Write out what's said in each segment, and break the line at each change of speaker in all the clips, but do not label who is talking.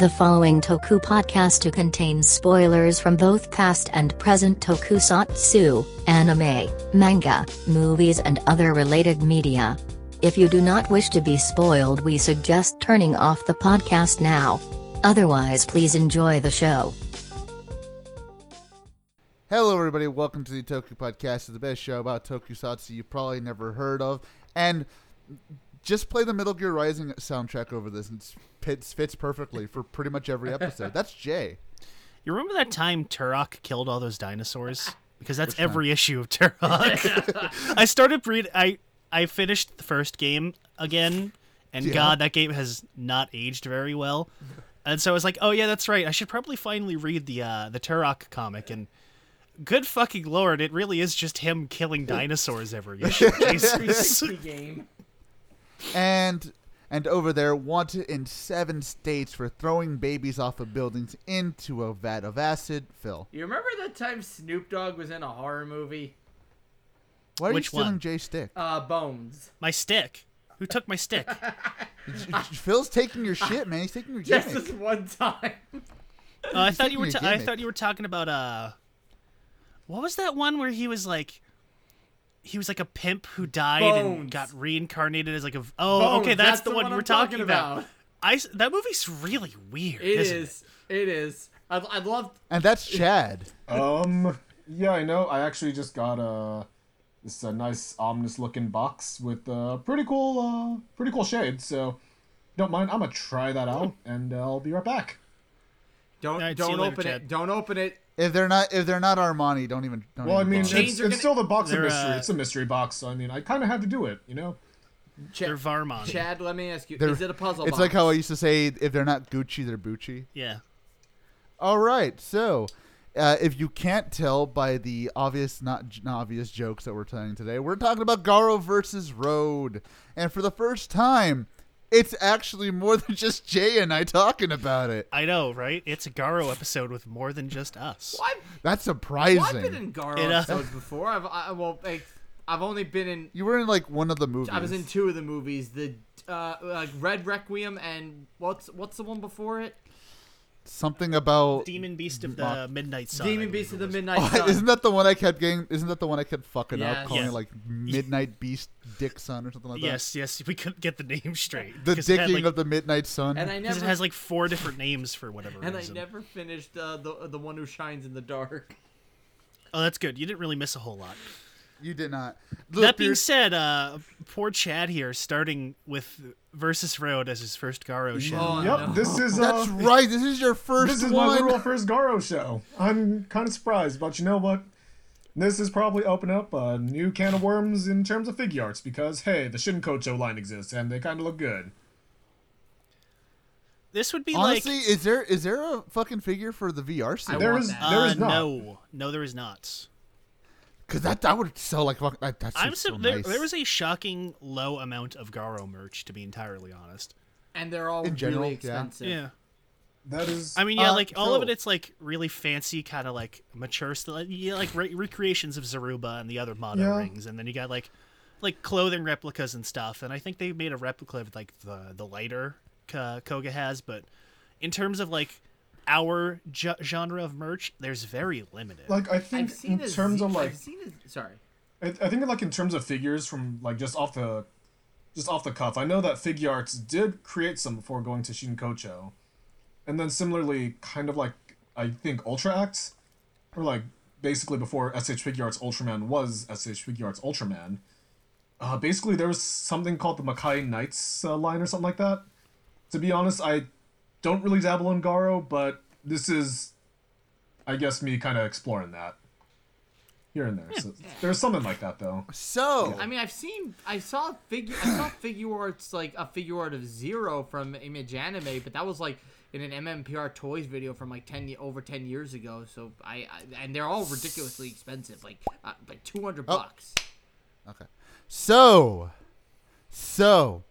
The following Toku podcast contains spoilers from both past and present tokusatsu, anime, manga, movies, and other related media. If you do not wish to be spoiled, we suggest turning off the podcast now. Otherwise, please enjoy the show.
Hello, everybody. Welcome to the Toku Podcast, the best show about tokusatsu you've probably never heard of. And just play the Metal Gear Rising soundtrack over this, and it fits, fits perfectly for pretty much every episode. That's Jay.
You remember that time Turok killed all those dinosaurs? Because that's
Which
every issue of Turok. I started read. I I finished the first game again, and
Yeah.
God, that game has not aged very well. And so I was like, oh yeah, that's right. I should probably finally read the uh, the Turok comic. And good fucking lord, it really is just him killing dinosaurs every issue. Jesus.
game.
And and over there, wanted in seven states for throwing babies off of buildings into a vat of acid. Phil,
You remember that time Snoop Dogg was in a horror movie?
why are
Which
you stealing
one?
Jay's stick?
Uh, Bones.
my stick. Who took my stick?
Phil's taking your shit, man. He's taking your
Just
gimmick.
this one time.
Uh, I thought you were.
taking
Ta-
a
I
gimmick.
thought you were talking about uh, what was that one where he was like, he was like a pimp who died and got reincarnated as like a. Oh,
Bones,
okay, that's, the, one
I'm
you were talking, about.
about.
I s- that movie's really weird.
It
isn't
is. It is. I'd, I'd love.
And that's Chad.
Um, yeah, I know. I actually just got a this uh, nice ominous looking box with uh, pretty cool, uh, pretty cool shades. So don't mind. I'm gonna try that out, and uh, I'll be right back.
Don't
Alright, see you
don't
later,
open
Chad.
it. Don't open it.
If they're not if they're not Armani, don't even. Don't
Well, I mean, it's, it's
gonna-
still the box of mystery.
uh,
It's a mystery box, so I mean, I kind of had to do it, you know.
Ch-
They're Varmon.
Chad, let me ask you:
They're-
Is it a puzzle?
It's
box?
like how I used to say, if they're not Gucci, they're Bucci.
Yeah.
All right, so uh, if you can't tell by the obvious, not, not obvious jokes that we're telling today, we're talking about Garo versus Road, and for the first time, it's actually more than just Jay and I talking about it.
I know, right? It's a Garo episode with more than just us.
Well, I've,
That's
well,
surprising.
I've been in Garo
It, uh,
episodes before. I've I, well, like, I've only been in.
you were in like one of the movies.
I was in two of the movies. The uh, like Red Requiem and what's what's the one before it?
Something about.
Demon Beast of
Mo-
the Midnight Sun.
Demon Beast of the. Midnight
Oh,
Sun.
isn't that the one I kept getting? Isn't that the one I kept fucking
Yes.
up, calling
Yes.
it like Midnight Beast Dick Sun or something like that?
Yes, yes, we couldn't get the name straight.
The
it had,
dicking
like,
of the Midnight Sun.
and I
because
never
it has like four different names for whatever reason.
and I never finished uh, the the one who shines in the dark.
Oh, that's good. You didn't really miss a whole lot.
you did not.
that being said, uh, poor Chad here, starting with Versus Road as his first Garo show.
Oh,
yep,
no.
this is
that's
uh,
right. This is your first
This is my
one.
literal first Garo show. I'm kind of surprised, but you know what? This is probably open up a new can of worms in terms of Figuarts because hey, the Shinkocho line exists and they kind of look good.
This would be
Honestly,
like
is there is there a fucking figure for the VR
I
suit?
There
want
is-
that.
there
uh,
not.
no, no, there is not.
Because that that would sell like fuck. That, that's
I'm
so,
so, there,
nice.
there was a shocking low amount of Garo merch, to be entirely honest.
and they're all
In general,
really
yeah.
expensive.
Yeah,
That is.
I mean, yeah,
Uh,
like all of it, it's like really fancy, kind of like mature style, yeah, like re- recreations of Zaruba and the other Mono
Yeah.
rings, and then you got like like clothing replicas and stuff. And I think they made a replica of like the the lighter Koga has, but in terms of like our ge- genre of merch, there's very limited.
like I think
I've seen
in terms
Z-
of like
I've seen a, sorry.
I, I think like in terms of figures from like just off the just off the cuff, I know that Figuarts did create some before going to Shinkocho. And then similarly kind of like I think Ultra Acts or like basically before SH Figuarts Ultraman was SH Figuarts Ultraman. Uh, basically there was something called the Makai Knights uh, line or something like that. To be honest, I don't really dabble in Garo, but this is I guess me kind of exploring that. Here and there. So there's something like that though.
so.
I mean, I've seen, I saw figure, I saw Figuarts like a figure art of Zero from Image Anime, but that was like in an MMPR Toys video from like ten over ten years ago. So I, I and they're all ridiculously expensive, like uh, like two hundred
Oh.
bucks.
Okay. So, so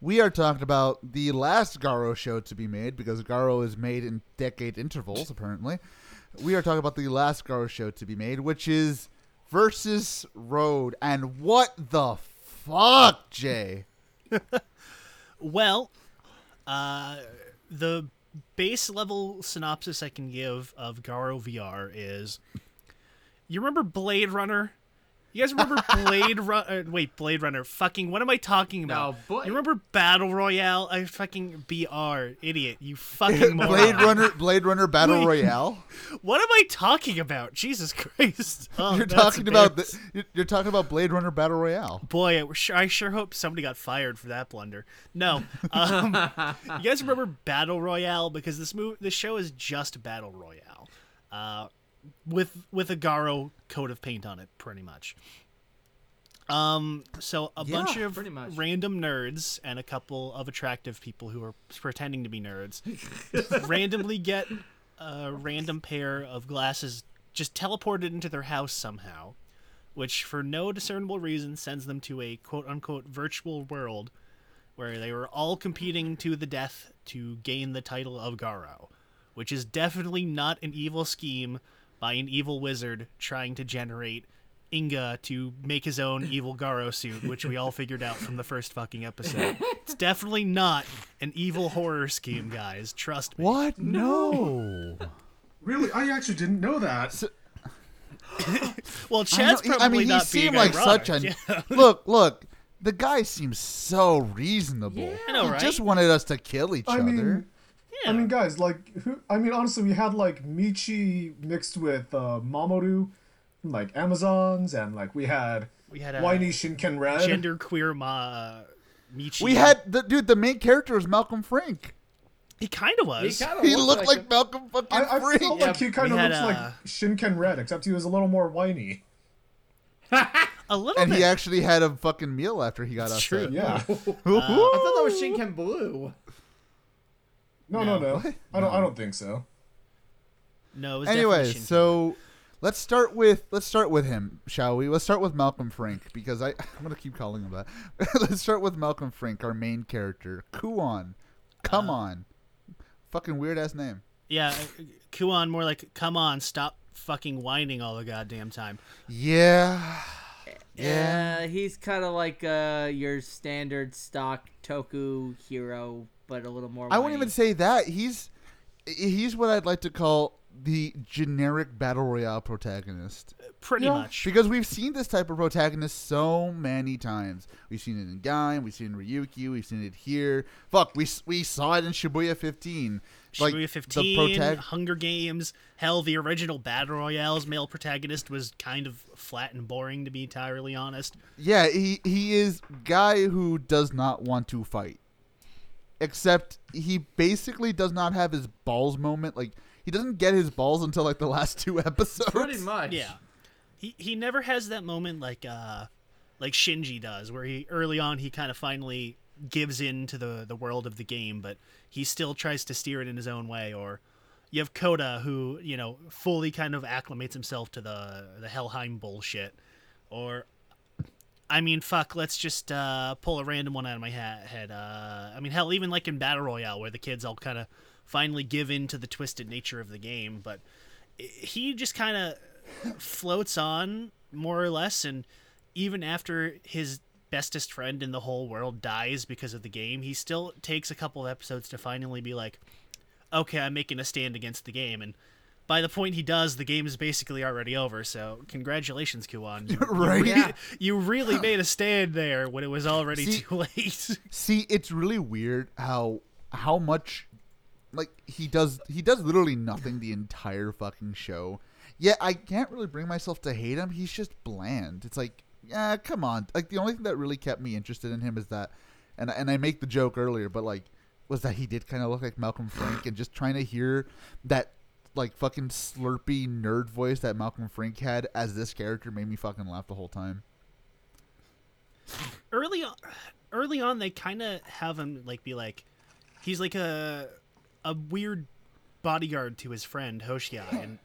we are talking about the last Garo show to be made because Garo is made in decade intervals. Apparently, we are talking about the last Garo show to be made, which is versus Road. And what the fuck, Jay?
Well, uh, the base level synopsis I can give of Garo VR is you remember Blade Runner? You guys remember Blade Runner? Uh, wait, Blade Runner. Fucking, what am I talking about?
No, Bla-
you remember Battle Royale? I fucking BR. Idiot. You fucking moron.
Blade Runner, Blade Runner Battle
Wait.
Royale.
What am I talking about? Jesus Christ. Oh,
You're talking about the, you're- you're talking about Blade Runner Battle Royale.
Boy, I, sure, I sure hope somebody got fired for that blunder. No, um, you guys remember Battle Royale because this movie, this show is just Battle Royale, uh, with with a Garo coat of paint on it, pretty much. Um, so a bunch of random nerds and a couple of attractive people who are pretending to be nerds randomly get a random pair of glasses just teleported into their house somehow which for no discernible reason sends them to a quote unquote virtual world where they were all competing to the death to gain the title of Garo, which is definitely not an evil scheme by an evil wizard trying to generate Inga to make his own evil Garo suit, which we all figured out from the first fucking episode. It's definitely not an evil horror scheme, guys. Trust me.
What? No.
Really, I actually didn't know that.
Well,
I,
Chad's
know-
probably
I mean, he
not being
seemed like
ironic.
such a
Yeah.
look. Look, the guy seems so reasonable.
I know,
He just wanted us to kill each
I
other.
mean,
Yeah.
I mean, guys, like, who? I mean, honestly, we had like Michi mixed with uh, Mamoru, from, like Amazons, and like we had
we had a
whiny Shinken Red.
genderqueer ma Michi.
we had the dude. The main character was Malcolm Frank.
He kind of was.
He kinda
He
looked
looked like,
him.
Malcolm fucking
I, I
Frank.
felt
Yeah,
like he kind of looks
uh,
like Shinken Red, except he was a little more whiny.
a little
and
bit.
he actually had a fucking meal after he got
It's
us.
true.
Yeah.
I thought that was Shinken Blue.
No, no,
No.
no. I don't. I don't think so.
no, it was
Anyways, so let's start with let's start with him, shall we? Let's start with Malcolm Frank because I I'm gonna keep calling him that. let's start with Malcolm Frank, our main character, Kuon. Come
Uh,
on, fucking weird ass name.
yeah, uh, Kuon more like, come on, stop fucking whining all the goddamn time.
Yeah, yeah.
Yeah, he's kind of like uh, your standard stock Toku hero, but a little more.
I wouldn't even say that. He's he's what I'd like to call the generic battle royale protagonist.
Pretty
Yeah,
much.
Because we've seen this type of protagonist so many times. We've seen it in Gaim, we've seen it Ryuki, we've seen it here. Fuck, we we saw it in Shibuya 15. Like
Shibuya
the
15,
protag-
Hunger Games. Hell, the original Battle Royale's male protagonist was kind of flat and boring, to be entirely honest.
Yeah, he he is guy who does not want to fight. Except he basically does not have his balls moment. Like he doesn't get his balls until like the last two episodes.
Pretty much.
Yeah. He he never has that moment like uh like Shinji does where he early on he kind of finally gives in to the the world of the game but he still tries to steer it in his own way or you have Kouta who, you know, fully kind of acclimates himself to the the Helheim bullshit or I mean, fuck. Let's just uh, pull a random one out of my ha- head. Uh, I mean, hell, even like in Battle Royale, where the kids all kind of finally give in to the twisted nature of the game, but he just kind of floats on more or less, and even after his bestest friend in the whole world dies because of the game, he still takes a couple of episodes to finally be like, "Okay, I'm making a stand against the game," and by the point he does, the game is basically already over. So, congratulations, Kuon. You, you
Right.
re-
Yeah.
you really made a stand there when it was already
See-
too late.
See, it's really weird how how much like he does he does literally nothing the entire fucking show. Yet I can't really bring myself to hate him. He's just bland. It's like, yeah, come on. Like the only thing that really kept me interested in him is that and and I make the joke earlier, but like was that he did kind of look like Malcolm Frank and just trying to hear that like fucking slurpy nerd voice that Malcolm Frank had as this character made me fucking laugh the whole time.
early on, early on, they kind of have him like be like, he's like a a weird bodyguard to his friend Hoshia, and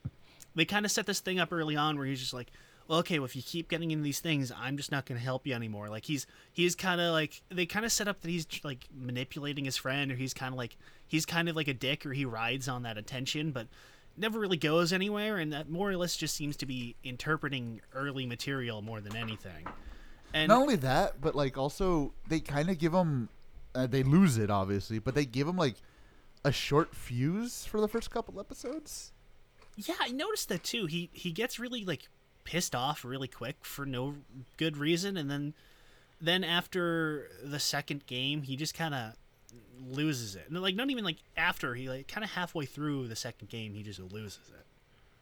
they kind of set this thing up early on where he's just like, well, okay, well, if you keep getting in these things, I'm just not going to help you anymore. Like he's he's kind of like they kind of set up that he's like manipulating his friend, or he's kind of like he's kind of like a dick, or he rides on that attention, but never really goes anywhere, and that more or less just seems to be interpreting early material more than anything. And
Not only that, but like also they kind of give him, uh, they lose it obviously, but they give him like a short fuse for the first couple episodes.
Yeah, I noticed that too. He he gets really like pissed off really quick for no good reason, and then then after the second game, he just kind of loses it. And like not even like after he like kind of halfway through the second game, he just loses it.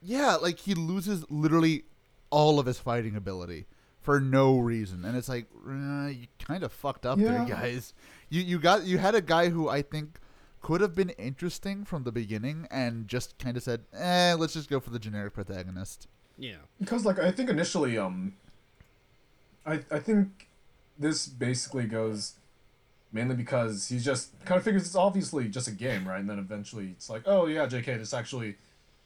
Yeah, like he loses literally all of his fighting ability for no reason, and it's like uh, you kind of fucked up there, guys. You you got you had a guy who I think could have been interesting from the beginning, and just kind of said, "Eh, let's just go for the generic protagonist."
Yeah.
because like I think initially um I I think this basically goes mainly because he just kind of figures it's obviously just a game, right? And then eventually it's like, oh yeah, JK, this actually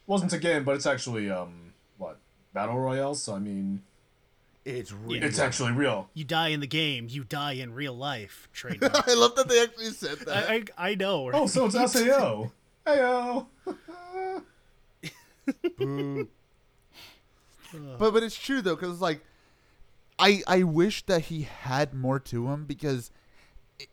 wasn't a game, but it's actually um what battle royale. So I mean,
It's real.
it's actually real.
You die in the game, you die in real life. Trademark.
I love that they actually said that.
I, I I know.
Oh, so it's SAO. Heyo.
But but it's true though, because like, I I wish that he had more to him because it-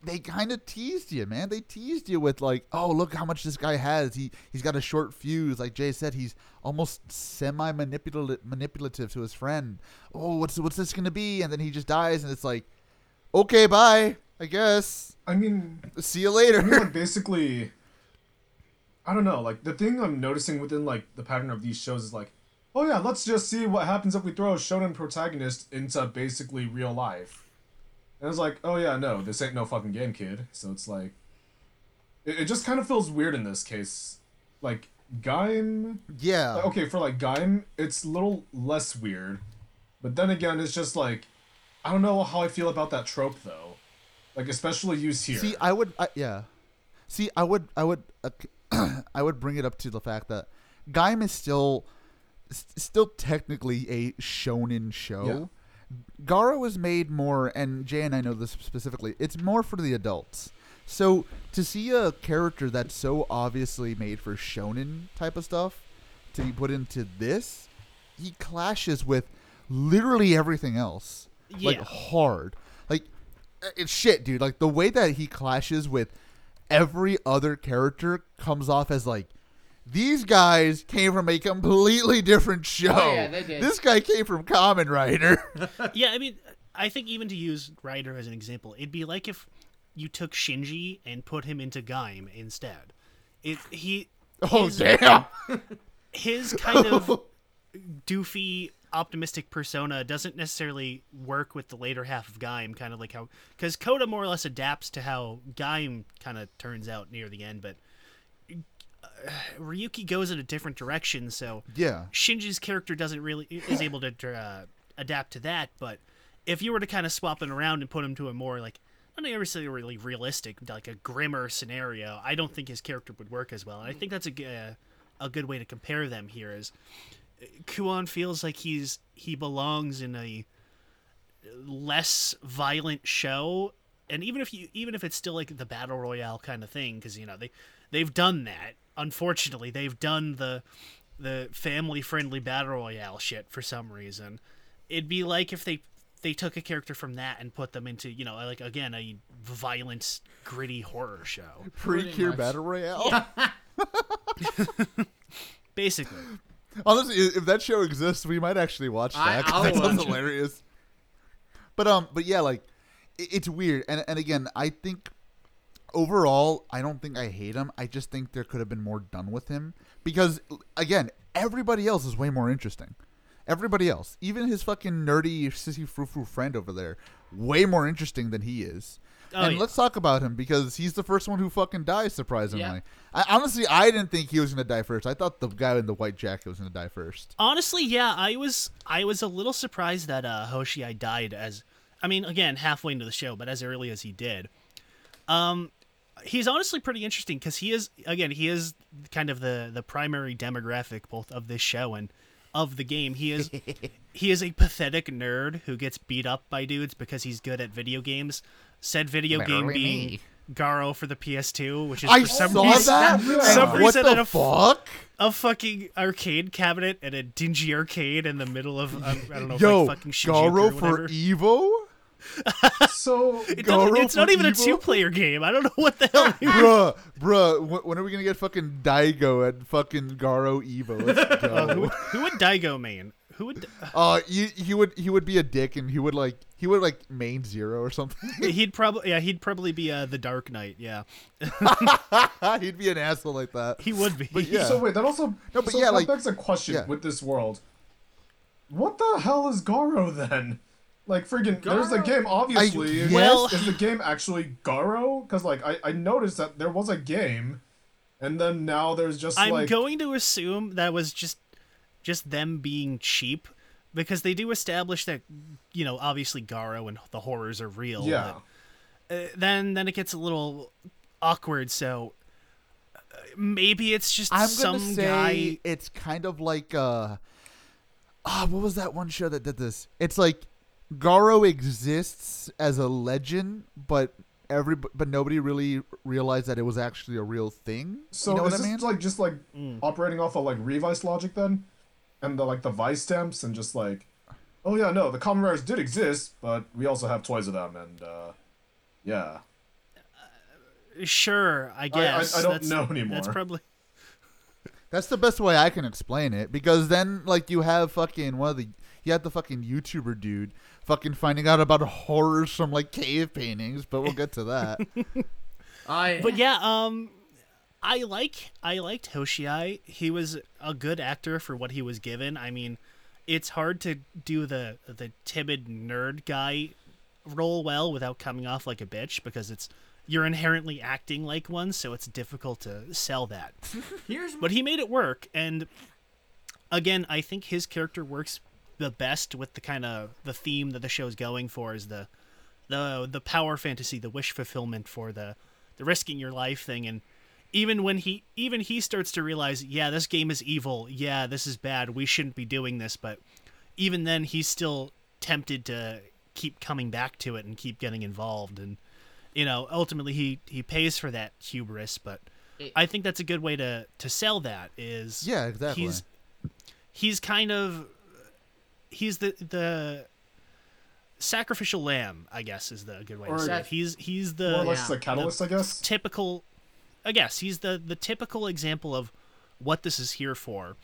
they kind of teased you, man. They teased you with like, oh look how much this guy has. He he's got a short fuse. Like Jay said, he's almost semi manipulative manipulative to his friend. Oh, what's what's this gonna be? And then he just dies, and it's like, okay, bye. I guess.
I mean,
See you
I mean,
later.
like basically, I don't know. Like the thing I'm noticing within like the pattern of these shows is like, oh yeah, let's just see what happens if we throw a shonen protagonist into basically real life. And it's like, oh yeah, no, this ain't no fucking game, kid. So it's like, it, it just kind of feels weird in this case. Like Gaim,
yeah.
okay, for like Gaim, it's a little less weird, but then again, it's just like, I don't know how I feel about that trope though. Like especially used here.
See, I would, I, yeah. See, I would, I would, uh, I would bring it up to the fact that Gaim is still, s- still technically a shonen show. Garo was made more, and Jay and I know this specifically. It's more for the adults. So to see a character that's so obviously made for shonen type of stuff to be put into this, he clashes with literally everything else. Like hard. Like uh, it's shit, dude. Like the way that he clashes with every other character comes off as like these guys came from a completely different show.
Oh, yeah, they did.
This guy came from Kamen Rider.
yeah, I mean, I think even to use Rider as an example, it'd be like if you took Shinji and put him into Gaim instead. It he
oh
his,
damn.
his kind of doofy optimistic persona doesn't necessarily work with the later half of Gaim, kind of like how because Kouta more or less adapts to how Gaim kind of turns out near the end, but uh, Ryuki goes in a different direction, so
Yeah.
Shinji's character doesn't really is able to uh, adapt to that. But if you were to kind of swap it around and put him to a more like I don't necessarily really realistic, like a grimmer scenario, I don't think his character would work as well. And I think that's a uh, a good way to compare them here. Is Kuon feels like he's he belongs in a less violent show and even if you even if it's still like the battle royale kind of thing because you know they they've done that unfortunately they've done the the family friendly battle royale shit for some reason. It'd be like if they they took a character from that and put them into you know like again a violent gritty horror show.
Pre-cure battle royale.
basically.
Honestly, if that show exists, we might actually watch that.
I'll
that sounds hilarious. But um, but yeah, like i- it's weird, and and again, I think overall, I don't think I hate him. I just think there could have been more done with him because again, everybody else is way more interesting. Everybody else, even his fucking nerdy sissy frou frou friend over there, way more interesting than he is.
Oh,
and
yeah.
let's talk about him because he's the first one who fucking dies. Surprisingly,
Yeah.
I, honestly, I didn't think he was gonna die first. I thought the guy in the white jacket was gonna die first.
Honestly, yeah, I was I was a little surprised that uh, Hoshiai died as I mean, again, halfway into the show, but as early as he did. Um, he's honestly pretty interesting because he is again he is kind of the the primary demographic both of this show and of the game. He is he is a pathetic nerd who gets beat up by dudes because he's good at video games. Said video game being
me.
Garo for the PS2, which is
I
for some
saw
reason
that.
some
And
reason
what the
a
fuck?
a fucking arcade cabinet and a dingy arcade in the middle of um, I don't know
Yo,
like fucking Shinjuku or
Garo
whatever.
for Evo.
So
It
Garo
it's not
for
even a two-player game. I don't know what the hell.
bruh, bruh, when are we gonna get fucking Daigo at fucking Garo Evo? Let's
who,
go.
would, who would Daigo main? Who would?
Uh, he, he would he would be a dick, and he would like he would like main zero or something.
He'd probably yeah. He'd probably be uh, the Dark Knight. Yeah,
He'd be an asshole like that.
he would be.
But yeah.
So wait, that also
No, but
so
yeah,
that
like-
begs a question
yeah.
with this world. What the hell is Garo then? Like friggin' there's the
Garo-
game obviously.
I-
Well-
is the game actually Garo? Because like I, I noticed that there was a game, and then now there's just
I'm
like
going to assume that was just just them being cheap because they do establish that you know obviously Garo and the horrors are real.
yeah.
but, uh, then then it gets a little awkward. So uh, maybe it's just
I'm
some
gonna say
guy.
it's kind of like uh, ah, what was that one show that did this? It's like Garo exists as a legend, but every but nobody really realized that it was actually a real thing.
So
you know
is
what I mean?
like just like
Mm.
operating off of like revice logic then, and the like the vice stamps and just like, oh yeah, no, the Kamen Riders did exist, but we also have toys of them, and uh, yeah.
Sure, I guess.
I don't
that's,
know
That's probably.
That's the best way I can explain it because then like you have fucking one of the you had the fucking YouTuber dude fucking finding out about horrors from like cave paintings, but we'll get to that.
I
But yeah, um, I like I liked Hoshiai. He was a good actor for what he was given. I mean, it's hard to do the the timid nerd guy role well without coming off like a bitch because it's you're inherently acting like one, so it's difficult to sell that.
here's
But he made it work, and again, I think his character works the best with the kind of the theme that the show's going for is the the the power fantasy, the wish fulfillment for the the risking your life thing, and even when he even he starts to realize, yeah, this game is evil, yeah, this is bad, we shouldn't be doing this, but even then, he's still tempted to keep coming back to it and keep getting involved, and you know, ultimately he he pays for that hubris, but. I think that's a good way to to sell that is
Yeah, exactly.
he's he's kind of he's the the sacrificial lamb i guess is the good way to say it
That-
he's he's
More or
the
less the catalyst, I guess.
typical i guess he's the the typical example of what this is here for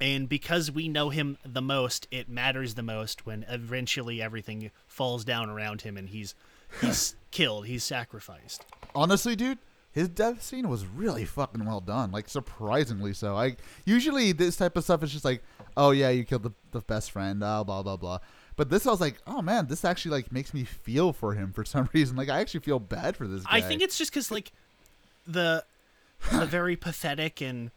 and because we know him the most it matters the most when eventually everything falls down around him and he's he's killed he's sacrificed
Honestly, dude, his death scene was really fucking well done. Like surprisingly so. I usually this type of stuff is just like, oh yeah, you killed the, the best friend, uh, blah blah blah. But this, I was like, oh man, this actually like makes me feel for him for some reason. Like I actually feel bad for this guy.
I think it's just because like the the very pathetic and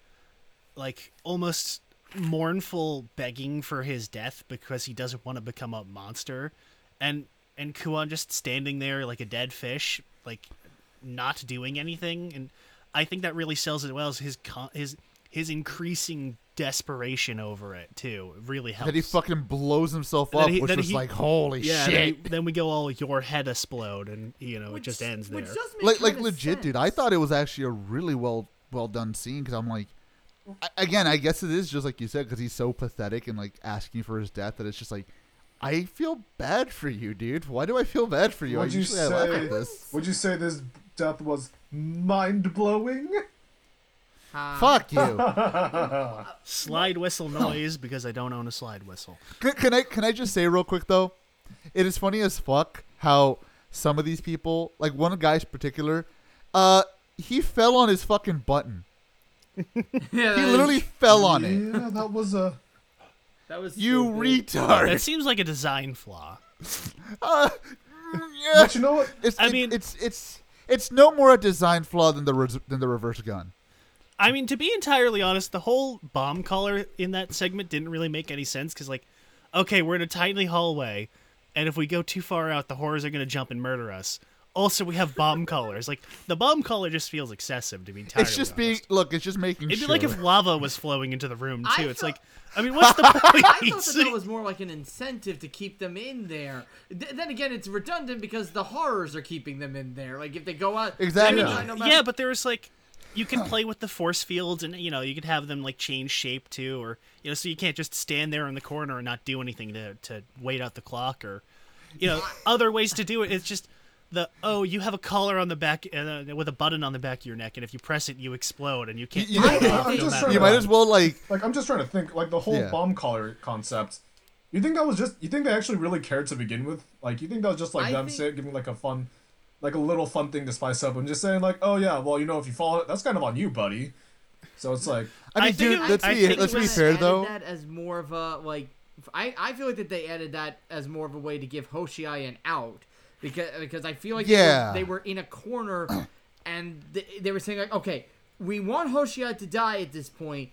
like almost mournful begging for his death because he doesn't want to become a monster, and and Kuon just standing there like a dead fish, like not doing anything, and I think that really sells it well. Is his con- his his increasing desperation over it too It really helps.
that he fucking blows himself
That
up,
he-
which was
he-
like, holy
yeah, then,
shit.
he- then we go all your head explode, and you know
which,
it just ends there.
Does make
like like
kinda
legit, dude. I thought it was actually a really well well done scene because I'm like, I, again, I guess it is just like you said because he's so pathetic and like asking for his death that it's just like, I feel bad for you, dude. Why do I feel bad for you?
Would
I
you
usually I laugh
say?
this.
Would you say this death was mind blowing?
Uh,
Fuck you.
slide whistle noise because I don't own a slide whistle.
can, can I can I just say real quick though? It is funny as fuck how some of these people, like one guy's particular, uh, he fell on his fucking button.
yeah,
He literally
is-
fell on it.
Yeah, that was a.
that was
You
stupid.
retard.
That seems like a design flaw.
Uh, yeah.
But you know what?
It's,
I
it-
mean-
it's it's it's no more a design flaw than the res- than the reverse gun.
I mean, to be entirely honest, the whole bomb collar in that segment didn't really make any sense because, like, okay, we're in a tiny hallway, and if we go too far out, the horrors are going to jump and murder us. Also, we have bomb collars. Like, the bomb collar just feels excessive to be entirely
It's just
honest.
being look. It's just making.
It'd be
sure.
like if lava was flowing into the room,
I
too. It's
thought-
like, I mean, what's the point?
I thought that, that was more like an incentive to keep them in there. Th- then again, it's redundant because the horrors are keeping them in there. Like if they go out,
Exactly.
I mean,
Yeah.
no matter-
yeah, but there's like you can play with the force fields and you know you could have them like change shape too or you know so you can't just stand there in the corner and not do anything to to wait out the clock or you know other ways to do it. It's just the oh you have a collar on the back uh, with a button on the back of your neck, and if you press it, you explode, and you can't.
You-
take
you-
it off,
I'm
no
just trying
You might as well like
Like I'm just trying to think, like the whole
Yeah.
bomb collar concept. You think that was just? You think they actually really cared to begin with? Like you think that was just like
I
them
think-
say, giving like a fun, like a little fun thing to spice up and just saying like, oh yeah, well you know if you fall, that's kind of on you, buddy. So it's like,
I mean,
I
dude,
it-
let's
I
be
think
let's
it
be fair
added
though.
That as more of a like, I I feel like that they added that as more of a way to give Hoshiai an out because because I feel like
Yeah.
they, were, they were in a corner and they, they were saying like, okay, we want Hoshiai to die at this point,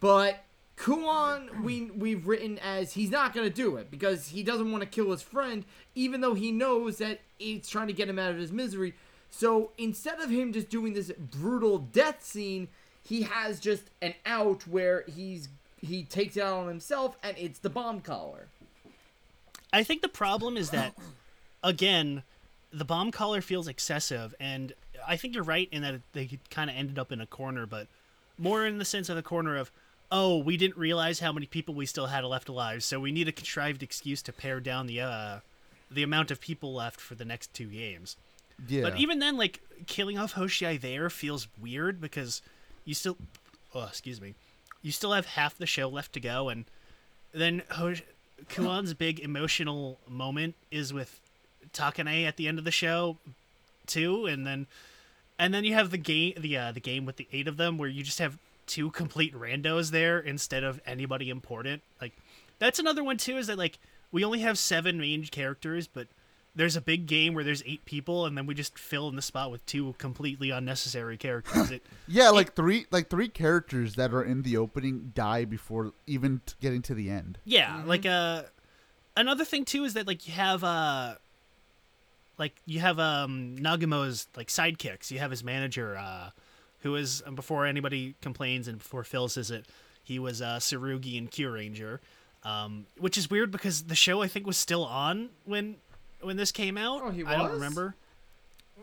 but Kuon we we've written as he's not gonna do it because he doesn't want to kill his friend, even though he knows that it's trying to get him out of his misery. So instead of him just doing this brutal death scene, he has just an out where he's he takes it out on himself, and it's the bomb collar.
I think the problem is that, again, the bomb collar feels excessive, and I think you're right in that they kind of ended up in a corner, but more in the sense of the corner of, oh, we didn't realize how many people we still had left alive, so we need a contrived excuse to pare down the uh, the amount of people left for the next two games.
Yeah.
But even then, like killing off Hoshiai there feels weird because you still, oh, excuse me, you still have half the show left to go, and then Hosh- Kuon's big emotional moment is with Takane at the end of the show, too, and then and then you have the game, the uh, the game with the eight of them, where you just have two complete randos there instead of anybody important. Like that's another one too. Is that like we only have seven main characters, but there's a big game where there's eight people, and then we just fill in the spot with two completely unnecessary characters. It,
yeah, like three like three characters that are in the opening die before even t- getting to the end.
yeah, like uh, another thing too is that like you have uh, like you have um Nagumo's like sidekicks. You have his manager, uh, who is um, before anybody complains and before Phil says it, he was uh, Sarugi and Kyuranger. Um, which is weird because the show I think was still on when when this came out.
Oh, he was.
I don't remember.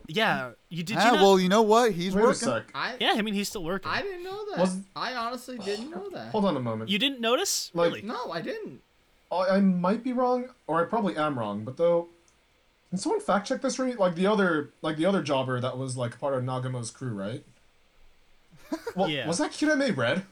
Yeah, you did.
ah,
you not?
well, you know what? He's
wait
working.
I
yeah, I mean he's still working.
I didn't know that.
Was-
I honestly didn't know that.
Hold on a moment.
You didn't notice?
Like-
really?
No, I didn't.
I, I might be wrong, or I probably am wrong. But though, can someone fact check this? Right, like the other, like the other jobber that was like part of Nagumo's crew, right? Well,
Yeah.
Was that Kirame Red?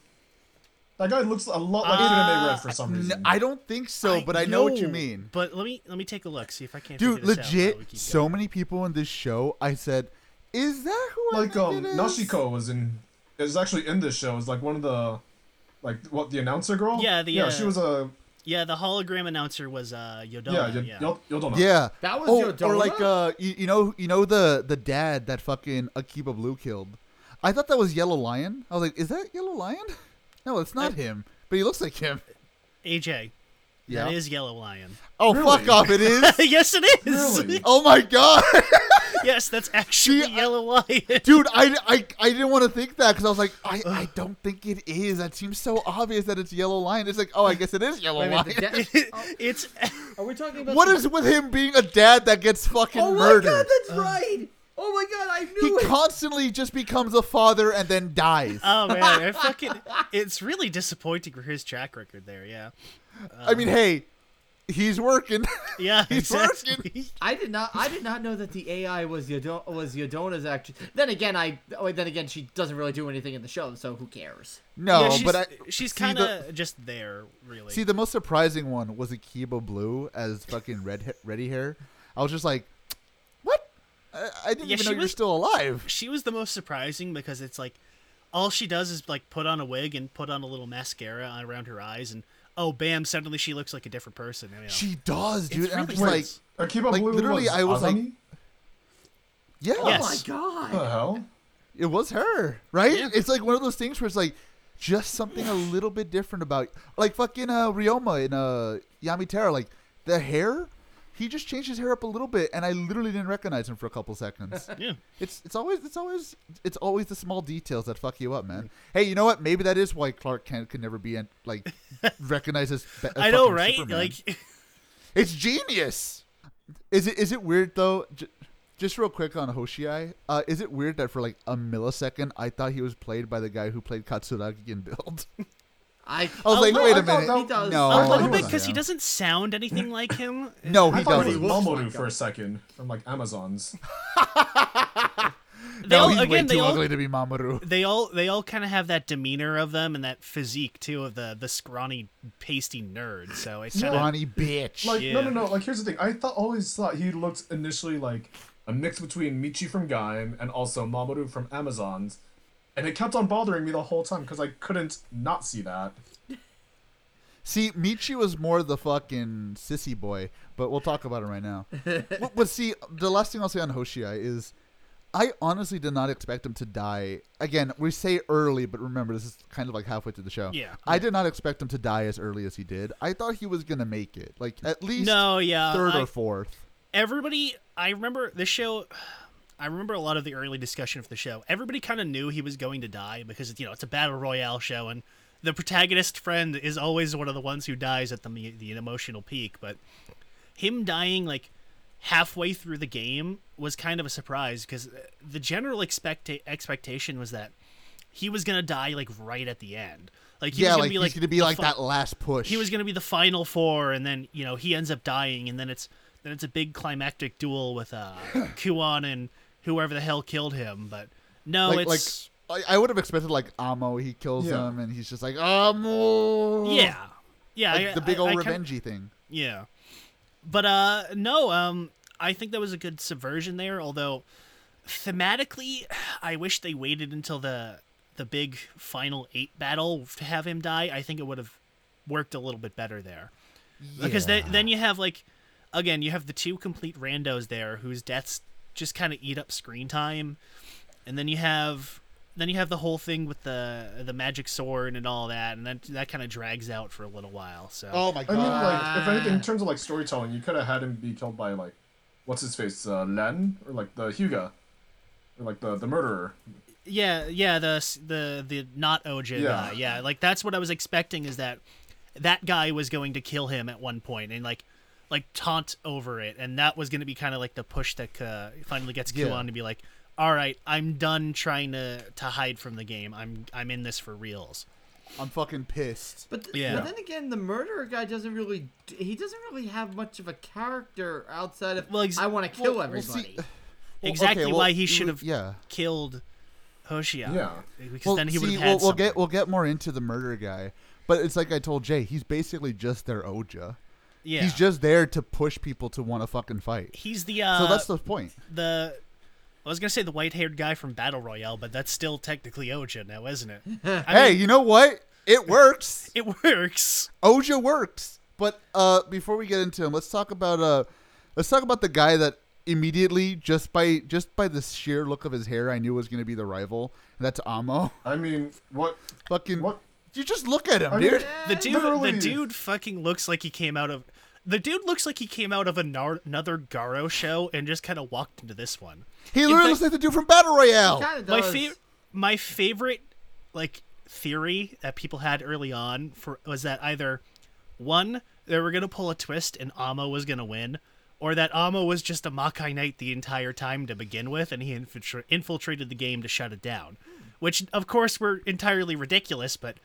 That guy looks a lot like
Uh,
Kirame Red for some reason.
I don't think so, but I know what you mean.
But let me let me take a look, see if I can't.
Dude,
this
legit,
while
so
going.
many people in this show. I said, "Is that who
like
I
um,
think it is?"
Nashiko was in, is actually in this show. Is like one of the, like what the announcer girl?
Yeah, the,
yeah.
uh,
She was a
Yeah, the hologram announcer was uh Yodona.
yeah.
Yeah,
You, You'll, you'll
Yeah,
That was
oh, or like uh, you, you know, you know the the dad that fucking Akiba Blue killed. I thought that was Yellow Lion. I was like, is that Yellow Lion? No, it's not him, but he looks like him.
AJ.
Yeah.
That is Yellow Lion.
Oh,
Really?
fuck off! It is.
yes, it is.
Really?
oh my god,
yes, that's actually
See,
Yellow Lion.
dude! I, I, I didn't want to think that because I was like, I, I don't think it is. That seems so obvious that it's Yellow Lion. It's like, oh, I guess it is Yellow
Wait a minute,
Lion.
the da-
it's
are we talking about?
What
the-
is with him being a dad that gets fucking
Oh my god, that's right. Oh my god, I
he
knew it.
constantly just becomes a father and then dies.
oh man, I fucking. It's really disappointing for his track record there. Yeah.
I mean, um, hey, he's working.
Yeah.
He's
exactly.
I did not. I did not know that the AI was Yodo- was Yodona's actually. Then again, I. Oh, then again, she doesn't really do anything in the show, so who cares?
no,
yeah, she's,
but I,
she's
see
kind
the-
of just there, really.
See, the most surprising one was Akiba Blue as fucking red ready hair. I was just like, what? I, I didn't
Yeah,
even
she
know you were
was-
still alive.
she was the most surprising because it's like all she does is like put on a wig and put on a little mascara around her eyes and oh bam suddenly she looks like a different person you know?
She does, dude.
It's
and I'm
really
just like,
nice.
Akiba
like,
Blue
literally, I was like-
Azami?
yeah,
Oh
Yes.
my god.
What the hell?
it was her, right?
Yeah.
It's like one of those things where it's like just something a little bit different about, like fucking uh, Ryoma in uh, Yami Terra, like the hair. He just changed his hair up a little bit, and I literally didn't recognize him for a couple seconds.
yeah
It's it's always it's always it's always the small details that fuck you up, man. Hey, you know what? Maybe that is why Clark Kent could never be like recognized as. Be-
i know right
Superman.
like
it's genius. Is it is it weird though? J- just real quick on Hoshiai, uh, is it weird that for like a millisecond I thought he was played by the guy who played Katsuragi in Build?
I,
I was
A
like,
little-
wait
I
a
thought
minute.
that-
He does.
No,
a little bit because he doesn't sound anything like him.
No, he
I
doesn't.
was
looks
Mamoru
like
for a second from like Amazon's.
They
No,
all,
he's way too
they all,
ugly to be Mamoru.
they all they all kind of have that demeanor of them and that physique too of the the scrawny pasty nerd so it's kind of
Scrawny bitch.
Like
Yeah.
no no no. Like here's the thing. I thought always thought he looked initially like a mix between Michi from Gaim and also Mamoru from Amazon's, and it kept on bothering me the whole time because I couldn't not see that.
See, Michi was more the fucking sissy boy, but we'll talk about it right now. but, but see, the last thing I'll say on Hoshiai is, I honestly did not expect him to die. Again, we say early, but remember this is kind of like halfway through the show.
Yeah.
I did not expect him to die as early as he did. I thought he was gonna make it, like at least
no yeah
third
I-
or fourth.
everybody i remember this show i remember a lot of the early discussion of the show everybody kind of knew he was going to die because you know it's a battle royale show and the protagonist friend is always one of the ones who dies at the the emotional peak but him dying like halfway through the game was kind of a surprise because the general expecta- expectation was that he was gonna die like right at the end like he
yeah,
was gonna
like
be
he's
like
gonna be like
fi-
that last push.
he was going to be the final four and then you know he ends up dying and then it's then it's a big climactic duel with uh Kuon and whoever the hell killed him but no
like,
it's
like I I would have expected like Amo. He kills
Yeah.
him, and he's just like Amo.
yeah yeah
like
I-
the big
I-
old
I kinda-
revengey thing.
yeah but uh no um I think that was a good subversion there although thematically I wish they waited until the the big final 8 battle to have him die I think it would have worked a little bit better there because then then you have like again you have the two complete randos there whose deaths just kind of eat up screen time and then you have then you have the whole thing with the the magic sword and all that and that that kind of drags out for a little while so
Oh my god!
I
god.
mean, like if anything, in terms of like storytelling, you could have had him be killed by like, what's his face, uh, Len or like the Huga, or like the the murderer.
yeah yeah the s- the the not OJ
Yeah.
guy yeah like that's what I was expecting is that that guy was going to kill him at one point and like like taunt over it and that was going to be kind of like the push that uh, finally gets
Yeah.
Kuon to be like all right i'm done trying to to hide from the game i'm i'm in this for reals
I'm fucking pissed.
But, th-
Yeah.
but then again, the murderer guy doesn't really. He doesn't really have much of a character outside of.
Well, ex-
I want to kill
well, well, see-
everybody.
Well,
exactly
okay, well,
why he
you-
should have
Yeah.
killed Hoshia.
Yeah.
because
Well,
then he would have
we'll, we'll get we'll get more into the murder guy, but it's like I told Jay, he's basically just their Oja.
Yeah
He's just there to push people to want to fucking fight.
he's the uh
so that's the point.
the I was gonna say the white haired guy from Battle Royale, but that's still technically Oja now, isn't it? I
hey,
mean,
you know what? It works.
it works.
Oja works. But uh, before we get into him, let's talk about uh, let's talk about the guy that immediately just by just by the sheer look of his hair, I knew was going to be the rival. And that's Amo.
I mean, what?
Fucking
What?
You just look at him,
I mean,
dude.
The dude,
Literally.
the dude, fucking looks like he came out of. The dude looks like he came out of anar- another Garo show and just kind of walked into this one.
He literally
fact-
looks like the dude from Battle Royale.
Kind of
My favorite, my favorite, like theory that people had early on for was that either one they were gonna pull a twist and Amo was gonna win, or that Amo was just a Makai Knight the entire time to begin with, and he infiltra- infiltrated the game to shut it down. Which, of course, were entirely ridiculous. But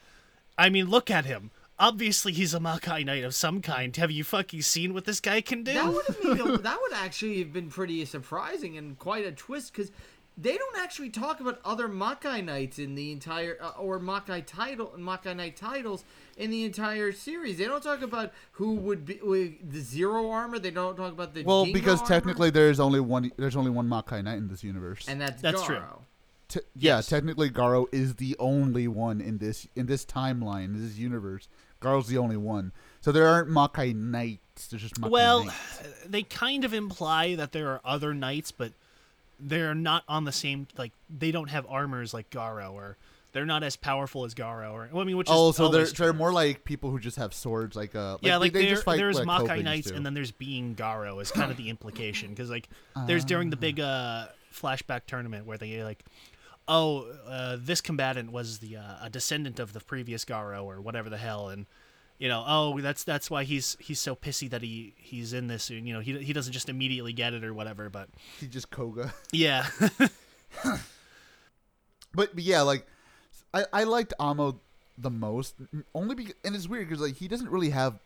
I mean, look at him. Obviously, he's a Makai Knight of some kind. Have you fucking seen what this guy can do?
That would have made a, that would actually have been pretty surprising and quite a twist because they don't actually talk about other Makai Knights in the entire uh, or Makai title Makai Knight titles in the entire series. They don't talk about who would be with the zero armor. They don't talk about the
Well,
Ginga
because
armor,
technically there's only one. There's only one Makai Knight in this universe.
and that's
That's true.
Te- yeah,
Yes.
technically Garo is the only one in this in this timeline, in this universe. Garo's the only one. So there aren't Makai Knights. There's just Makai
Well,
Knights.
they kind of imply that there are other knights, but they're not on the same like they don't have armors like Garo or they're not as powerful as Garo or I mean which is
Oh, so they're they're more like people who just have swords, like uh, like
yeah, like
they
there,
just fight
there's
like
Makai Knights and then there's being Garo is kind of the implication because like there's during the big uh, flashback tournament where they like oh uh, this combatant was the uh, a descendant of the previous Garo or whatever the hell and you know oh that's that's why he's he's so pissy that he he's in this and you know he he doesn't just immediately get it or whatever but
he just Koga.
yeah
But, but yeah, like I, I liked Amo the most, only because and it's weird because like he doesn't really have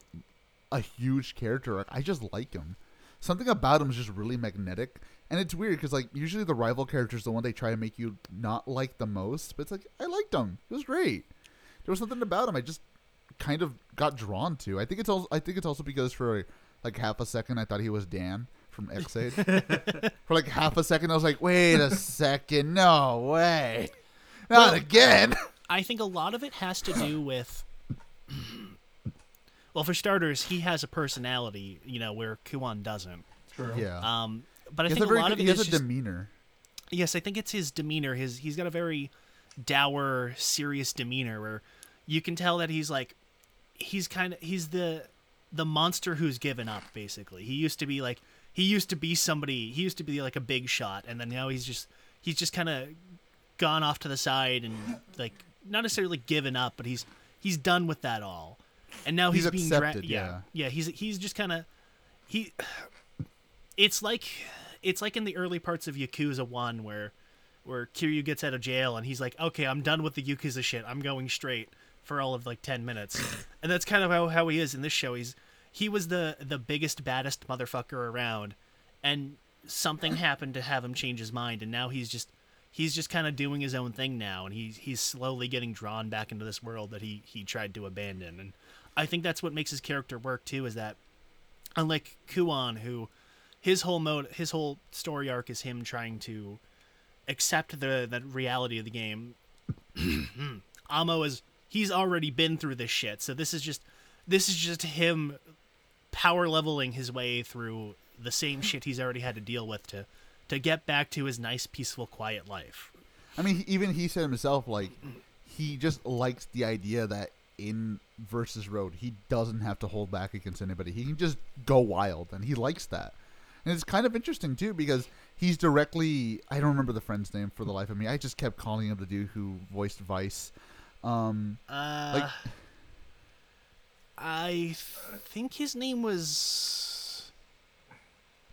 a huge character arc. I just like him. Something about him is just really magnetic, and it's weird because like usually the rival character is the one they try to make you not like the most. But it's like I liked him. It was great. There was something about him I just kind of got drawn to. I think it's also I think it's also because for like half a second I thought he was Dan from Ex-Aid. for like half a second I was like, wait a second, no way, not
Well-
again.
I think a lot of it has to do with. Well, for starters, he has a personality, you know, where Kuon doesn't.
True.
Yeah,
Um, but I think
a very
lot of it
he has
is
a
just,
demeanor.
yes, I think it's his demeanor. His he's got a very dour, serious demeanor where you can tell that he's like he's kind of he's the the monster who's given up. Basically, he used to be like he used to be somebody. He used to be like a big shot, and then now he's just he's just kind of gone off to the side and like not necessarily given up, but he's he's done with that all. And now he's,
He's
being
accepted,
dragged.
yeah.
yeah, he's he's just kind of he. It's like it's like in the early parts of Yakuza One where where Kiryu gets out of jail and he's like, okay, I'm done with the Yakuza shit. I'm going straight for all of like ten minutes, and that's kind of how, how he is in this show. He's he was the the biggest baddest motherfucker around, and something happened to have him change his mind, and now he's just he's just kind of doing his own thing now, and he's he's slowly getting drawn back into this world that he he tried to abandon, and I think that's what makes his character work too. Is that unlike Kuon, who his whole mode, his whole story arc is him trying to accept the the reality of the game. Amo is he's already been through this shit, so this is just this is just him power leveling his way through the same shit he's already had to deal with to to get back to his nice, peaceful, quiet life.
I mean, even he said himself, like, he just likes the idea that in versus road, he doesn't have to hold back against anybody. He can just go wild, and he likes that. And it's kind of interesting too because he's directly. I don't remember the friend's name for the life of me. I just kept calling him the dude who voiced Vice. Um,
Uh,
Like-
I think his name was.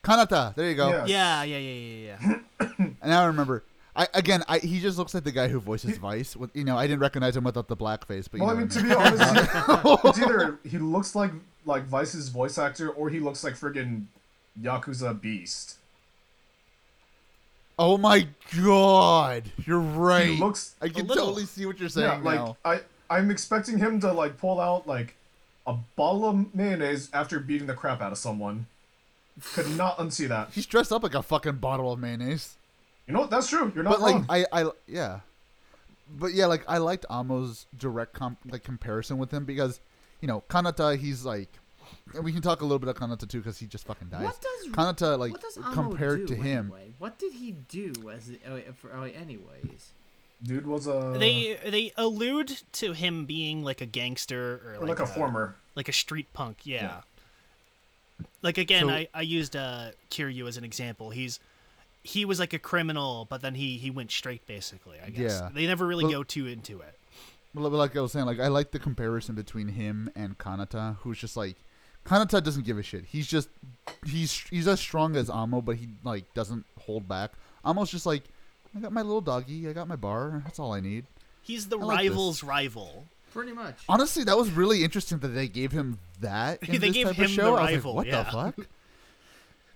Kanata. There you go.
Yeah.
Yeah, yeah, yeah, yeah, yeah.
And now I remember. I again, I, he just looks like the guy who voices Vice. With you know, I didn't recognize him without the blackface. But you
Well, I
know
mean, to be honest, it's either he looks like like Vice's voice actor, or he looks like friggin' Yakuza Beast.
oh my god, you're right.
He looks
I can
little.
totally see what you're saying.
yeah,
saying
like
now.
I I'm expecting him to like pull out like a bottle of mayonnaise after beating the crap out of someone. Could not unsee that.
He's dressed up like a fucking bottle of mayonnaise.
You know what? That's true. You're not
But like
wrong.
I, I yeah, but yeah, like I liked Amo's direct comp- like comparison with him because you know Kanata, he's like, and we can talk a little bit of Kanata too because he just fucking dies.
What does
Kanata like
what does Amo
compared
do
to him?
Anyway? What did he do as oh, for, oh, anyways?
Dude was a
They they allude to him being like a gangster or
or
like,
like a former.
like a street punk. Yeah. Like again,
So-
I I used uh Kiryu as an example. He's he was like a criminal, but then he he went straight basically. I guess
Yeah.
they never really
Well-
go too into it.
Well, like I was saying, like I like the comparison between him and Kanata, who's just like Kanata doesn't give a shit. He's just he's he's as strong as Amo, but he like doesn't hold back. Amo's just like I got my little doggy, I got my bar. That's all I need.
He's the
I like
rival's rival.
Pretty much.
Honestly, that was really interesting that they gave him that. In
They
this
gave
type
him
of
the
show. I was
rival,
like, what
yeah.
the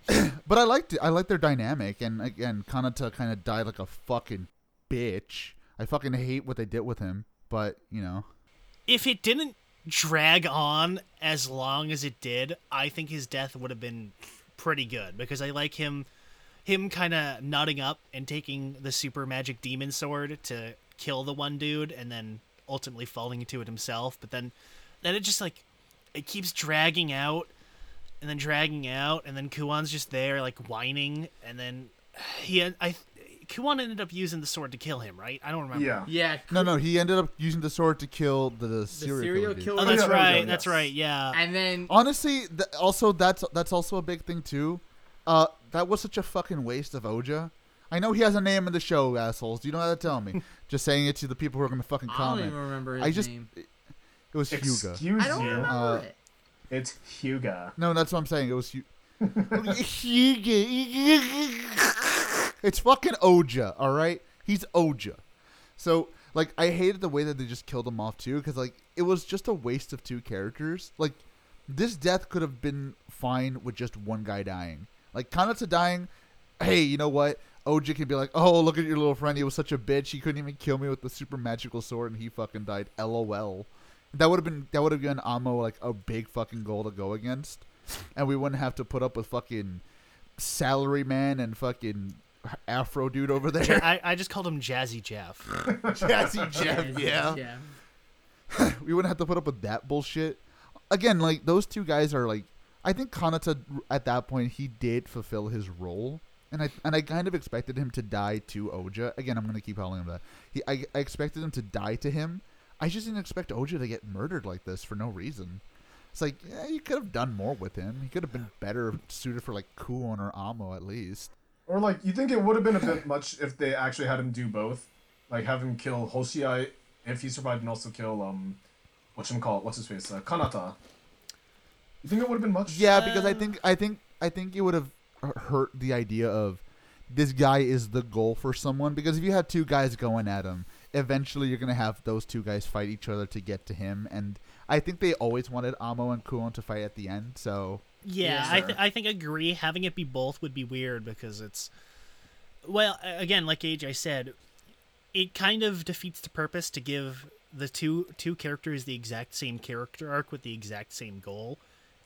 fuck? but I liked it. I liked their dynamic, and again, Kanata kind of died like a fucking bitch. I fucking hate what they did with him, but you know,
If it didn't drag on as long as it did, I think his death would have been pretty good because I like him him kind of nutting up and taking the super magic demon sword to kill the one dude and then ultimately falling into it himself, but then then it just like it keeps dragging out and then dragging out and then Kuon's just there like whining and then he I Kuon ended up using the sword to kill him, right? I don't remember.
Yeah.
Yeah.
no, no, he ended up using the sword to kill the, the serial,
serial
killer.
killer.
Oh, that's
yeah,
right.
go,
That's right. Yeah.
And then
Honestly, th- also that's that's also a big thing too. Uh, that was such a fucking waste of Ouja. I know he has a name in the show, assholes. Do you know how to tell me? Just saying it to the people who are going to fucking comment.
I don't even remember his
I just
name.
it was Hyuga.
Excuse
I don't
you.
remember
Uh,
it.
It's Hyuga.
No, that's what I'm saying. It was Hu- Hyuga. it's fucking Ouja, all right? He's Ouja. So like I hated the way that they just killed him off too, because like it was just a waste of two characters. Like this death could have been fine with just one guy dying. Like Kanata dying, hey, you know what? Ouja can be like, oh, look at your little friend. He was such a bitch. He couldn't even kill me with the super magical sword, and he fucking died. LOL. That would have been that would have given Amo like a big fucking goal to go against, and we wouldn't have to put up with fucking salary man and fucking Afro dude over there.
I, I just called him Jazzy Jeff.
Jazzy Jeff, yeah.
Yeah.
we wouldn't have to put up with that bullshit. Again, like those two guys are like, I think Kanata at that point he did fulfill his role, and I and I kind of expected him to die to Ouja. Again, I'm gonna keep calling him that. He, I, I expected him to die to him. I just didn't expect Ouja to get murdered like this for no reason. It's like, yeah, you could have done more with him. He could have been better suited for like Kuon or Amo at least.
Or like, you think it would have been a bit much if they actually had him do both, like have him kill Hoshiai if he survived, and also kill um, what him call? What's his face? Uh, Kanata. You think it would have been much?
Yeah, because I think I think I think it would have hurt the idea of this guy is the goal for someone. Because if you had two guys going at him, eventually you're gonna have those two guys fight each other to get to him. And I think they always wanted Amo and Kuon to fight at the end. So
Yeah, I, th- I think agree. Having it be both would be weird because it's, well, again, like AJ said, it kind of defeats the purpose to give the two two characters the exact same character arc with the exact same goal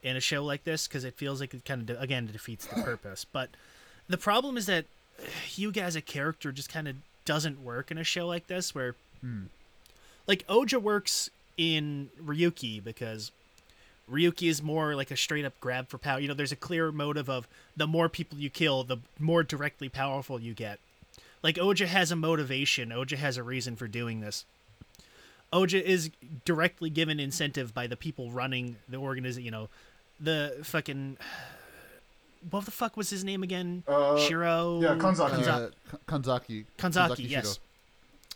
in a show like this because it feels like it kind of de- again defeats the purpose. But the problem is that Hyuga as a character just kind of doesn't work in a show like this where hmm. like Ouja works in Ryuki because Ryuki is more like a straight up grab for power. You know, there's a clear motive of the more people you kill, the more directly powerful you get. Like Ouja has a motivation. Ouja has a reason for doing this. Ouja is directly given incentive by the people running the organization. You know, the fucking what the fuck was his name again?
Uh,
Shiro.
yeah, Kanzaki.
Kanza-
uh, K- Kanzaki.
Kanzaki,
Shido.
yes.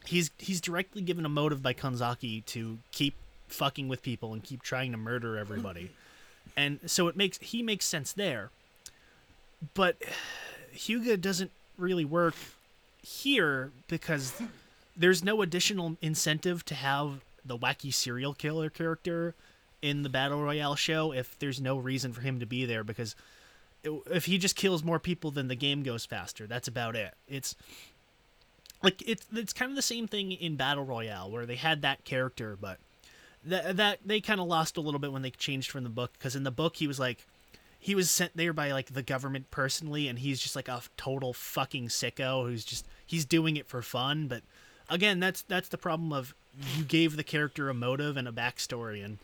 He's he's directly given a motive by Kanzaki to keep fucking with people and keep trying to murder everybody. and so it makes he makes sense there. But Hyuga doesn't really work here because there's no additional incentive to have the wacky serial killer character in the battle royale show if there's no reason for him to be there because if he just kills more people then the game goes faster that's about it it's like it's it's kind of the same thing in battle royale where they had that character but that that they kind of lost a little bit when they changed from the book because in the book he was like he was sent there by like the government personally and he's just like a total fucking sicko who's just he's doing it for fun but again that's that's the problem of you gave the character a motive and a backstory and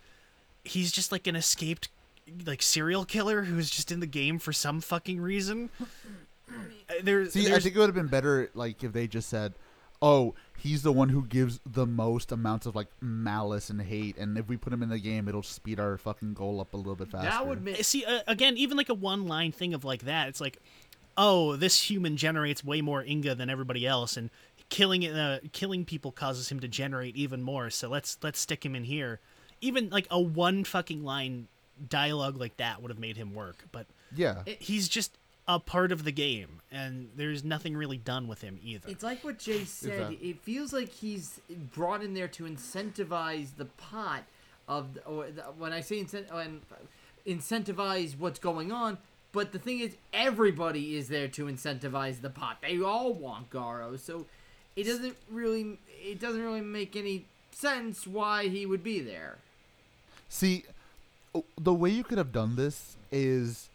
he's just like an escaped like serial killer who's just in the game for some fucking reason. Uh, there's,
See, I think it would have been better like if they just said, "Oh, he's the one who gives the most amounts of like malice and hate, and if we put him in the game, it'll speed our fucking goal up a little bit faster."
That would make
see uh, again even like a one line thing of like that it's like oh this human generates way more inga than everybody else and killing it uh, killing people causes him to generate even more so let's let's stick him in here even like a one fucking line dialogue like that would have made him work but
yeah.
he's just a part of the game and there's nothing really done with him either
It's like what Jay said.
that-
It feels like he's brought in there to incentivize the pot of, the, or the, when I say incent, when, incentivize what's going on. But the thing is, everybody is there to incentivize the pot. They all want Garo, so it doesn't really, it doesn't really make any sense why he would be there.
See, the way you could have done this is,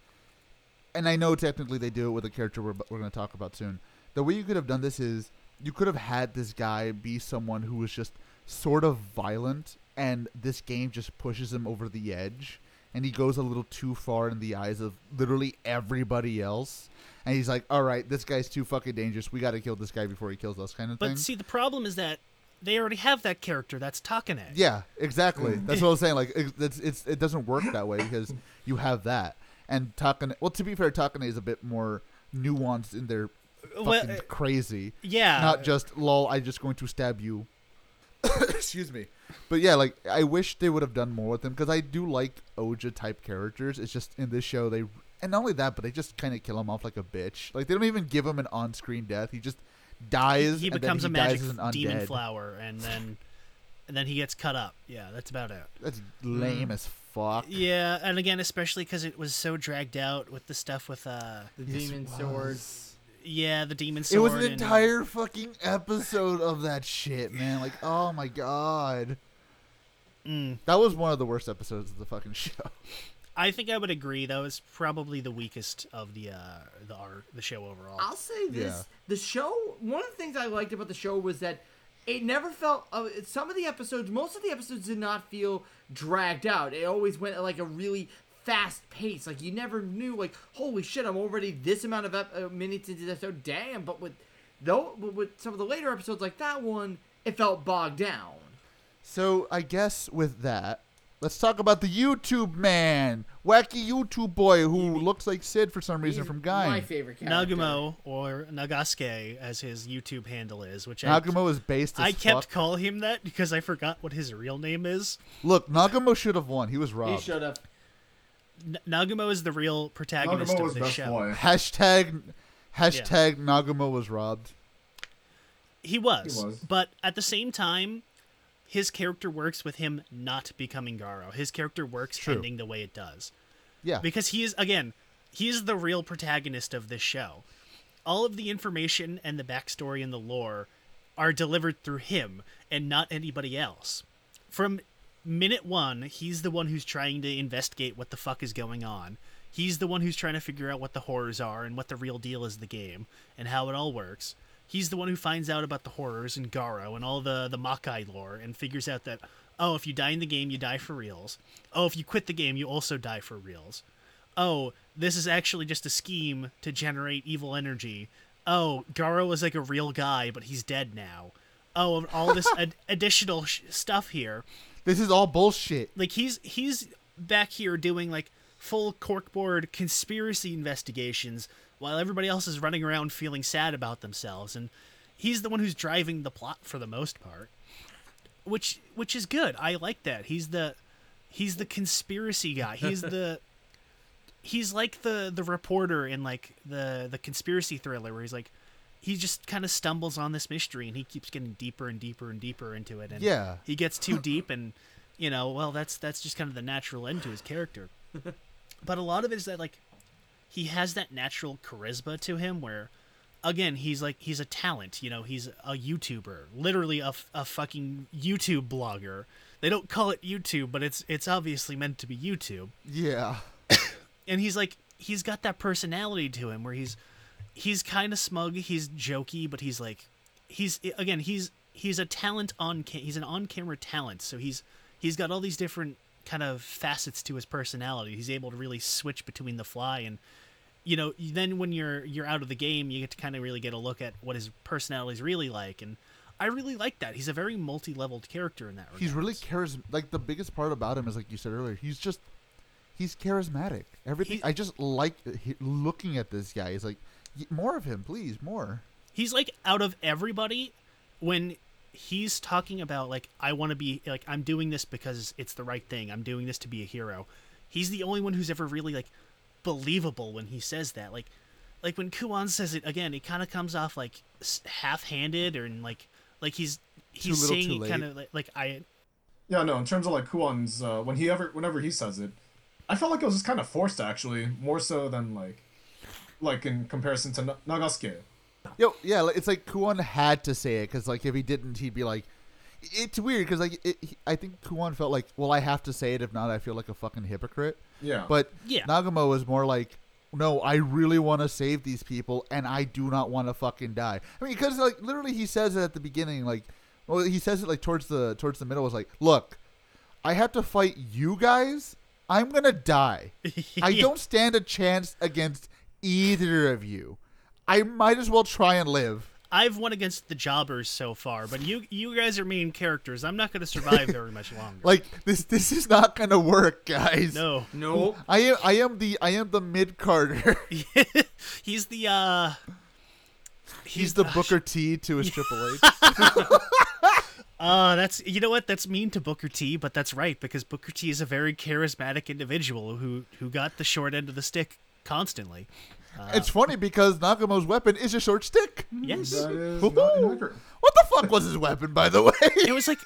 and I know technically they do it with a character we're, we're going to talk about soon. The way you could have done this is you could have had this guy be someone who was just sort of violent, and this game just pushes him over the edge, and he goes a little too far in the eyes of literally everybody else. And he's like, "All right, this guy's too fucking dangerous. We got to kill this guy before he kills us," kind of thing.
but see the problem is that they already have that character that's Takane.
Yeah, exactly. That's what I was saying. Like, it, it's, it's it doesn't work that way because you have that, and Takane. Well, to be fair, Takane is a bit more nuanced in their fucking
Well, uh,
crazy.
yeah
Not just lol. I'm just going to stab you. Excuse me, but yeah, like I wish they would have done more with him because I do like Ouja type characters. It's just in this show they, and not only that, but they just kind of kill him off like a bitch. Like they don't even give him an on-screen death. He just dies.
he
and then
becomes
he
a magic
dies as
demon flower, and then and then he gets cut up. Yeah, that's about it.
That's lame as fuck.
Yeah, and again, especially because it was so dragged out with the stuff with uh,
The
Yes,
demon
swords.
yeah, the demon sword.
It was an
and-
entire fucking episode of that shit, man. Like, oh my god.
Mm.
That was one of the worst episodes of the fucking show.
I think I would agree. That was probably the weakest of the uh, the art, the show overall.
I'll say this:
Yeah.
the show. One of the things I liked about the show was that it never felt. Uh, some of the episodes, most of the episodes, did not feel dragged out. It always went at like a really fast pace. Like you never knew, like, holy shit, I'm already this amount of ep- uh, minutes into the episode. Damn! But with though, with some of the later episodes, like that one, it felt bogged down.
So I guess with that, let's talk about the YouTube man, wacky YouTube boy who looks like Sid for some reason
He's
from Guy.
My
Guy.
favorite character.
Nagumo or Nagasuke, as his YouTube handle is, which I,
Nagumo is based as
I kept
fuck.
calling him that because I forgot what his real name is.
Look, Nagumo should have won. He was robbed.
He
robbed.
should have.
N- Nagumo is the real protagonist
Nagumo
of
was
this show.
boy.
Hashtag hashtag Nagumo was robbed.
He was,
He was.
but at the same time, his character works with him not becoming Garo. His character works
True.
ending the way it does
Yeah.
because he is again, he is the real protagonist of this show. All of the information and the backstory and the lore are delivered through him and not anybody else. From minute one, he's the one who's trying to investigate what the fuck is going on. He's the one who's trying to figure out what the horrors are and what the real deal is the game and how it all works. He's the one who finds out about the horrors and Garo and all the the Makai lore and figures out that oh, if you die in the game, you die for reals. Oh, if you quit the game, you also die for reals. Oh, this is actually just a scheme to generate evil energy. Oh, Garo is like a real guy, but he's dead now. Oh, and all this ad- additional sh- stuff here
This is all bullshit.
like he's he's back here doing like full corkboard conspiracy investigations while everybody else is running around feeling sad about themselves and he's the one who's driving the plot for the most part which which is good. I like that. He's the he's the conspiracy guy. He's the he's like the the reporter in like the the conspiracy thriller where he's like he just kind of stumbles on this mystery and he keeps getting deeper and deeper and deeper into it and
Yeah.
he gets too deep and you know well that's that's just kind of the natural end to his character. But a lot of it is that like he has that natural charisma to him where again he's like he's a talent you know he's a youtuber literally a, a fucking youtube blogger. They don't call it youtube but it's it's obviously meant to be youtube.
Yeah.
and he's like he's got that personality to him where he's he's kind of smug he's jokey but he's like he's again he's he's a talent on ca- he's an on-camera talent so he's he's got all these different kind of facets to his personality. He's able to really switch between the fly and you know then when you're you're out of the game you get to kind of really get a look at what his personality is really like and i really like that he's a very multi-leveled character in that regard
He's really charismatic. Like the biggest part about him is like you said earlier. He's just he's charismatic. Everything.
He-
I just like uh, he, looking at this guy. He's like more of him, please, more.
he's like out of everybody when he's talking about like I want to be like I'm doing this because it's the right thing. I'm doing this to be a hero. He's the only one who's ever really like believable when he says that. Like like when Kuon says it again, it kind of comes off like half-handed or in like like he's he's
little,
saying
too
kind of like, like I
Yeah, no. In terms of like Kuon's, uh, when he ever, whenever he says it, I felt like it was just kind of forced actually, more so than like, like in comparison to Na- Nagasuke.
Yo, yeah, it's like Kuon had to say it because like if he didn't, he'd be like, it's weird because like it, I think Kuon felt like, well, I have to say it. If not, I feel like a fucking hypocrite.
Yeah.
But
Yeah.
Nagumo was more like, no, I really want to save these people, and I do not want to fucking die. I mean, because like literally, he says it at the beginning, like, well, he says it like towards the towards the middle. Was like, look, I have to fight you guys. I'm gonna die. I don't stand a chance against either of you. I might as well try and live.
I've won against the jobbers so far, but you you guys are main characters. I'm not going to survive very much longer.
Like this, this is not gonna work, guys.
no.
No.
I am, I am the, I am the mid Carter.
he's the uh
He's the Booker T to his Triple H.
Uh, that's you know what? That's mean to Booker T, but that's right because Booker T is a very charismatic individual who who got the short end of the stick constantly. Uh-huh.
it's funny because Nagumo's weapon is a short stick.
Yes.
That is not inaccurate.
What the fuck was his weapon, by the way?
It was like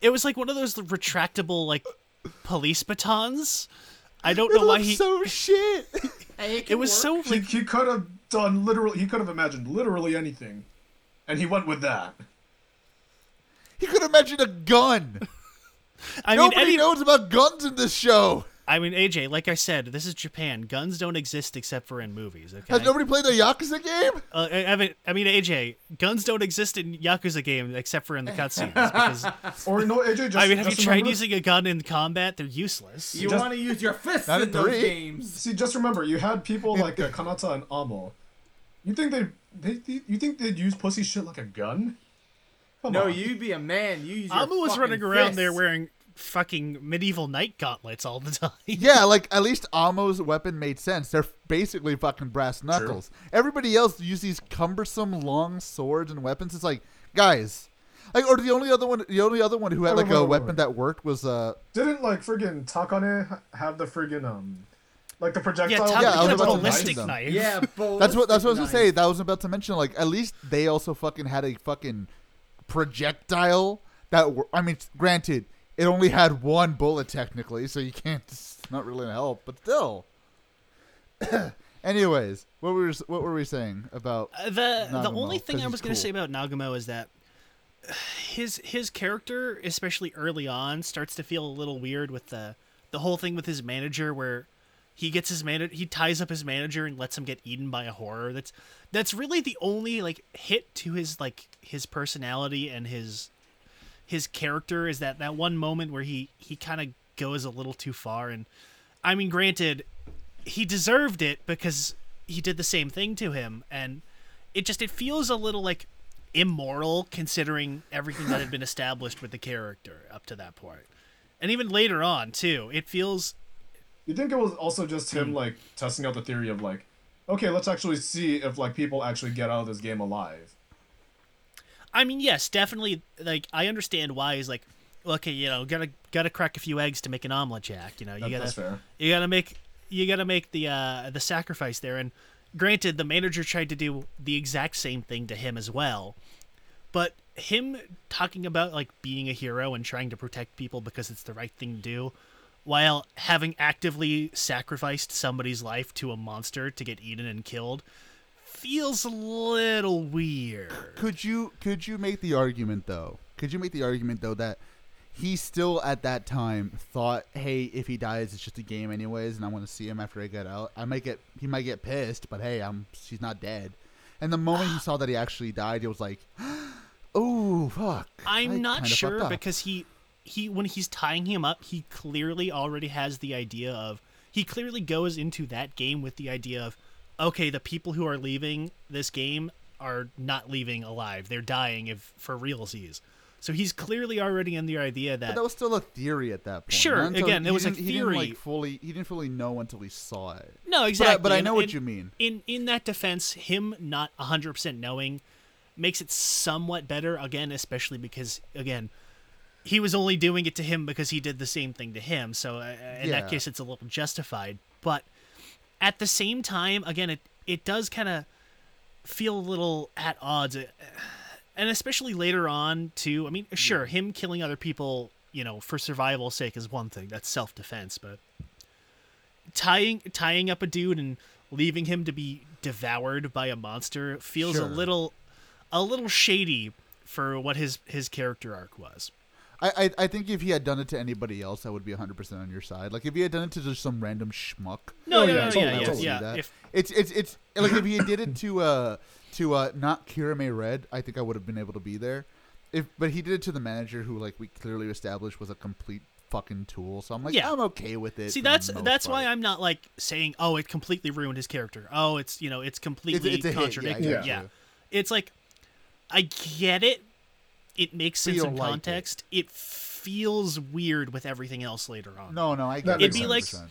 it was like one of those retractable like police batons. I don't
It
know why he
so shit.
Hey,
it was
work.
so
He,
like
he could have done literally. He could have imagined literally anything, and he went with that.
he could imagine a gun.
I mean
Nobody
any,
knows about guns in this show.
I mean AJ, like I said, this is Japan. Guns don't exist except for in movies, okay?
Has nobody played the Yakuza game?
Uh, I, I mean, I mean, AJ, guns don't exist in Yakuza game except for in the cutscenes. Because
Or no, AJ. Just,
I mean, have you
just
tried
remember-
using a gun in combat? They're useless.
You want to use your fists in
in
those
three.
games.
See, just remember, you had people like uh, Kanata and Amo. You think they, they, they, you think they'd use pussy shit like a gun? Come
No,
on.
you'd be a man. You use your
Amo was running around there wearing fucking medieval knight gauntlets all the time.
Yeah, like at least Amo's weapon made sense. They're basically fucking brass knuckles. Everybody else use these cumbersome long swords and weapons. It's like, guys, like, or the only other one, the only other one who had like a
wait, wait,
weapon that worked was uh,
Didn't like friggin' Takane have the friggin' um, like the projectile?
yeah,
that
Yeah, I was
yeah,
about to
ballistic
mention them.
knife.
Yeah,
that's what that's what I was gonna
ballistic
say. That I was about to mention. Like, at least they also fucking had a fucking projectile that. wor- I mean, granted, it only had one bullet technically, so you can't. It's not really help, but still. Anyways, what were what were we saying about?
Uh, the the only thing I was going to say about Nagumo is that his his character, especially early on, starts to feel a little weird with the the whole thing with his manager, where he gets his man he ties up his manager and lets him get eaten by a horror. That's that's really the only like hit to his like his personality and his his character is that that one moment where he he kind of goes a little too far and I mean granted he deserved it because he did the same thing to him and it just it feels a little like immoral considering everything that had been established with the character up to that point and even later on too it feels
You think it was also just him
Hmm.
like testing out the theory of like, okay, let's actually see if like people actually get out of this game alive.
I mean, yes, definitely. Like, I understand why he's like, okay, you know, gotta gotta crack a few eggs to make an omelet, Jack. You know, you
That-
gotta
that's fair.
you gotta make you gotta make the uh the sacrifice there. And granted, the manager tried to do the exact same thing to him as well, but him talking about like being a hero and trying to protect people because it's the right thing to do. While having actively sacrificed somebody's life to a monster to get eaten and killed, feels a little weird.
Could you could you make the argument though? Could you make the argument though that he still at that time thought, hey, if he dies, it's just a game anyways, and I want to see him after I get out. I might get he might get pissed, but hey, I'm she's not dead. And the moment he saw that he actually died, he was like, oh fuck. I
I'm not sure because he he when he's tying him up, he clearly already has the idea of he clearly goes into that game with the idea of okay, the people who are leaving this game are not leaving alive. They're dying if for realsies. So he's clearly already in the idea that,
But that was still a theory at that point.
Sure,
until-
again, it was a
didn't- He didn't
theory.
like fully. He didn't fully know until he saw it.
No, exactly.
But I,
and-
know what
and
you mean.
In in that defense, him not 100% knowing makes it somewhat better again, especially because again, he was only doing it to him because he did the same thing to him. So uh, in
Yeah.
that case it's a little justified, but at the same time, again it it does kind of feel a little at odds uh, and especially later on too. I mean, sure, him killing other people, you know, for survival's sake is one thing. That's self-defense, but tying tying up a dude and leaving him to be devoured by a monster feels
Sure.
a little a little shady for what his his character arc was.
I, I I think if he had done it to anybody else, I would be 100 percent on your side. Like if he had done it to just some random schmuck.
No,
Oh,
no,
yeah,
no,
totally,
yeah, yeah,
would
totally.
see
yeah.
that.
If
It's it's it's like if he did it to uh to uh not Kiramai Red, I think I would have been able to be there. If but he did it to the manager who like we clearly established was a complete fucking tool. So I'm like
Yeah.
I'm okay with it.
see,
for the
that's
most
that's why. I'm not like saying, oh, it completely ruined his character. Oh, it's you know, it's completely
it's a hit, yeah, I
contradictory. yeah, it's like I get it. It makes sense in
like
context. It. feels weird with everything else later on.
No, no, I get
It'd be like-
100%.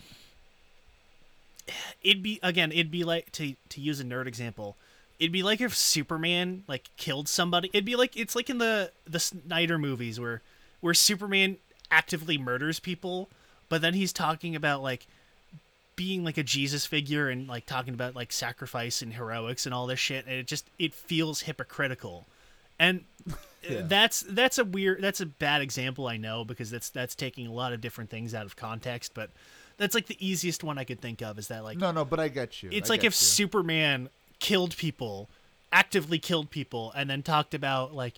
it'd be again it'd be like to to use a nerd example it'd be like if superman like killed somebody it'd be like it's like in the the snyder movies where where superman actively murders people but then he's talking about like being like a Jesus figure and like talking about like sacrifice and heroics and all this shit, and it just it feels hypocritical, and
Yeah.
that's that's a weird that's a bad example I know because that's that's taking a lot of different things out of context, but that's like the easiest one I could think of is that like
No, no, but I get you.
it's
I
like if
you.
Superman killed people, actively killed people, and then talked about like,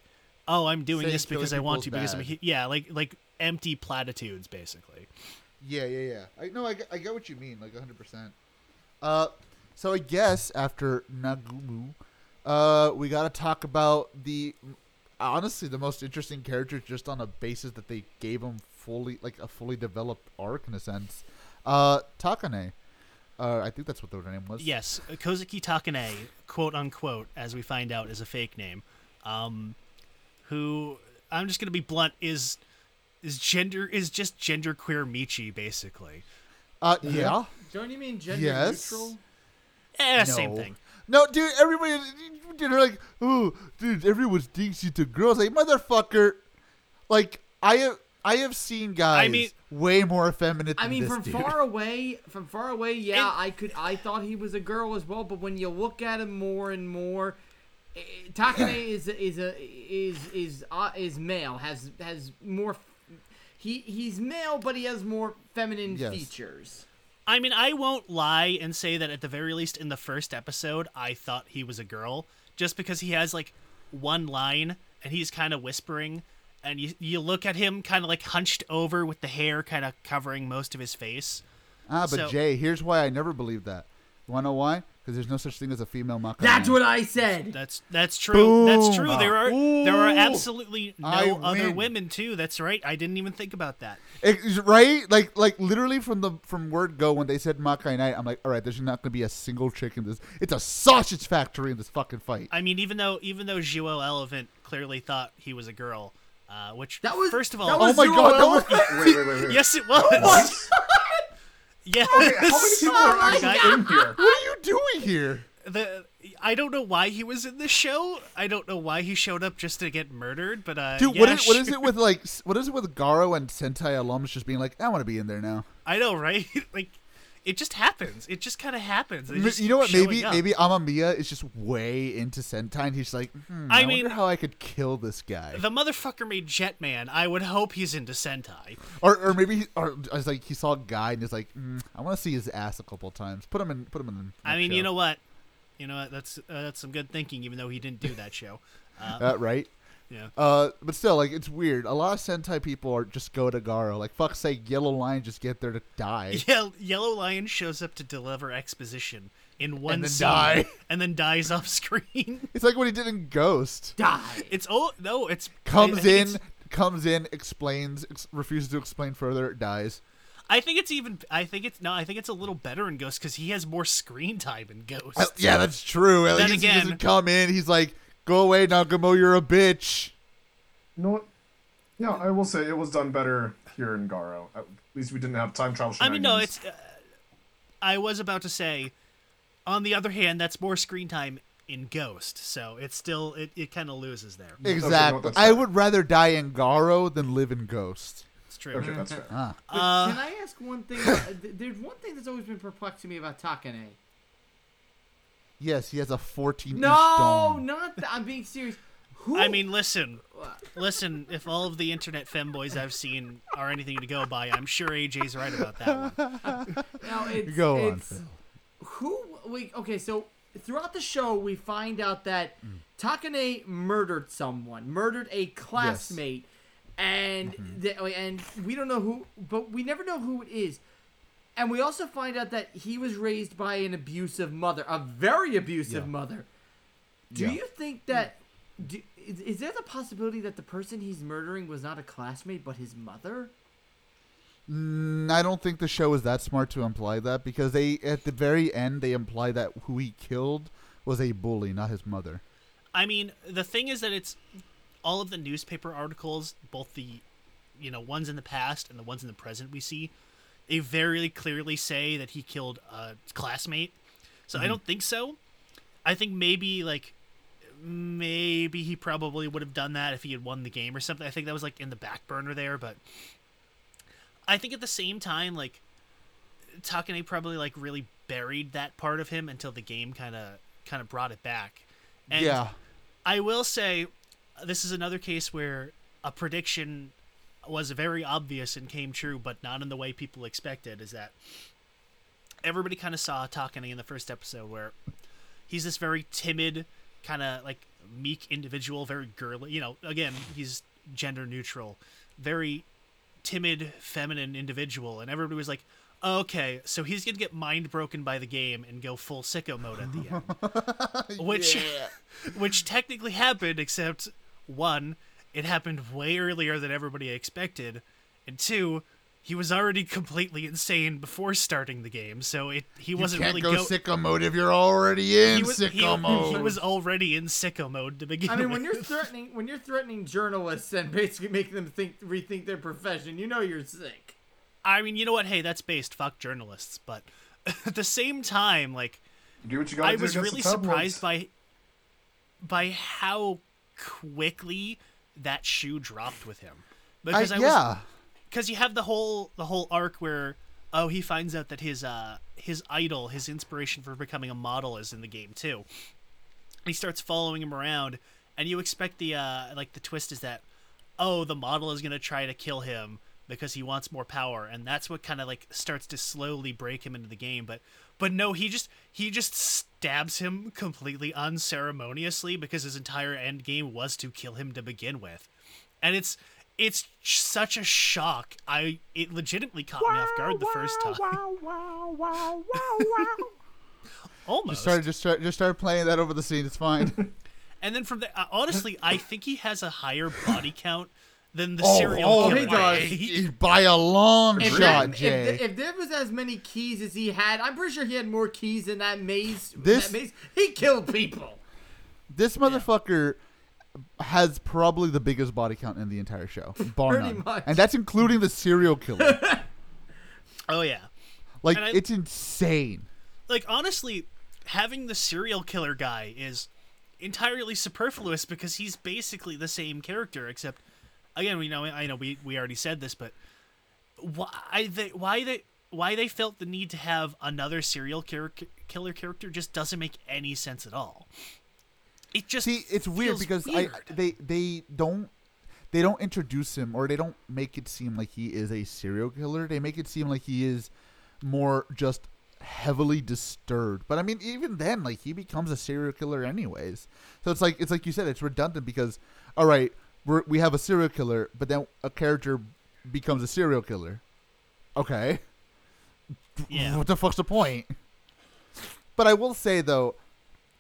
oh, I'm doing
Saying
this because I want to because I'm a
bad.
he- yeah, like like empty platitudes basically.
Yeah, yeah, yeah. I know. I, get- I get what you mean, like 100. percent Uh, so I guess after Nagumo, uh, we got to talk about the honestly the most interesting characters just on a basis that they gave him fully like a fully developed arc in a sense. Uh, Takane. Uh, I think that's what their name was.
Yes, Kozuki Takane, quote unquote, as we find out, is a fake name. Um, who I'm just gonna be blunt is is gender is just genderqueer Michi basically.
Uh, yeah.
Don't you mean gender
Yes.
neutral?
Eh,
No.
same thing.
No, dude, everybody did her like, oh, dude, everyone thinks you to girls. Like, motherfucker. Like, I have, I have seen guys I
mean-
way more effeminate.
I mean,
this
from
dude.
far away, from far away, yeah,
And-
I could, I thought he was a girl as well. But when you look at him more and more, eh, Takane is is a is is uh, is male. Has has more. He he's male, but he has more feminine
Yes.
features.
I mean, I won't lie and say that at the very least in the first episode, I thought he was a girl, just because he has like one line and he's kind of whispering, and you you look at him kind of like hunched over with the hair kind of covering most of his face.
Ah, but
So-
Jay, here's why I never believed that. You wanna know why? Because there's no such thing as a female Maka.
That's what I said.
That's that's true. That's true. There are there are
Ooh.
absolutely
I
no other
win.
women too. That's right. I didn't even think about that.
Ex- right? Like, like literally from the from word go when they said Makai Knight, I'm like, all right, there's not gonna be a single chick in this. It's a sausage factory in this fucking fight.
I mean, even though even though Joel Elephant clearly thought he was a girl, uh, which
That was
first of all,
that
oh my
Zero
god, that was
Wait, wait, wait, wait.
yes, it was. Yes.
Okay, how many people are
my
actually in here?
What are you doing here?
the I don't know why he was in this show. I don't know why he showed up just to get murdered. But uh,
Dude,
yeah,
what, is, what is it with like what is it with Garo and Sentai alums just being like, I want to be in there now?
I know, right? like, it just happens. It just kind of happens.
You know what? Maybe
up.
maybe Amamiya is just way into Sentai, and he's like, hmm, I,
I mean-
wonder how I could kill this guy,
the motherfucker made Jetman. I would hope he's into Sentai.
or or maybe he, or I was like he saw a guy and he's like, mm, I want to see his ass a couple times. Put him in. Put him in. The
I mean,
show.
you know what? You know what? That's uh, that's some good thinking. Even though he didn't do that show. Uh,
Uh, right?
Yeah.
Uh, but still, like it's weird. A lot of Sentai people are just go to Garo. Like fuck's sake, Yellow Lion just get there to die.
Yeah, Yellow Lion shows up to deliver exposition in one
then
scene
die.
and then dies off screen.
It's like what he did in Ghost.
Die.
It's oh no, it's I
Comes in,
it's-
comes in, explains, ex- refuses to explain further, dies.
I think it's even. I think it's no. I think it's a little better in Ghost because he has more screen time in Ghost.
Yeah, that's true. At
Then
least he
again-
doesn't come in. He's like, "Go away, Nagumo. You're a bitch."
You know what? Yeah, I will say it was done better here in Garo. At least we didn't have time travel.
I mean, no, it's. Uh, I was about to say. On the other hand, that's more screen time in Ghost, so it's still it, it kind of loses there.
Exactly.
that's
I would rather die in Garo than live in Ghost.
It's true.
okay. That's fair.
Ah.
Uh,
can I ask one thing? There's one thing that's always been perplexing me about Takane.
Yes, he has a 14 inch
No,
dong.
not that. I'm being serious. Who?
I mean, listen, listen. If all of the internet femboys I've seen are anything to go by, I'm sure AJ's right about that one.
no, it's,
Go on,
it's,
Phil.
Who? We okay. So throughout the show, we find out that Takane murdered someone, murdered a classmate, and mm-hmm. the, and we don't know who, but we never know who it is. And we also find out that he was raised by an abusive mother, a very abusive
Yeah.
mother. Do
Yeah.
you think that? Do, is, is there the possibility that the person he's murdering was not a classmate but his mother?
Mm, I don't think the show is that smart to imply that because they at the very end they imply that who he killed was a bully, not his mother.
I mean, the thing is that it's all of the newspaper articles, both the you know ones in the past and the ones in the present we see, they very clearly say that he killed a classmate. So I mm-hmm. don't think so. I think maybe like maybe he probably would have done that if he had won the game or something. I think that was like in the back burner there, but I think at the same time like Takane probably like really buried that part of him until the game kind of kind of brought it back. And
yeah.
I will say this is another case where a prediction was very obvious and came true, but not in the way people expected. Is that everybody kind of saw Takane in the first episode where he's this very timid, kind of like meek individual, very girly. You know, again, he's gender neutral, very timid, feminine individual, and everybody was like, okay, so he's gonna get mind broken by the game and go full sicko mode at the end, which, which technically happened, except one, it happened way earlier than everybody expected, and two. He was already completely insane before starting the game, so it he
You
wasn't
can't
really
go
go-
sicko mode if you're already in
he was,
sicko
he,
mode.
he was already in sicko mode to begin
I mean,
with.
when you're threatening when you're threatening journalists and basically making them think rethink their profession, you know you're sick.
I mean, you know what? Hey, that's based. Fuck journalists. But at the same time, like,
Do what you gotta
I
do
was really surprised by by how quickly that shoe dropped with him. Because I, was
yeah.
because you have the whole the whole arc where oh he finds out that his uh his idol his inspiration for becoming a model is in the game too he starts following him around and you expect the uh like the twist is that oh the model is going to try to kill him because he wants more power and that's what kind of like starts to slowly break him into the game but but no he just he just stabs him completely unceremoniously because his entire end game was to kill him to begin with. And it's it's such a shock. I it legitimately caught me off guard the first time. almost.
Just start, just start, just start playing that over the scene. It's fine.
And then from there, uh, honestly, I think he has a higher body count than the
Oh,
serial
oh,
killer.
he does.
He- by a long
If,
shot,
that-
Jay.
if, if there was as many keys as he had, I'm pretty sure he had more keys in that maze.
This-
that maze. He killed people.
this motherfucker has probably the biggest body count in the entire show, bar
Pretty
none.
much.
And that's including the serial killer.
Oh yeah,
like
I-
it's insane.
like honestly, having the serial killer guy is entirely superfluous because he's basically the same character, except again, we know I know we we already said this, but why they why they why they felt the need to have another serial killer character just doesn't make any sense at all. It just
See, it's weird because
weird.
I they they don't they don't introduce him or they don't make it seem like he is a serial killer. They make it seem like he is more just heavily disturbed. But I mean, even then, like he becomes a serial killer anyways. So it's like it's like you said, it's redundant because all right, we're, we have a serial killer, but then a character becomes a serial killer. Okay,
yeah.
what the fuck's the point? But I will say though,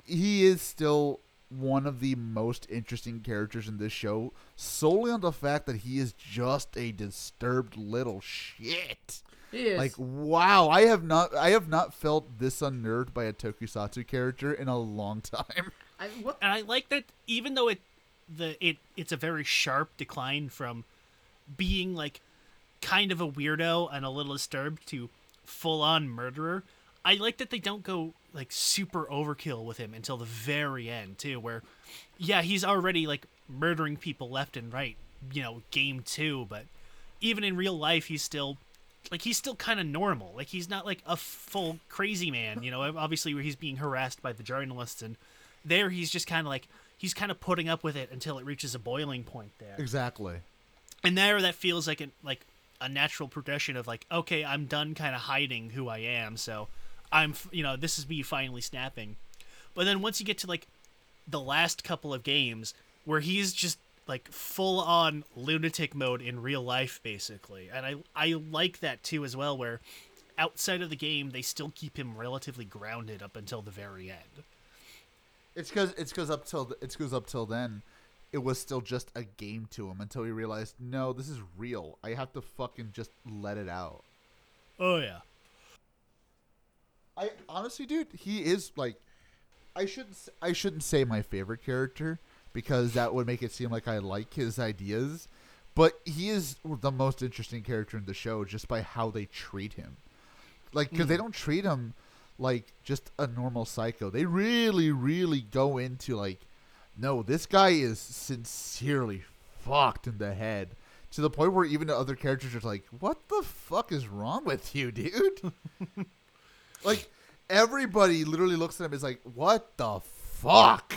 he is still one of the most interesting characters in this show, solely on the fact that he is just a disturbed little shit.
He is.
Like wow, I have not I have not felt this unnerved by a tokusatsu character in a long time.
I, what?
and I like that even though it the it it's a very sharp decline from being like kind of a weirdo and a little disturbed to full on murderer. I like that they don't go like super overkill with him until the very end too, where yeah, he's already like murdering people left and right, you know, game two, but even in real life he's still like he's still kind of normal. Like he's not like a full crazy man, you know. Obviously, where he's being harassed by the journalists, and there he's just kind of like he's kind of putting up with it until it reaches a boiling point there.
Exactly.
And there, that feels like a like a natural progression of like, okay, I'm done kind of hiding who I am, so I'm you know this is me finally snapping. But then once you get to like the last couple of games where he's just like full on lunatic mode in real life basically and i i like that too as well where outside of the game they still keep him relatively grounded up until the very end
It's because it's because up till it's because up till then, it was still just a game to him until he realized no, this is real. I have to fucking just let it out.
oh yeah
I honestly, dude, he is like, I shouldn't I shouldn't say my favorite character because that would make it seem like I like his ideas, but he is the most interesting character in the show just by how they treat him. Like, because they mm. don't treat him like just a normal psycho. They really, really go into like, no, this guy is sincerely fucked in the head to the point where even the other characters are like, "What the fuck is wrong with you, dude?" like everybody literally looks at him is like, "What the fuck?"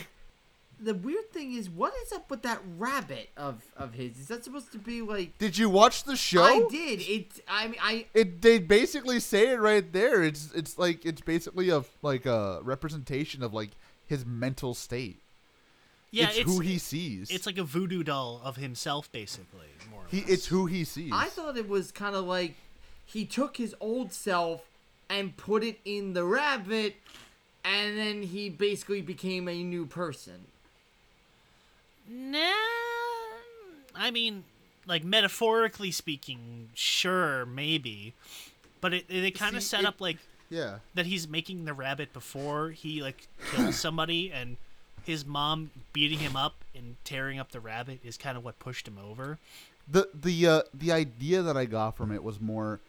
The weird thing is, what is up with that rabbit of of his? Is that supposed to be like?
Did you watch the show?
I did. It. I mean, I.
It they basically say it right there. It's it's like it's basically a like a representation of like his mental state.
Yeah,
it's,
it's,
who he sees.
It's like a voodoo doll of himself, basically. More. Or
he
less.
it's who he sees.
I thought it was kind of like he took his old self and put it in the rabbit, and then he basically became a new person.
Nah, I mean, like metaphorically speaking, sure, maybe, but it they kind of set
it-
up like
yeah.
that he's making the rabbit before he like kills somebody, and his mom beating him up and tearing up the rabbit is kind of what pushed him over.
the the uh, the idea that I got from it was more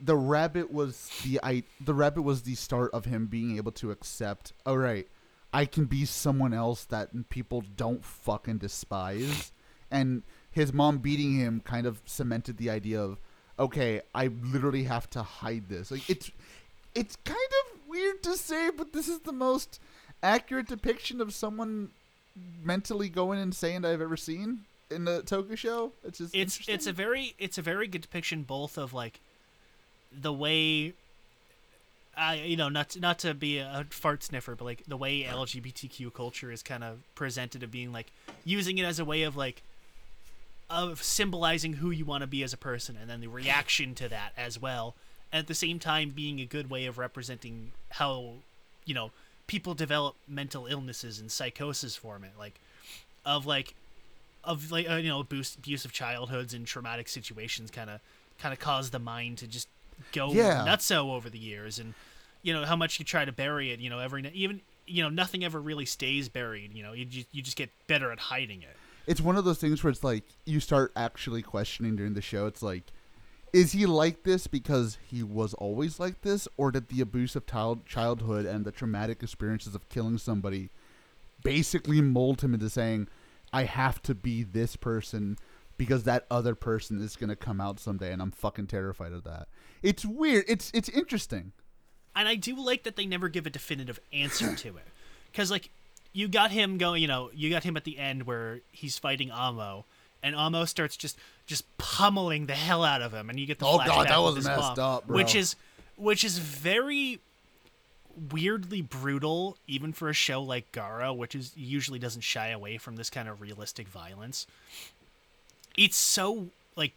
the rabbit was the I the rabbit was the start of him being able to accept. All right, I can be someone else that people don't fucking despise, and his mom beating him kind of cemented the idea of okay, I literally have to hide this. Like it's it's kind of weird to say, but this is the most accurate depiction of someone mentally going insane I've ever seen in the Toku show. It's just
it's it's a very it's a very good depiction both of like the way I you know not to, not to be a fart sniffer but like the way LGBTQ culture is kind of presented of being like using it as a way of like of symbolizing who you want to be as a person and then the reaction to that as well. And at the same time being a good way of representing how you know people develop mental illnesses and psychosis from it like of like of like uh, you know abuse, abusive childhoods and traumatic situations kind of kind of cause the mind to just go
Yeah.
nutso over the years and you know how much you try to bury it you know every even you know nothing ever really stays buried you know you just, you just get better at hiding it
it's one of those things where it's like you start actually questioning during the show. It's like, is he like this because he was always like this, or did the abuse of child childhood and the traumatic experiences of killing somebody basically mold him into saying, I have to be this person because that other person is gonna come out someday, and I'm fucking terrified of that. It's weird. It's it's interesting.
and I do like that they never give a definitive answer to it, because like you got him going, you know, you got him at the end where he's fighting Amo, and Amo starts just just pummeling the hell out of him, and you get the
Oh, God, that was messed
mom,
up, bro.
which is which is very weirdly brutal, even for a show like Garo, which is usually doesn't shy away from this kind of realistic violence. It's so like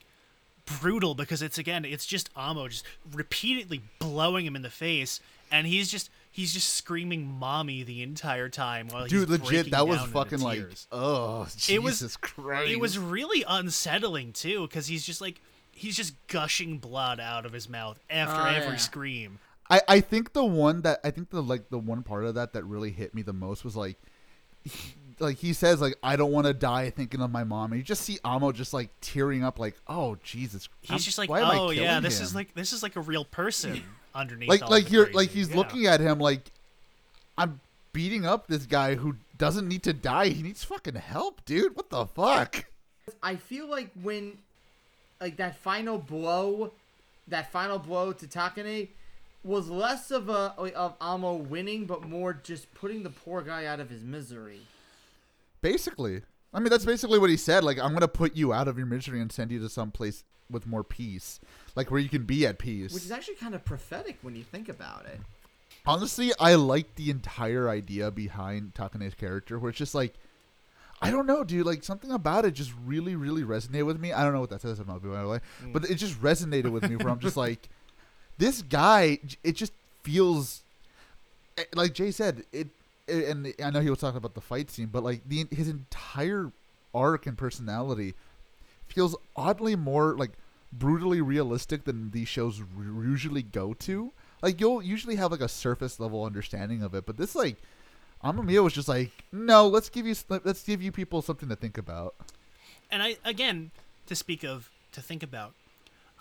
brutal because it's again it's just Amo just repeatedly blowing him in the face and he's just he's just screaming mommy the entire time while he's
Dude, legit, that was fucking like,
tears.
oh, Jesus
It was-
Christ.
it was really unsettling too because he's just like he's just gushing blood out of his mouth after
Oh,
every
yeah.
scream
I, I think the one that I think the like the one part of that that really hit me the most was like he- like he says like I don't want to die thinking of my mom and you just see Amo just like tearing up like oh Jesus
he's
I'm-
just like
why am I
oh yeah this
him?"
is like this is like a real person underneath
like
all
like
the
you're
crazy.
like he's
Yeah.
looking at him like I'm beating up this guy who doesn't need to die he needs fucking help dude what the fuck
I feel like when, like that final blow, that final blow to Takane, was less of a of Amo winning, but more just putting the poor guy out of his misery.
Basically I mean that's basically what he said like I'm gonna put you out of your misery and send you to some place with more peace like where you can be at peace
Which is actually kind of prophetic when you think about it.
honestly, I like the entire idea behind Takane's character, where it's just like, I don't know, dude. Like something about it just really, really resonated with me. I don't know what that says about me, by the way, but it just resonated with me. Where I'm just like, this guy. It just feels eh, like Jay said it. And I know he was talking about the fight scene, but like the his entire arc and personality feels oddly more like brutally realistic than these shows r- usually go to. Like you'll usually have like a surface level understanding of it, but this like Amamiya was just like, no, let's give you let's give you people something to think about.
and I again to speak of to think about.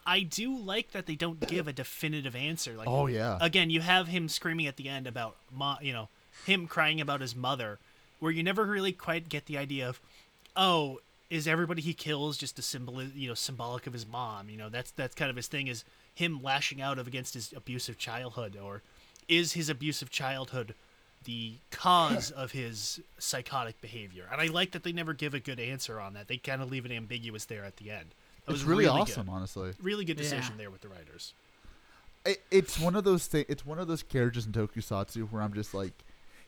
I do like that they don't give a definitive answer. Like,
Oh, yeah.
Again, you have him screaming at the end about, you know, him crying about his mother, where you never really quite get the idea of, oh, is everybody he kills just a symbol you know symbolic of his mom you know that's that's kind of his thing is him lashing out of against his abusive childhood or is his abusive childhood the cause of his psychotic behavior and i like that they never give a good answer on that they kind of leave it ambiguous there at the end that
It's
was
really,
really
awesome,
good.
honestly.
really good
Yeah.
decision there with the writers
it, it's one of those things. It's one of those characters in Tokusatsu where I'm just like,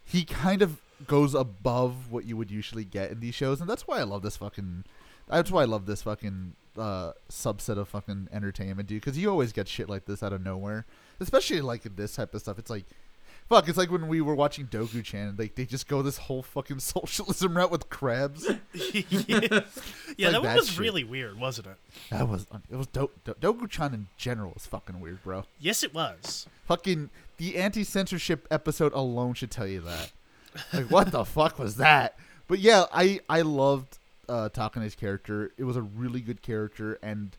he kind of goes above what you would usually get in these shows, and that's why I love this fucking. That's why I love this fucking uh, subset of fucking entertainment, dude. Because you always get shit like this out of nowhere, especially like this type of stuff. It's like, fuck. It's like when we were watching Doku Chan, like they just go this whole fucking socialism route with crabs.
yeah
like
that one
that
was
shit.
really weird wasn't it
That was it was do- do- Dogu Chan in general is fucking weird, bro.
yes it was
Fucking the anti censorship episode alone should tell you that. Like what the fuck was that? But yeah, I I loved uh Takane's character. It was a really good character and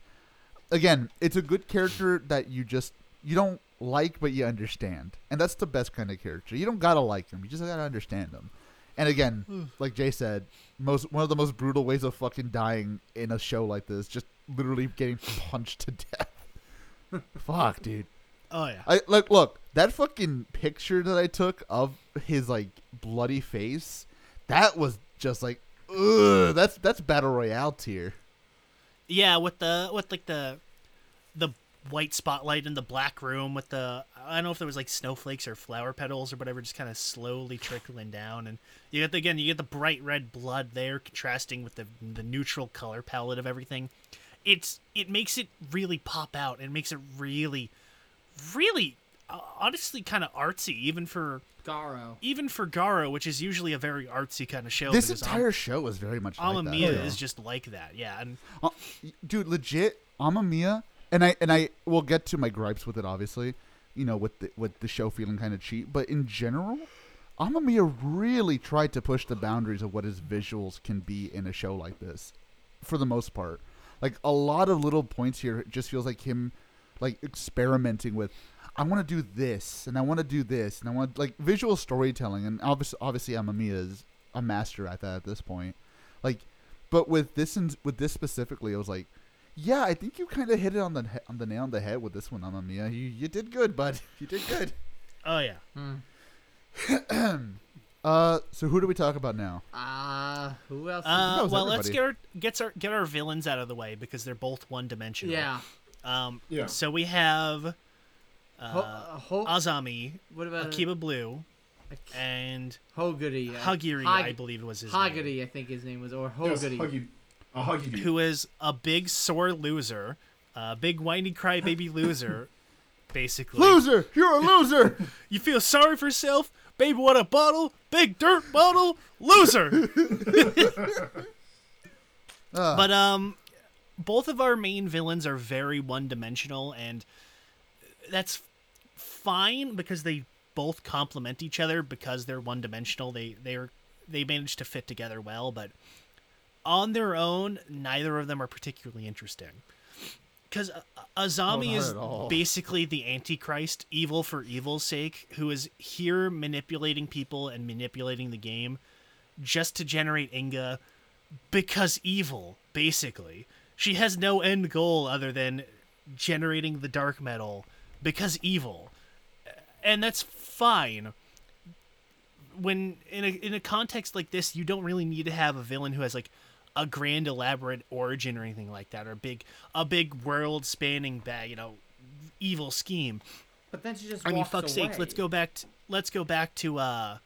again, it's a good character that you just you don't like but you understand. And that's the best kind of character. You don't gotta like him, you just gotta understand him. And again, hmm. like Jay said, most one of the most brutal ways of fucking dying in a show like this, just literally getting punched to death. Fuck, dude.
oh yeah
I look look that fucking picture that I took of his like bloody face. That was just like, ugh. That's that's battle royale tier.
Yeah, with the with like the the white spotlight in the black room with the I don't know if there was like snowflakes or flower petals or whatever, just kind of slowly trickling down, and you get the, again you get the bright red blood there contrasting with the the neutral color palette of everything. It's it makes it really pop out and makes it really, really, uh, honestly kind of artsy even for
Garo.
even for Garo, which is usually a very artsy kind of show.
This
because
entire show was very much like that.
Amamiya
yeah.
is just like that, yeah, and
Uh, dude, legit, Amamiya, and I and I will get to my gripes with it. Obviously, you know, with the with the show feeling kind of cheap, but in general, Amamiya really tried to push the boundaries of what his visuals can be in a show like this, for the most part. Like a lot of little points here, just feels like him, like experimenting with. I want to do this, and I want to do this, and I want like visual storytelling, and obviously, obviously, Amamiya is a master at that at this point. Like, but with this and with this specifically, I was like, yeah, I think you kind of hit it on the he- on the nail on the head with this one, Amamiya. You you did good, bud. You did good.
oh yeah.
Uh, so who do we talk about now?
Uh, who else?
Uh,
That was
well, let's get our gets our get our villains out of the way because they're both one dimensional.
yeah.
Um.
Yeah.
So we have
Ho-
uh,
uh, Ho-
Azami,
what about
Akiba Blue,
Ak-
and
Hoguri? uh,
Hagiri,
Hag-
I believe was his name,
Hagiri, I think his name was, or
Yes,
Hoguri.
huggy, a huggy.
who is a big sore loser, a big whiny crybaby loser, basically.
Loser, you're a loser.
You feel sorry for yourself, baby. What a bottle, big dirt bottle, loser.
Uh,
But um, both of our main villains are very one-dimensional, and that's fine because they both complement each other because they're one-dimensional. They they're they manage to fit together well, but on their own, neither of them are particularly interesting. Because Azami oh,
not
is basically the Antichrist, evil for evil's sake, who is here manipulating people and manipulating the game just to generate Inga because evil, basically. She has no end goal other than generating the dark metal because evil. And that's fine. When in a in a context like this, you don't really need to have a villain who has like a grand elaborate origin or anything like that or a big a big world spanning bag, you know, evil scheme.
But then she just
I mean, fuck's
away.
sakes, let's go back. To, let's go back to uh,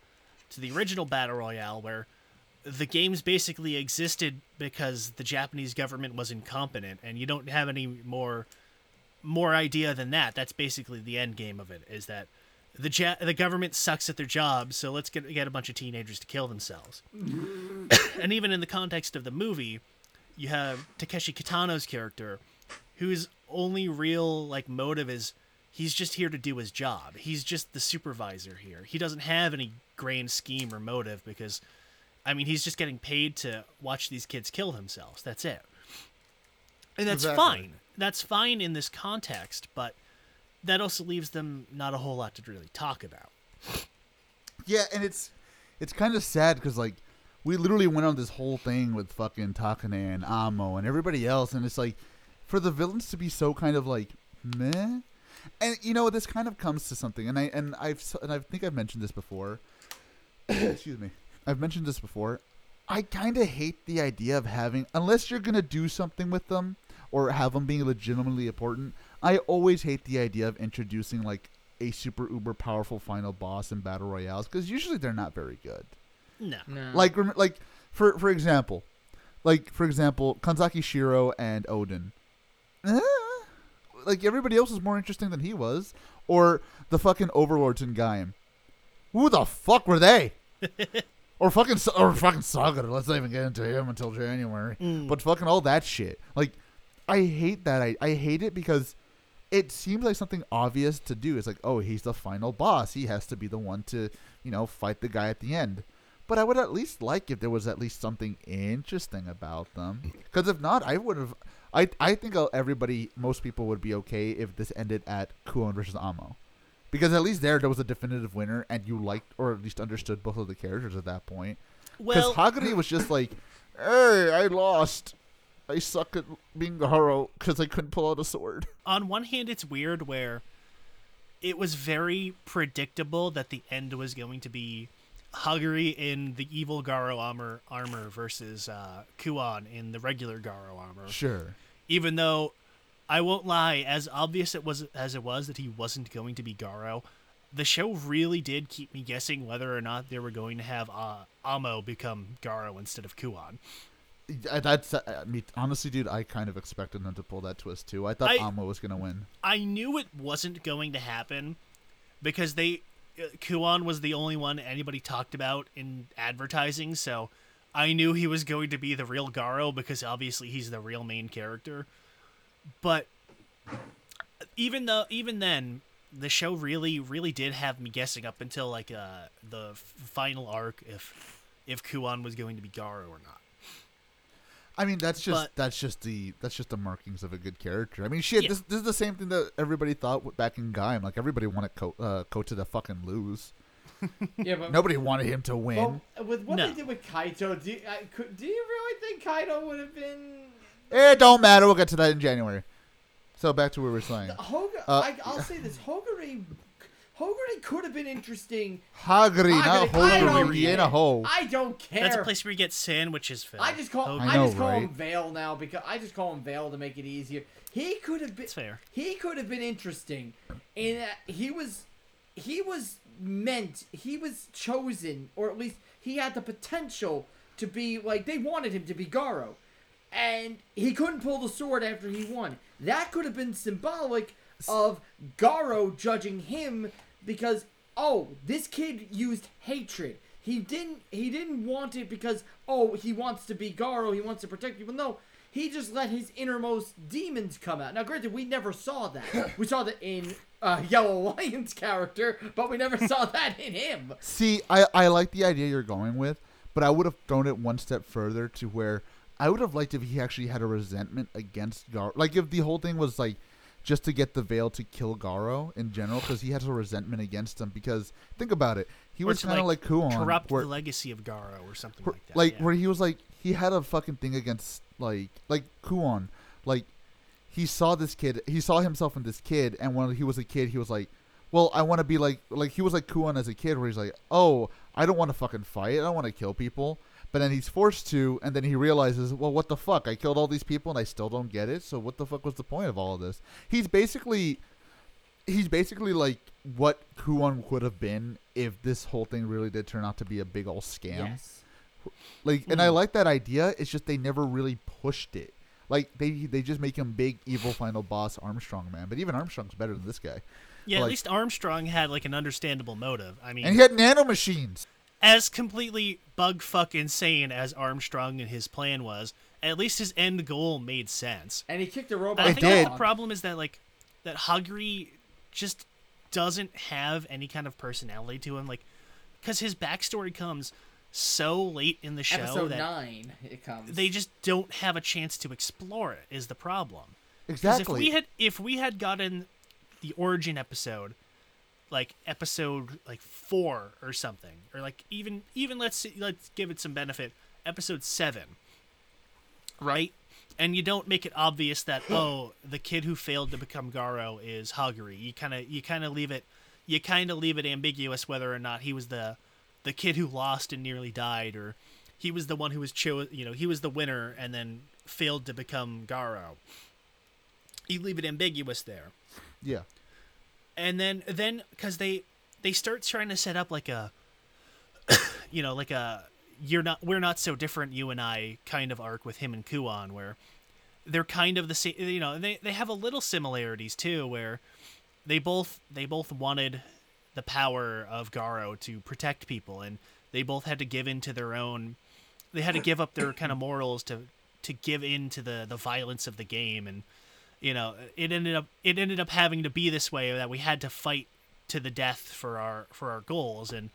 to the original battle royale where the games basically existed because the Japanese government was incompetent, and you don't have any more more idea than that. That's basically the end game of it. Is that the ja- the government sucks at their job, so let's get get a bunch of teenagers to kill themselves. and even in the context of the movie, you have Takeshi Kitano's character, whose only real like motive is he's just here to do his job. He's just the supervisor here. He doesn't have any grand scheme or motive because I mean, he's just getting paid to watch these kids kill themselves. That's it. And that's
Exactly.
fine. That's fine in this context, but that also leaves them not a whole lot to really talk about.
Yeah, and it's it's kind of sad because like we literally went on this whole thing with fucking Takane and Amo and everybody else, and it's like for the villains to be so kind of like meh, and you know this kind of comes to something, and I and I've and I think I've mentioned this before. Excuse me, I've mentioned this before. I kind of hate the idea of having unless you're gonna do something with them or have them being legitimately important. I always hate the idea of introducing like a super uber powerful final boss in battle royales because usually they're not very good.
No.
No.
Like rem- like for for example, like for example, Kanzaki Shiro and Odin. Eh, like everybody else was more interesting than he was, or the fucking overlords in Gaim. Who the fuck were they? or fucking Sa- or fucking Saga. Let's not even get into him until January.
Mm.
But fucking all that shit. Like I hate that. I I hate it because it seems like something obvious to do. It's like, oh, he's the final boss. He has to be the one to, you know, fight the guy at the end. But I would at least like if there was at least something interesting about them. Because if not, I would have. I I think everybody, most people would be okay if this ended at Kuon versus Amo, because at least there there was a definitive winner, and you liked or at least understood both of the characters at that point. Because
Well,
Hagari was just like, "Hey, I lost. I suck at being Garo because I couldn't pull out a sword."
on one hand, it's weird where it was very predictable that the end was going to be Hagari in the evil Garo armor armor versus uh, Kuon in the regular Garo armor.
Sure.
Even though I won't lie, as obvious it was as it was that he wasn't going to be Garo, the show really did keep me guessing whether or not they were going to have uh, Amo become Garo instead of Kuon.
That's uh, honestly, dude. I kind of expected them to pull that twist too. I thought
I-
Amo was gonna win.
I knew it wasn't going to happen because they uh, Kuon was the only one anybody talked about in advertising, so I knew he was going to be the real Garo because obviously he's the real main character. But even though even then the show really really did have me guessing up until like uh the f- final arc if if Kuon was going to be Garo or not.
I mean, that's just
But-
that's just the that's just the markings of a good character. I mean, shit.
Yeah.
This, this is the same thing that everybody thought back in Gaim. Like everybody wanted Ko- uh, Kouta to fucking lose.
yeah, but
Nobody wanted him to win.
well, with what
No.
they did with Kaito, do you, uh, could, do you really think Kaito would have been?
it don't matter. We'll get to that in January. So back to where we're saying.
Hoga,
Uh,
I, I'll say this: Hogari, Hogari could have been interesting.
Hagari, not
Hagari, I don't
Hogari,
care.
in a hole.
I don't care.
That's a place where you get sandwiches filled.
I just call
Hogan.
I
I,
know,
just call him? Vale now because I just call him Vale to make it easier. He could have been
That's fair.
he could have been interesting in that uh, he was he was meant he was chosen or at least he had the potential to be like they wanted him to be Garo and he couldn't pull the sword after he won that could have been symbolic of Garo judging him because oh this kid used hatred he didn't he didn't want it because oh he wants to be Garo he wants to protect people no he just let his innermost demons come out. Now, granted, we never saw that. We saw that in uh, Yellow Lion's character, but we never saw that in him.
See, I, I like the idea you're going with, but I would have thrown it one step further to where I would have liked if he actually had a resentment against Garo. Like if the whole thing was like just to get the veil to kill Garo in general, because he has a resentment against him. Because think about it, he
Or
was kind of like, Kuon,
corrupt
where,
the legacy of Garo or something
where-
like that.
like
yeah.
where he was like he had a fucking thing against like like Kuon, like he saw this kid, he saw himself in this kid, and when he was a kid, he was like, well, I want to be like like he was like Kuon as a kid, where he's like, oh, I don't want to fucking fight, I don't want to kill people. But then he's forced to, and then he realizes, well, what the fuck? I killed all these people, and I still don't get it. So what the fuck was the point of all of this? He's basically, he's basically like what Kuon would have been if this whole thing really did turn out to be a big old scam.
Yes.
Like, and I hmm. like that idea. It's just they never really pushed it. Like they they just make him big evil final boss Armstrong man, but even Armstrong's better than this guy.
yeah, at
like-
least Armstrong had like an understandable motive. I mean,
And he had nanomachines.
As completely bug fuck insane as Armstrong and his plan was, at least his end goal made sense.
And he kicked a robot.
I think that's
did.
the problem is that like that Hagri just doesn't have any kind of personality to him, like because his backstory comes so late in the show
Episode
that
nine, it comes.
they just don't have a chance to explore it. Is the problem?
Exactly.
if we had if we had gotten the origin episode like episode like four or something, or like even even let's see, let's give it some benefit, episode seven, right? And you don't make it obvious that oh the kid who failed to become Garo is Haguri. You kind of you kind of leave it you kind of leave it ambiguous whether or not he was the the kid who lost and nearly died or he was the one who was cho- you know he was the winner and then failed to become Garo. You leave it ambiguous there
Yeah.
And then then because they they start trying to set up like a you know like a you're not we're not so different you and i kind of arc with him and Kuon where they're kind of the same you know they, they have a little similarities too where they both they both wanted the power of garo to protect people and they both had to give in to their own they had to give up their kind of morals to to give in to the the violence of the game and you know it ended up it ended up having to be this way that we had to fight to the death for our for our goals. And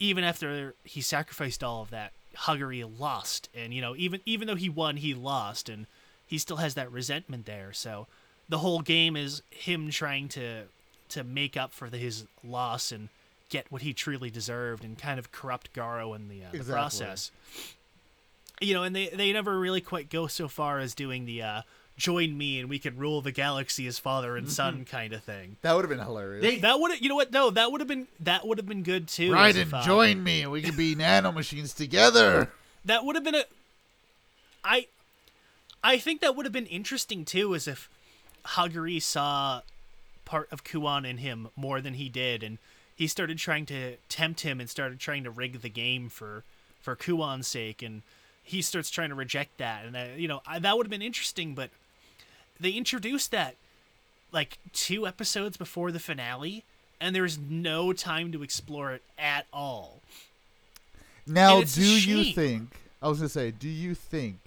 even after he sacrificed all of that Haguri lost. And you know even even though he won he lost. And he still has that resentment there. So the whole game is him trying to to make up for the, his loss and get what he truly deserved and kind of corrupt Garo in the, uh, the process. You know and they they never really quite go so far as doing the uh join me and we can rule the galaxy as father and son kind of thing
That would have been hilarious.
They-
that would you know what no that would have been that would have been good too as
Raiden,
if, uh,
join me and we can be nano machines together.
that would have been a i i think that would have been interesting too as if haguri saw part of Kuon in him more than he did and he started trying to tempt him and started trying to rig the game for for Kuon's sake and he starts trying to reject that and uh, you know I, that would have been interesting but they introduced that like two episodes before the finale and there's no time to explore it at all
Now,
And it's a
do you think? I was gonna say, do you think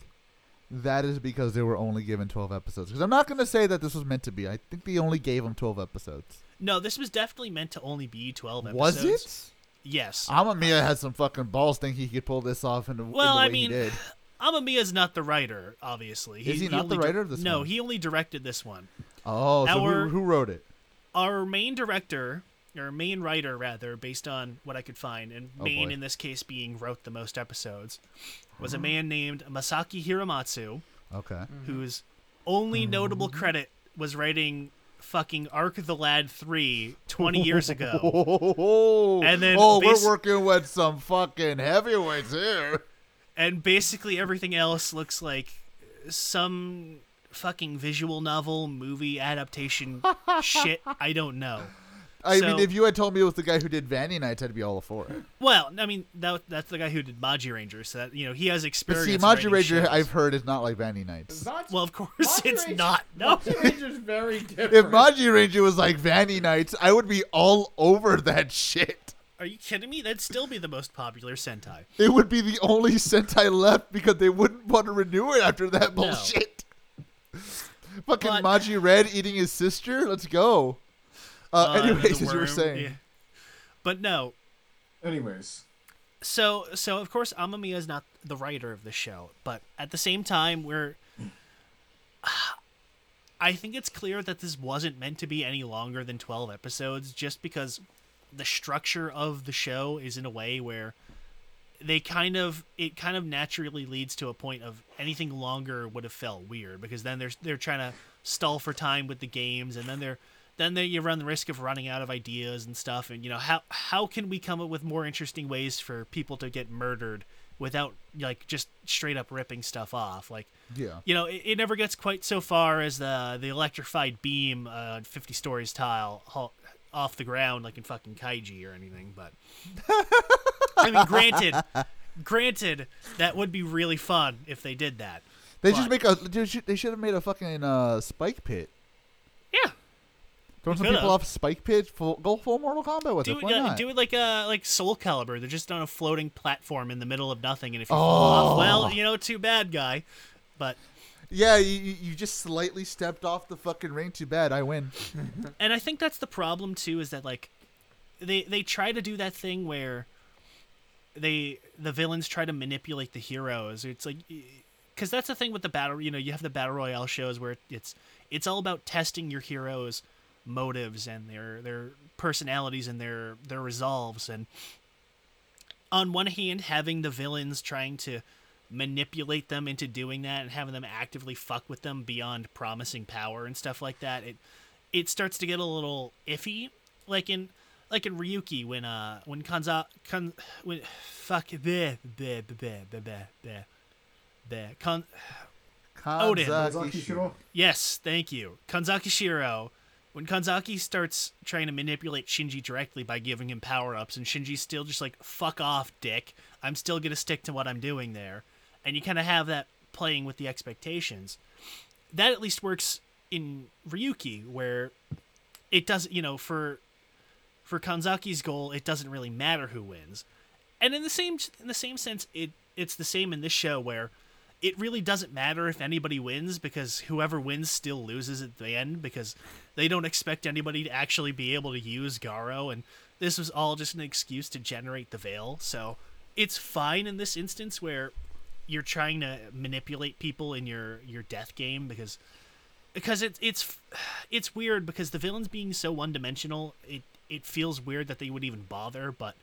that is because they were only given twelve episodes? Because I'm not gonna say that this was meant to be. I think they only gave them twelve episodes.
No, this was definitely meant to only be 12 episodes.
Was it?
Yes.
Amamiya had some fucking balls thinking he could pull this off in the, in
Well,
the way
I mean,
he did.
Amamiya's not the writer, obviously.
Is he not the writer of this
No,
one?
he only directed this one.
Oh, so who, who wrote it?
Our main director, or main writer rather, based on what I could find, and
Oh,
main
boy.
in this case being wrote the most episodes, was a man named Masaki Hiramatsu,
Okay.
whose only
Mm-hmm.
notable credit was writing fucking Ark of the Lad 3 20 years ago.
Oh,
And then
oh,
basi-
we're working with some fucking heavyweights here.
And basically everything else looks like some fucking visual novel movie adaptation shit i don't know
I
So-
mean, if you had told me it was the guy who did Vanny Nights, I'd be all for it.
well i mean that, that's the guy who did Magiranger so that you know he has experience.
But
experience
see,
in
Maji
writing
Ranger,
shows.
I've heard, is not like Vanny Nights.
well of course
Maji
it's
Ranger-
not no
Magiranger's very different.
If Magiranger was like Vanny Nights, I would be all over that shit.
Are you kidding me that'd still be the most popular sentai
It would be the only Sentai left because they wouldn't want to renew it after that
No.
bullshit. Fucking
But-
Maji Red eating his sister? Let's go. Uh,
Uh,
anyways, as you were saying.
yeah. but no
Anyways,
so so of course Amamiya is not the writer of the show, but at the same time we're I think it's clear that this wasn't meant to be any longer than 12 episodes just because the structure of the show is in a way where they kind of it kind of naturally leads to a point of anything longer would have felt weird because then they're they're trying to stall for time with the games and then they're then they, you run the risk of running out of ideas and stuff and you know how how can we come up with more interesting ways for people to get murdered without like just straight up ripping stuff off like
Yeah.
you know it, it never gets quite so far as the the electrified beam uh 50 stories tile ho- off the ground like in fucking kaiji or anything but i mean granted granted that would be really fun if they did that
They
But-
just make a. They should, they should have made a fucking uh, spike pit.
yeah
Throw some people off spike pit. Full, go full Mortal Kombat with
do
it.
it,
Why
yeah,
not?
do it like uh like Soul Calibur. They're just on a floating platform in the middle of nothing, and if you
Oh.
fall off, well, you know, too bad, guy. But
Yeah, you, you just slightly stepped off the fucking ring. Too bad. I win.
and I think that's the problem too is that like they they try to do that thing where they the villains try to manipulate the heroes. It's like because that's the thing with the battle. You know, you have the battle royale shows where it's it's all about testing your heroes motives and their their personalities and their their resolves and on one hand having the villains trying to manipulate them into doing that and having them actively fuck with them beyond promising power and stuff like that it it starts to get a little iffy like in like in Ryuki when uh when Kanza kan when fuck bleh, bleh, bleh, bleh, bleh, bleh, bleh, Kan Odin.
Kanzaki
Zaki
Shiro.
Shiro?
Yes, thank you. Kanzaki Shiro. When Kanzaki starts trying to manipulate Shinji directly by giving him power ups, and Shinji's still just like, fuck off, dick. I'm still going to stick to what I'm doing there. And you kind of have that playing with the expectations. That at least works in Ryuki, where it doesn't, you know, for for Kanzaki's goal, it doesn't really matter who wins. And in the same in the same sense, it it's the same in this show where it really doesn't matter if anybody wins because whoever wins still loses at the end because they don't expect anybody to actually be able to use Garo and this was all just an excuse to generate the veil. So it's fine in this instance where you're trying to manipulate people in your your death game because because it's it's it's weird because the villains being so one dimensional, it it feels weird that they would even bother, but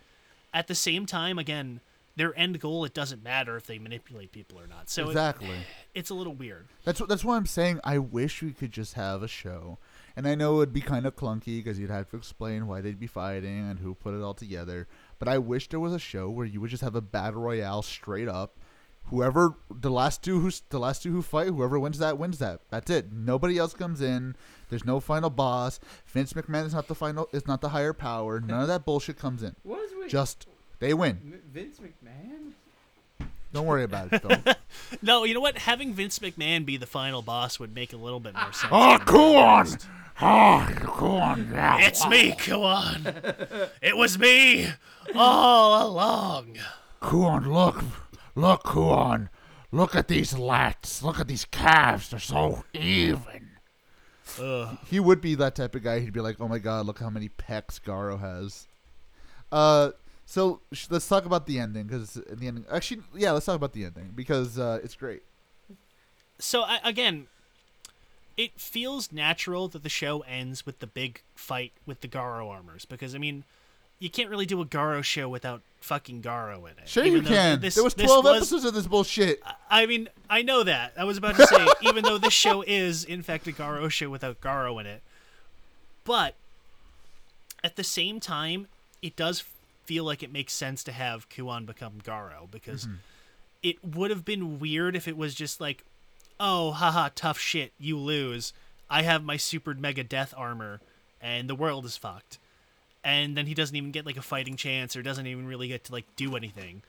at the same time, again, their end goal, it doesn't matter if they manipulate people or not. So it-
Exactly.
it's a little weird.
That's what that's why I'm saying. I wish we could just have a show, and I know it'd be kind of clunky because you'd have to explain why they'd be fighting and who put it all together. But I wish there was a show where you would just have a battle royale straight up. Whoever the last two who the last two who fight, whoever wins that wins that. That's it. Nobody else comes in. There's no final boss. Vince McMahon is not the final. Is not the higher power. None of that bullshit comes in.
What is with
Just they win.
M- Vince McMahon?
Don't worry about it. Though.
No, you know what? Having Vince McMahon be the final boss would make a little bit more sense.
oh, go on. Oh, go on. Yeah.
It's me, Kuon. It was me all along.
Kuon, look, look, Kuon, look at these lats, look at these calves, they're so even.
Ugh.
He would be that type of guy. He'd be like, "Oh my god, look how many pecs Garo has." Uh, so sh- let's talk about the ending because the ending. Actually, yeah, let's talk about the ending because uh, it's great.
So I, again, it feels natural that the show ends with the big fight with the Garo armors because I mean, you can't really do a Garo show without fucking Garo in it.
Sure,
Even
you can.
This,
there was twelve
was-
episodes of this bullshit.
I mean, I know that. I was about to say, even though this show is, in fact, a Garo show without Garo in it. But at the same time, it does feel like it makes sense to have Kuon become Garo because mm-hmm. it would have been weird if it was just like, oh, haha, tough shit, you lose. I have my super mega death armor, and the world is fucked. And then he doesn't even get like a fighting chance, or doesn't even really get to like do anything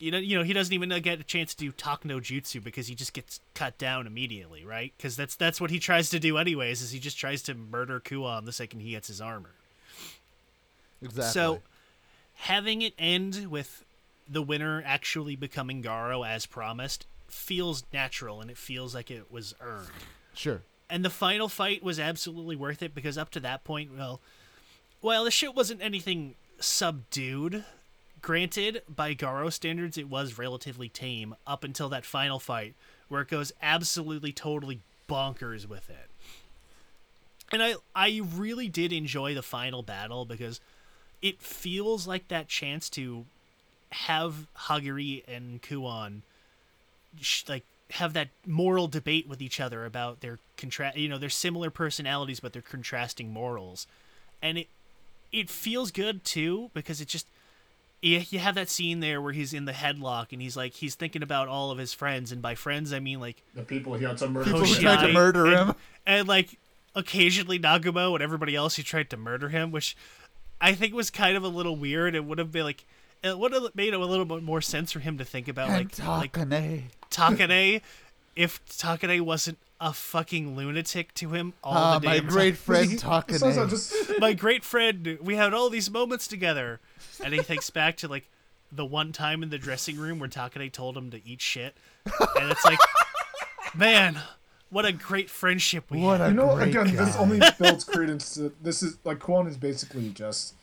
you know, you know, he doesn't even uh, get a chance to do talk no jutsu because he just gets cut down immediately, right? Because that's that's what he tries to do anyways. Is he just tries to murder Kuon the second he gets his armor.
Exactly.
So, having it end with the winner actually becoming Garo as promised feels natural and it feels like it was earned.
sure.
And the final fight was absolutely worth it because up to that point, well, well, the shit wasn't anything subdued. Granted, by Garo standards, it was relatively tame up until that final fight where it goes absolutely totally bonkers with it. And I I really did enjoy the final battle because it feels like that chance to have Hagiri and Kuon like have that moral debate with each other about their contra- you know their similar personalities but their contrasting morals and it it feels good too because it just you, you have that scene there where he's in the headlock and he's like he's thinking about all of his friends and by friends i mean like
The people he had to murder.
Oh, people who tried to murder
and,
him.
and like occasionally Nagumo and everybody else who tried to murder him, which I think was kind of a little weird. It would have been like it would have made a little bit more sense for him to think about
And
like like
Takane.
Takane if Takane wasn't a fucking lunatic to him all
Ah,
the
my
damn
great friend
He- he says
Takane.
just
my great friend, we had all these moments together. And he thinks back to like the one time in the dressing room where Takane told him to eat shit. And it's like, man, what a great friendship we
What
had.
you know
great
again this
guy.
only builds credence to this is like Kuon is basically just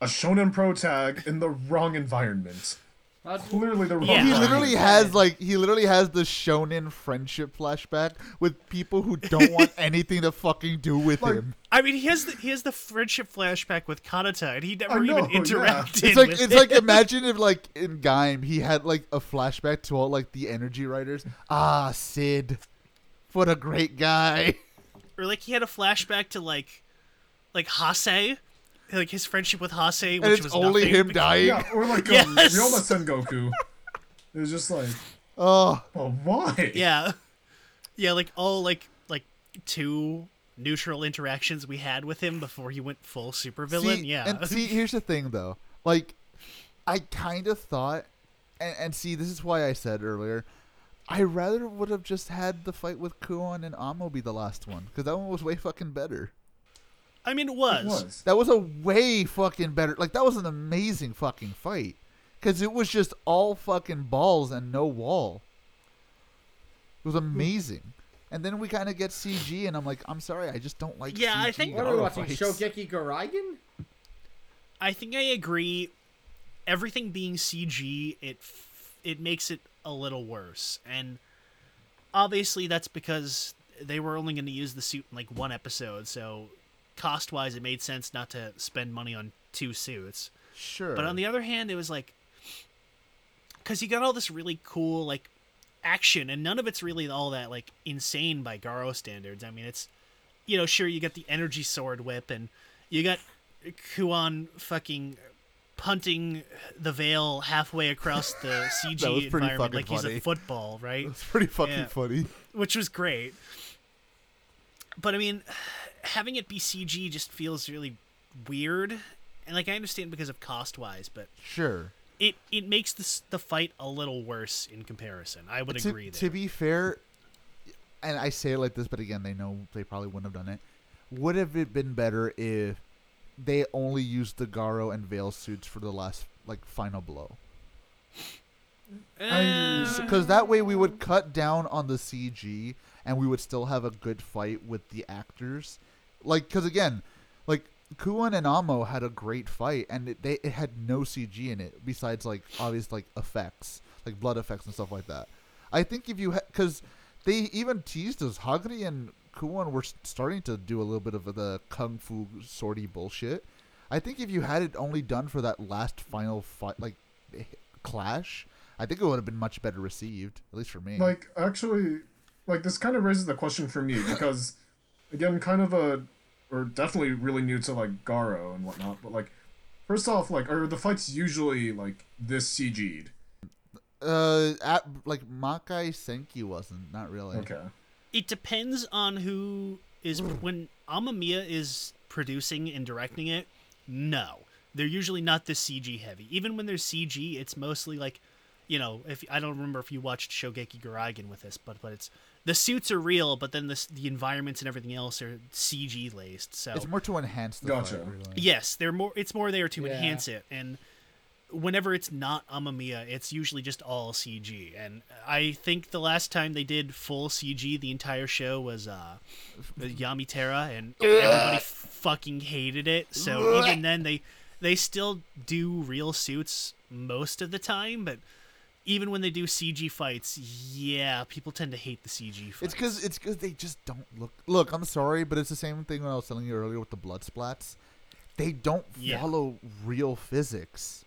a shonen pro tag in the wrong environment
That's
clearly, the wrong.
Yeah.
He literally has like he literally has the shonen friendship flashback with people who don't want anything to fucking do with
Like-
him.
I mean, he has the he has the friendship flashback with Kanata, and he never
know,
even
yeah.
interacted.
It's like
with
it's like imagine if like in Gaim he had like a flashback to all like the Energy Riders. Ah, Sid, what a great guy.
or like he had a flashback to like like Hase, like his friendship with Hase, which
And it's
was
only
nothing
him
because-
dying.
Yeah, or like
Yes.
um, Ryoma Sengoku. It was just like,
Oh,
oh, why?
Yeah, yeah, like all like like two neutral interactions we had with him before he went full supervillain.
See,
yeah,
And see, here's the thing, though. Like, I kind of thought, and, and see, this is why I said earlier, I rather would have just had the fight with Kuon and Amo be the last one, because that one was way fucking better.
I mean, it was.
It was.
That was a way fucking better. Like, that was an amazing fucking fight, because it was just all fucking balls and no wall. It was amazing. And then we kind of get CG, and I'm like, I'm sorry, I just don't like.
Yeah, I think-
what are we watching?
fights.
Shogeki Garaigan?
I think I agree. Everything being CG, it f- it makes it a little worse, and obviously that's because they were only going to use the suit in like one episode, so cost wise, it made sense not to spend money on two suits.
Sure.
But on the other hand, it was like because you got all this really cool like action, and none of it's really all that like insane by Garo standards. I mean, it's you know, sure you got the energy sword whip, and you got Kuon fucking punting the veil halfway across the CG
That was pretty
environment like he's a football, right?
it's pretty fucking
Yeah.
funny.
Which was great. But I mean, having it be CG just feels really weird. And like I understand because of cost wise, but
Sure.
it it makes this the fight a little worse in comparison. I would
to,
agree there.
to be fair, and I say it like this, but again, they know they probably wouldn't have done it. Would have it been better if they only used the Garo and Veil suits for the last like final blow?
Uh,
Because that way we would cut down on the CG and we would still have a good fight with the actors. Like, because again, like Kuon and Amo had a great fight, and it, they it had no CG in it besides like obvious like effects, like blood effects and stuff like that. I think if you because they even teased us, Hagri and Kuon were starting to do a little bit of the kung fu sorty bullshit. I think if you had it only done for that last final fight, like clash, I think it would have been much better received, at least for me.
Like, actually, like this kind of raises the question for me because, again, kind of a, or definitely really new to like Garo and whatnot. But like, first off, like, are the fights usually like this CG'd?
uh, at, like Makai Senki wasn't, not really.
Okay.
it depends on who is when Amamiya is producing and directing it. No, they're usually not this CG heavy. Even when there's CG, it's mostly like, you know, if I don't remember if you watched Shogeki Garaigan with this, but but it's the suits are real, but then the the environments and everything else are CG laced. So
It's more to enhance the
Gotcha.
fight, really.
yes, they're more. It's more there to
Yeah.
enhance it and. Whenever it's not Amamiya, it's usually just all CG. And I think the last time they did full CG, the entire show was uh, Yami Terra, and everybody fucking hated it. So even then, they they still do real suits most of the time, but even when they do CG fights, yeah, people tend to hate the CG fights.
It's because it's because they just don't look. Look, I'm sorry, but it's the same thing when I was telling you earlier with the blood splats. They don't
Yeah.
follow real physics.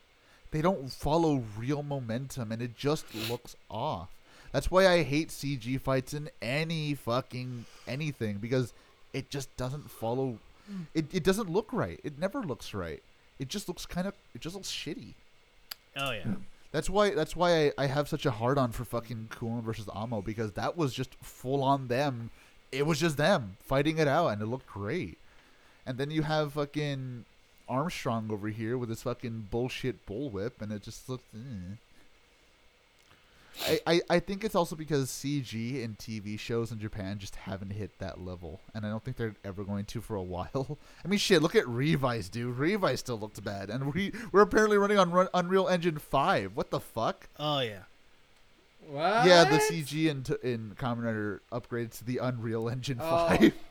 They don't follow real momentum, and it just looks off. That's why I hate CG fights in any fucking anything because it just doesn't follow. It it doesn't look right. It never looks right. It just looks kind of. It just looks shitty.
oh yeah,
That's why that's why I, I have such a hard on for fucking Kuon versus Amo because that was just full on them. It was just them fighting it out and it looked great. And then you have fucking Armstrong over here with his fucking bullshit bullwhip and it just looked eh. I, I, I think it's also because CG and TV shows in Japan just haven't hit that level, and I don't think they're ever going to for a while. I mean, shit, look at Revice, dude. Revice still looks bad, and we we're apparently running on Run- Unreal Engine Five. What the fuck?
oh yeah.
What?
Yeah, the CG in t- in Kamen Rider upgraded to the Unreal Engine
Oh.
Five.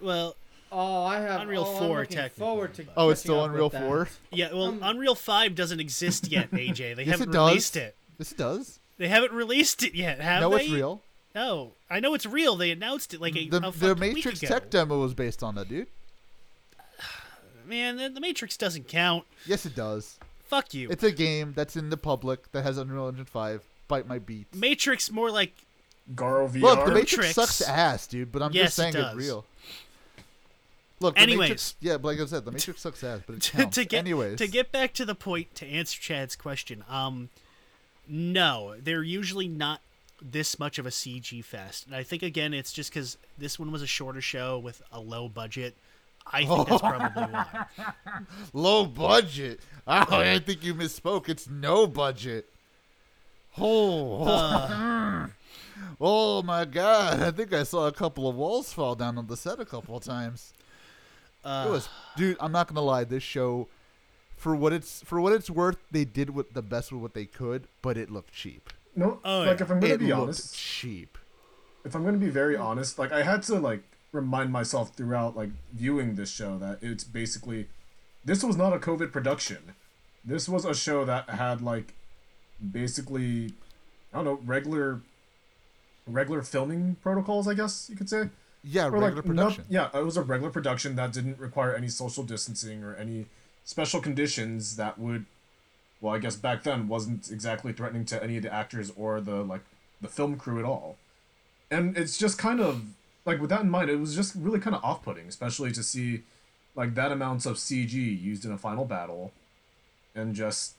Well,
Oh, I have
Unreal
oh,
4
I'm
technically,
forward to
Oh, it's still Unreal 4?
Yeah, well, um, Unreal 5 doesn't exist yet, AJ. They
Yes,
haven't
it
released it.
Yes, it does.
They haven't released it yet, have
no,
they?
No, it's real.
No, I know it's real. They announced it like a,
The,
a
the Matrix
week ago.
tech demo was based on that, dude.
Man, the, the Matrix doesn't count.
Yes, it does.
Fuck you.
It's a game that's in the public that has Unreal Engine 5. Bite my beat.
Matrix more like
Garo VR.
Look, the
Matrix-
Matrix sucks ass, dude, but I'm
Yes,
just saying
it
it's real. Look, the
Anyways.
Matrix, yeah, but like I said, the Matrix sucks ass, but it
to,
counts.
to get
Anyways,
to get back to the point to answer Chad's question. Um, no, they're usually not this much of a CG fest, and I think again it's just because this one was a shorter show with a low budget. I think that's probably why.
low budget. Oh, I think you misspoke. It's no budget. Oh,
Uh.
oh my god! I think I saw a couple of walls fall down on the set a couple of times.
Uh,
It was, dude. I'm not gonna lie. This show, for what it's for what it's worth, they did what the best with what they could, but it looked cheap.
No,
Oh,
like
yeah.
if I'm gonna
it
be honest,
cheap.
if I'm gonna be very honest, like I had to like remind myself throughout like viewing this show that it's basically this was not a COVID production. This was a show that had like basically I don't know regular regular filming protocols. I guess you could say.
Yeah,
Or,
regular
like,
production.
No, yeah, it was a regular production that didn't require any social distancing or any special conditions that would, well, I guess back then wasn't exactly threatening to any of the actors or the like the film crew at all. And it's just kind of like with that in mind, it was just really kind of off-putting, especially to see like that amounts of CG used in a final battle, and just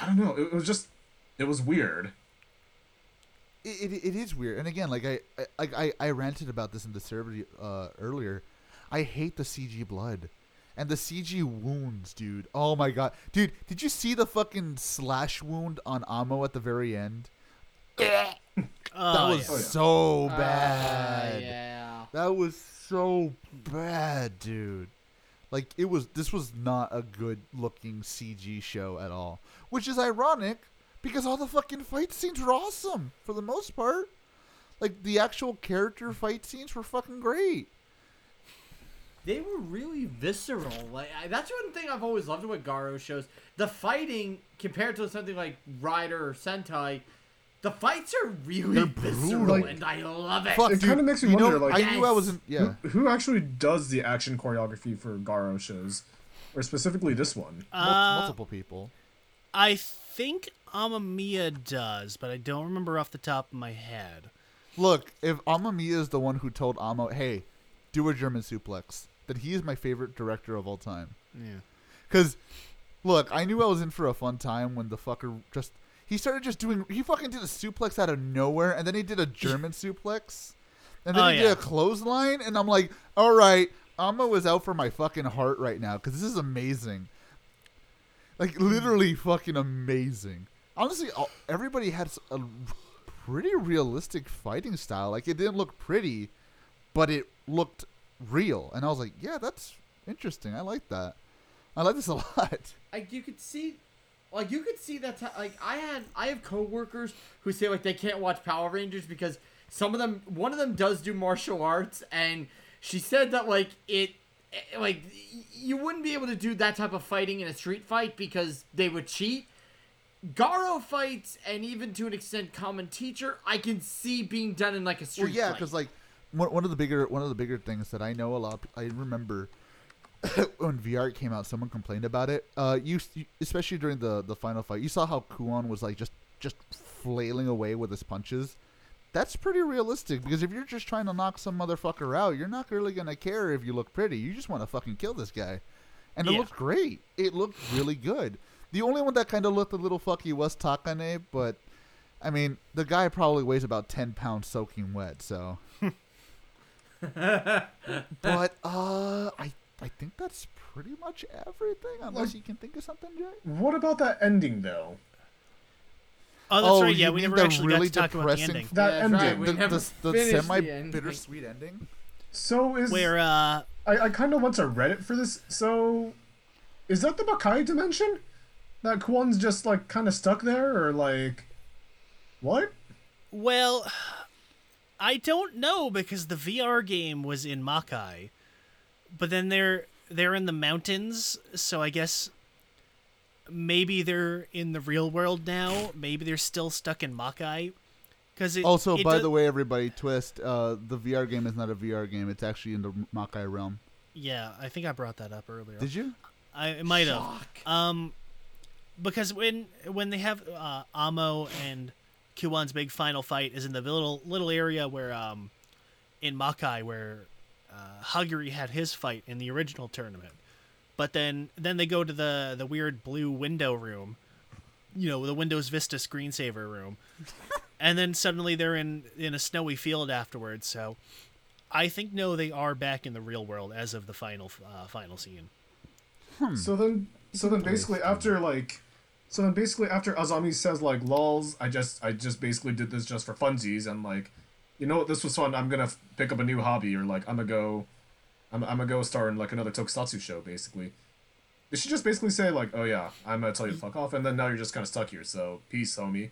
I don't know, it, was just it was weird.
it, it, it is weird. And again, like I, I I, I ranted about this in the server uh, earlier. I hate the CG blood. And the CG wounds, dude. Oh my god. Dude, did you see the fucking slash wound on Amo at the very end? that
oh,
was
yeah.
so
Ah,
bad.
yeah.
That was so bad, dude. Like it was this was not a good looking CG show at all. Which is ironic because all the fucking fight scenes were awesome for the most part. Like the actual character fight scenes were fucking great.
They were really visceral. Like I, that's one thing I've always loved about Garo shows. The fighting compared to something like Rider or Sentai, the fights are really visceral,
brutal.
and I love it.
Fuck,
It kinda makes me wonder,
know,
like-
I knew I wasn't yeah.
Who, who actually does the action choreography for Garo shows, or specifically this one?
Uh,
multiple people.
I think Amamiya does, but I don't remember off the top of my head.
Look, if Amamiya is the one who told Amo, "Hey, do a German suplex," That he is my favorite director of all time.
Yeah.
Cause, look, I knew I was in for a fun time when the fucker just he started just doing he fucking did a suplex out of nowhere, and then he did a German suplex, and then
Oh,
he
yeah.
did a clothesline, and I'm like, all right, Amo was out for my fucking heart right now because this is amazing, like hmm. literally fucking amazing. Honestly, everybody had a pretty realistic fighting style. Like it didn't look pretty, but it looked real, and I was like, yeah, that's interesting. I like that. I like this a lot.
like you could see like you could see that like i had i have coworkers who say like they can't watch power rangers because some of them one of them does do martial arts and she said that like it eh, like you wouldn't be able to do that type of fighting in a street fight because they would cheat Garo fights and even to an extent common teacher I can see being done in like a street
Well, yeah, because like one, one of the bigger one of the bigger things that I know a lot. I remember when VR came out, someone complained about it. Uh, you, you especially during the the final fight, you saw how Kuon was like just just flailing away with his punches. That's pretty realistic because if you're just trying to knock some motherfucker out, you're not really gonna care if you look pretty. You just want to fucking kill this guy, and it
Yeah.
looked great. It looked really good. The only one that kind of looked a little fucky was Takane, but I mean, the guy probably weighs about ten pounds soaking wet, so. but uh, I I think that's pretty much everything, unless you can think of something, Jay.
What about that ending though?
Oh, that's
oh,
right. Yeah, we never actually
really
got to talk about the ending.
That
That's
ending.
right, we
the,
never
the, the
the
semi bittersweet ending.
So is
Where uh,
I, I kind of went to Reddit for this. So is that the Makai dimension? That Kuon's just like kind of stuck there, or like what?
well, I don't know because the VR game was in Makai. but then they're they're in the mountains, so I guess maybe they're in the real world now. Maybe they're still stuck in Makai. Because
Also,
it
by
do-
the way, everybody, twist. Uh, the VR game is not a VR game. It's actually in the Makai realm.
yeah, I think I brought that up earlier.
Did you?
I it might have. Um, because when when they have uh, Amo and Kuon's big final fight is in the little little area where um in Makai where uh, Haguri had his fight in the original tournament, but then then they go to the the weird blue window room, you know the Windows Vista screensaver room, and then suddenly they're in in a snowy field afterwards. So. I think no, they are back in the real world as of the final uh, final scene.
So then, so then basically after like, so then basically after Azami says like, "Lols, I just, I just basically did this just for funsies," and like, you know what, this was fun. I'm gonna f- pick up a new hobby, or like, I'm gonna go, I'm, I'm gonna go star in like another Tokusatsu show, basically. Did she just basically say like, "Oh yeah, I'm gonna tell you to fuck off," and then now you're just kind of stuck here. So peace, homie.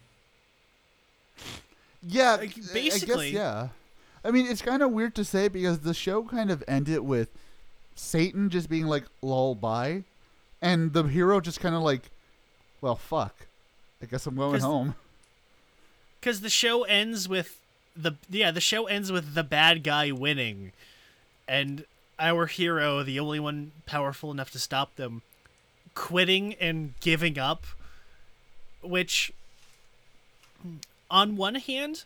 Yeah,
Like,
I- I guess,
basically-
yeah. I mean, it's kind of weird to say because the show kind of ended with Satan just being like, lol, bye. And the hero just kind of like, well, fuck. I guess I'm going home.
because the show ends with the yeah the show ends with the bad guy winning and our hero the only one powerful enough to stop them quitting and giving up which on one hand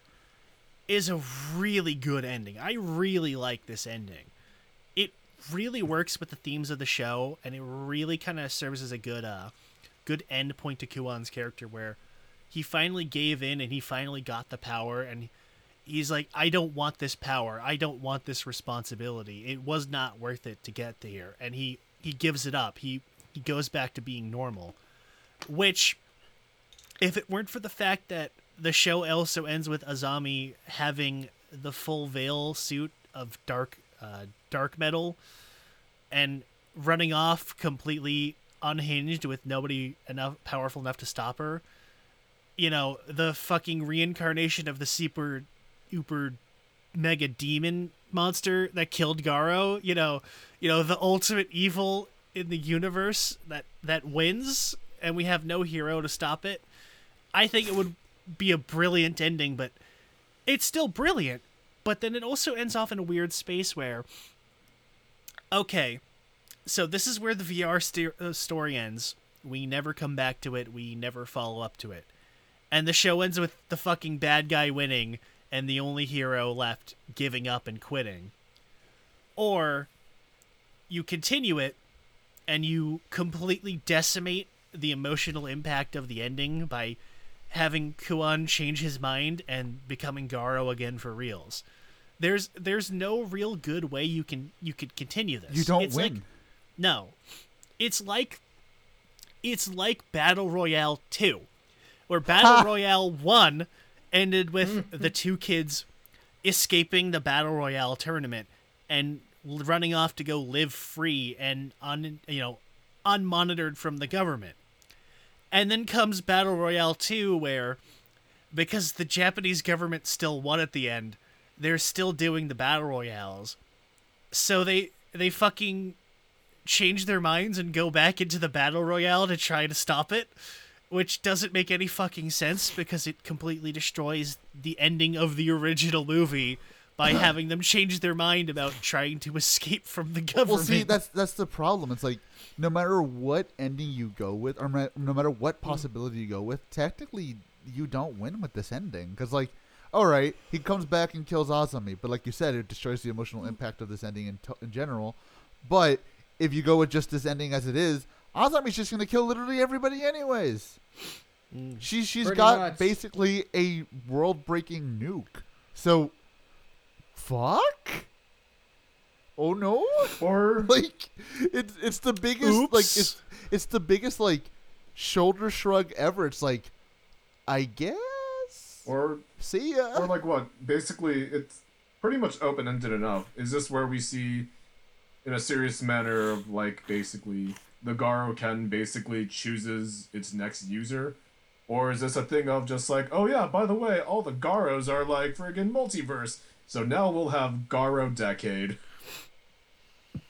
is a really good ending i really like this ending it really works with the themes of the show and it really kind of serves as a good uh good end point to Kuon's character where he finally gave in and he finally got the power and he's like i don't want this power. I don't want this responsibility. It was not worth it to get there and he he gives it up. He he goes back to being normal which if it weren't for the fact that the show also ends with azami having the full veil suit of dark uh, dark metal and running off completely unhinged with nobody enough powerful enough to stop her you know, the fucking reincarnation of the super uber mega demon monster that killed Garo, you know, you know, the ultimate evil in the universe that that wins and we have no hero to stop it. I think it would be a brilliant ending, but it's still brilliant. But then it also ends off in a weird space where okay, so this is where the VR st- uh, story ends. We never come back to it. We never follow up to it and the show ends with the fucking bad guy winning and the only hero left giving up and quitting. Or you continue it and you completely decimate the emotional impact of the ending by having Kuon change his mind and becoming Garo again for reals. There's there's no real good way you can you could continue this.
You don't
It's
win.
like- no. It's like it's like Battle Royale 2 where Battle Royale 1 ended with mm-hmm. the two kids escaping the Battle Royale tournament and running off to go live free and un, you know unmonitored from the government. And then comes Battle Royale 2 where because the Japanese government still won at the end, they're still doing the battle royales. So they they fucking change their minds and go back into the battle royale to try to stop it, which doesn't make any fucking sense because it completely destroys the ending of the original movie by having them change their mind about trying to escape from the government.
Well, see, that's that's the problem. It's like no matter what ending you go with, or no matter what mm. possibility you go with, technically you don't win with this ending. Because like, all right, he comes back and kills Azami, but like you said, it destroys the emotional mm. impact of this ending in, to- in general. But if you go with just this ending as it is, Azami's just gonna kill literally everybody anyways. Mm, she she's
Pretty
got
much.
basically a world-breaking nuke. So, fuck. Oh no!
Or
like it's it's the biggest like it's it's the biggest like shoulder shrug ever. It's like I guess
or
see ya.
or like what? Basically, it's pretty much open ended enough. Is this where we see, in a serious manner, of like basically the Garo Ken basically chooses its next user, or is this a thing of just like, oh yeah, by the way, all the Garos are like friggin' multiverse, so now we'll have Garo Decade.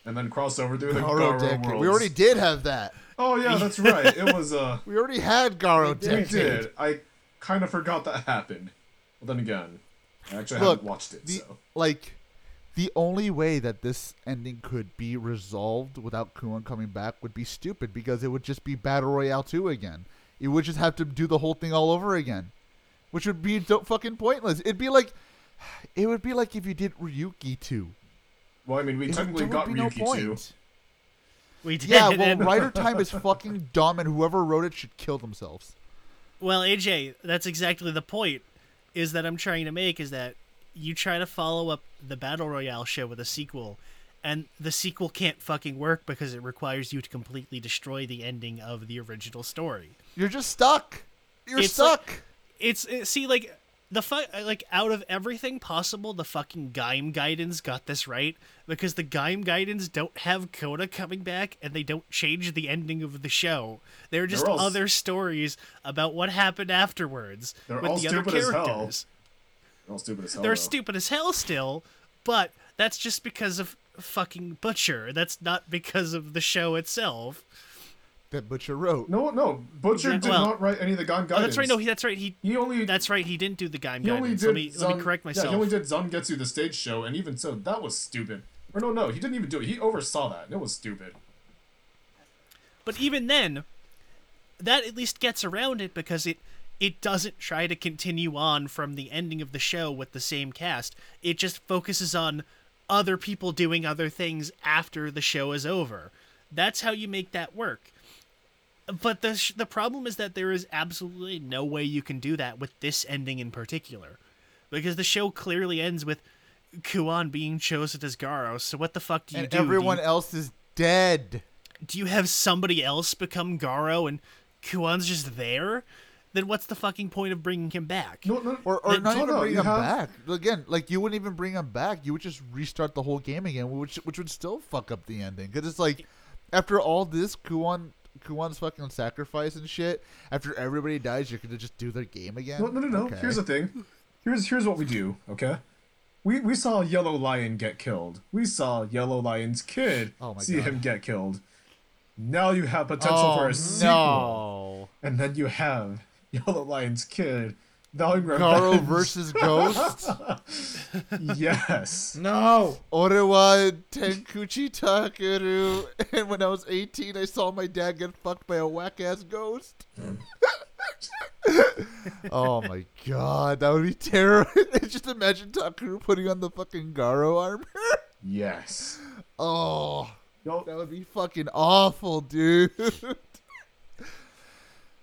and then cross over through the
Garo
Garo
Decade.
worlds.
We already did have that.
Oh yeah, that's right. It was uh
We already had Garo
we
Decade.
did. I kind of forgot that happened. Well then again, I actually
Look,
haven't watched it,
the,
so
like the only way that this ending could be resolved without Kuon coming back would be stupid because it would just be Battle Royale 2 again. It would just have to do the whole thing all over again, which would be do- fucking pointless. It'd be like it would be like if you did Ryuki 2.
well I mean we
It
technically
there
got
would be no
Ryuki
point.
too.
We did.
Yeah, well,
and-
Rider Time is fucking dumb, and whoever wrote it should kill themselves.
Well, AJ, that's exactly the point. Is that I'm trying to make is that you try to follow up the battle royale show with a sequel, and the sequel can't fucking work because it requires you to completely destroy the ending of the original story.
You're just stuck. You're
It's like-
stuck.
It's it, see like the fu- like out of everything possible, the fucking Gaim Gaiden got this right because the Gaim Gaiden don't have Kouta coming back and they don't change the ending of the show. They're just
all
other stories about what happened afterwards
They're
with
all
the other
stupid as hell.
characters.
They're stupid as hell.
They're
though.
stupid as hell still, but that's just because of fucking Butcher. That's not because of the show itself.
That Butcher wrote.
No, no. Butcher
Yeah,
did
well-
not write any of the Gon
Oh, that's right. No, he, that's right. He
he only
that's right. He didn't do the Gaim
he
Guidance. Let me let me correct myself.
Yeah, he only did Zangetsu the stage show, and even so, that was stupid. Or no, no, he didn't even do it. He oversaw that. and It was stupid.
But even then, that at least gets around it because it it doesn't try to continue on from the ending of the show with the same cast. It just focuses on other people doing other things after the show is over. That's how you make that work. But the sh- the problem is that there is absolutely no way you can do that with this ending in particular. Because the show clearly ends with Kuon being chosen as Garo. So what the fuck do you
and
do? Do you-
everyone else is dead.
do you have somebody else become Garo and Kuon's just there? Then what's the fucking point of bringing him back?
No, no.
Or, or
Then-
not
no,
even
no,
bring him
have-
back. Again, like you wouldn't even bring him back. You would just restart the whole game again, which which would still fuck up the ending. Because it's like, after all this, Kuon Kuon's fucking sacrifice and shit. After everybody dies, you're gonna just do the game again.
No, no, no, no.
Okay.
Here's the thing. Here's here's what we do. Okay. We we saw Yellow Lion get killed. We saw Yellow Lion's kid
Oh my
see
God.
him get killed. Now you have potential
oh,
for a oh, sequel,
no.
and then you have Yellow Lion's kid vowing
Garo versus Ghost.
yes.
No.
Orewa Tenkuji Takeru. And when I was 18, I saw my dad get fucked by a whack ass ghost. oh my god, that would be terrible. Just imagine Takeru putting on the fucking Garo armor.
Yes.
Oh,
Yo,
that would be fucking awful, dude.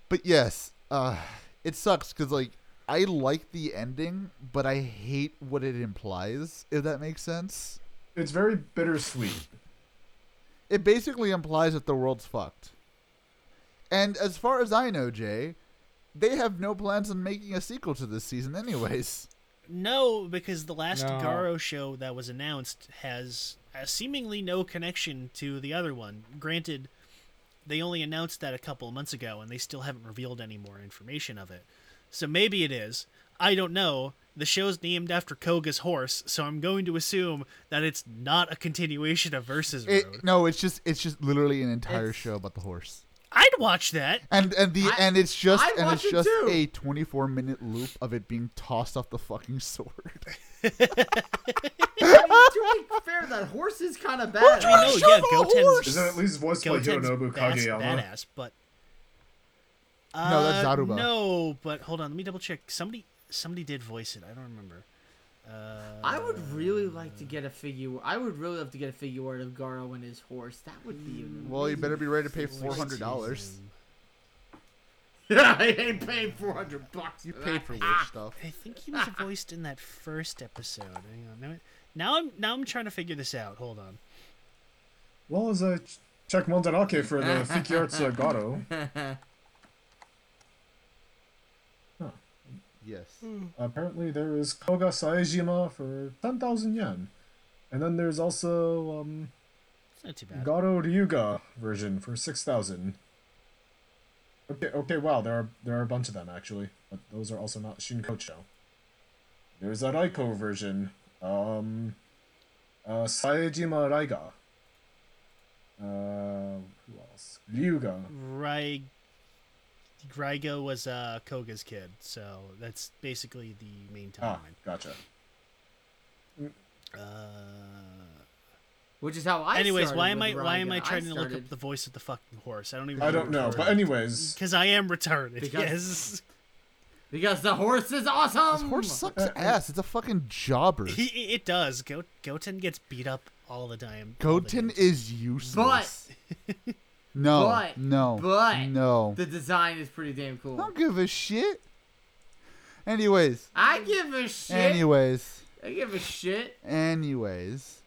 but yes, uh, it sucks because like I like the ending, but I hate what it implies. If that makes sense.
it's very bittersweet.
It basically implies that the world's fucked. And as far as I know, Jay, they have no plans on making a sequel to this season, anyways.
No, because the last
No.
Garo show that was announced has uh, seemingly no connection to the other one. Granted, they only announced that a couple of months ago, and they still haven't revealed any more information of it. So maybe it is. I don't know. The show's named after Koga's horse, so I'm going to assume that it's not a continuation of Versus Road.
It, no, it's just it's just literally an entire
It's-
show about the horse.
I'd watch that.
And and the
I-
and it's just
I'd
and it's
it
just
too.
a 24 minute loop of it being tossed off the fucking sword.
I mean, to be fair, that horse is kind of bad.
I mean, no,
Show
yeah,
the
Goten's
horse!
Is it at least voiced by
Goten's
Hironobu
badass,
Kageyama?
badass, but
No, that's
Uh,
Zaruba.
No, but hold on, let me double check. Somebody, somebody did voice it. I don't remember. Uh,
I would really like to get a figure. I would really love to get a figure art of Garo and his horse. That would be. An
Well, you better be ready to pay $400.
Yeah, I ain't paying four hundred bucks.
You
for
paid for witch stuff.
I think he was voiced in that first episode. Hang on, now, now I'm now I'm trying to figure this out. Hold on.
Well, as I ch- check Mandarake for the Figuarts uh, Garo,
Yes.
apparently there is Koga Saejima for 10,000 yen. And then there's also um,
It's not too bad.
Garo Ryuga version for 6,000. Okay, okay, wow, there are there are a bunch of them actually, but those are also not Shinkocho. There's a Raiko version, um, uh, Saejima Raiga, Uh, who else? Ryuga.
Rai Raiga was uh, Koga's kid, so that's basically the main timeline.
Ah, gotcha.
Uh,
Which is how I.
anyways, why am I why am I
Raiga.
trying to look up the voice of the fucking horse? I don't even.
I don't know, but anyways,
Because I am retarded.
Because-
yes.
Because the horse is awesome.
This horse sucks uh, uh, ass. It's a fucking jobber.
He, it does. Go, Goten gets beat up all the time. all the
Goten is useless.
But
no,
but-
no,
but-
no.
the design is pretty damn cool.
I don't give a shit. Anyways,
I give a shit.
anyways,
I give a shit.
anyways.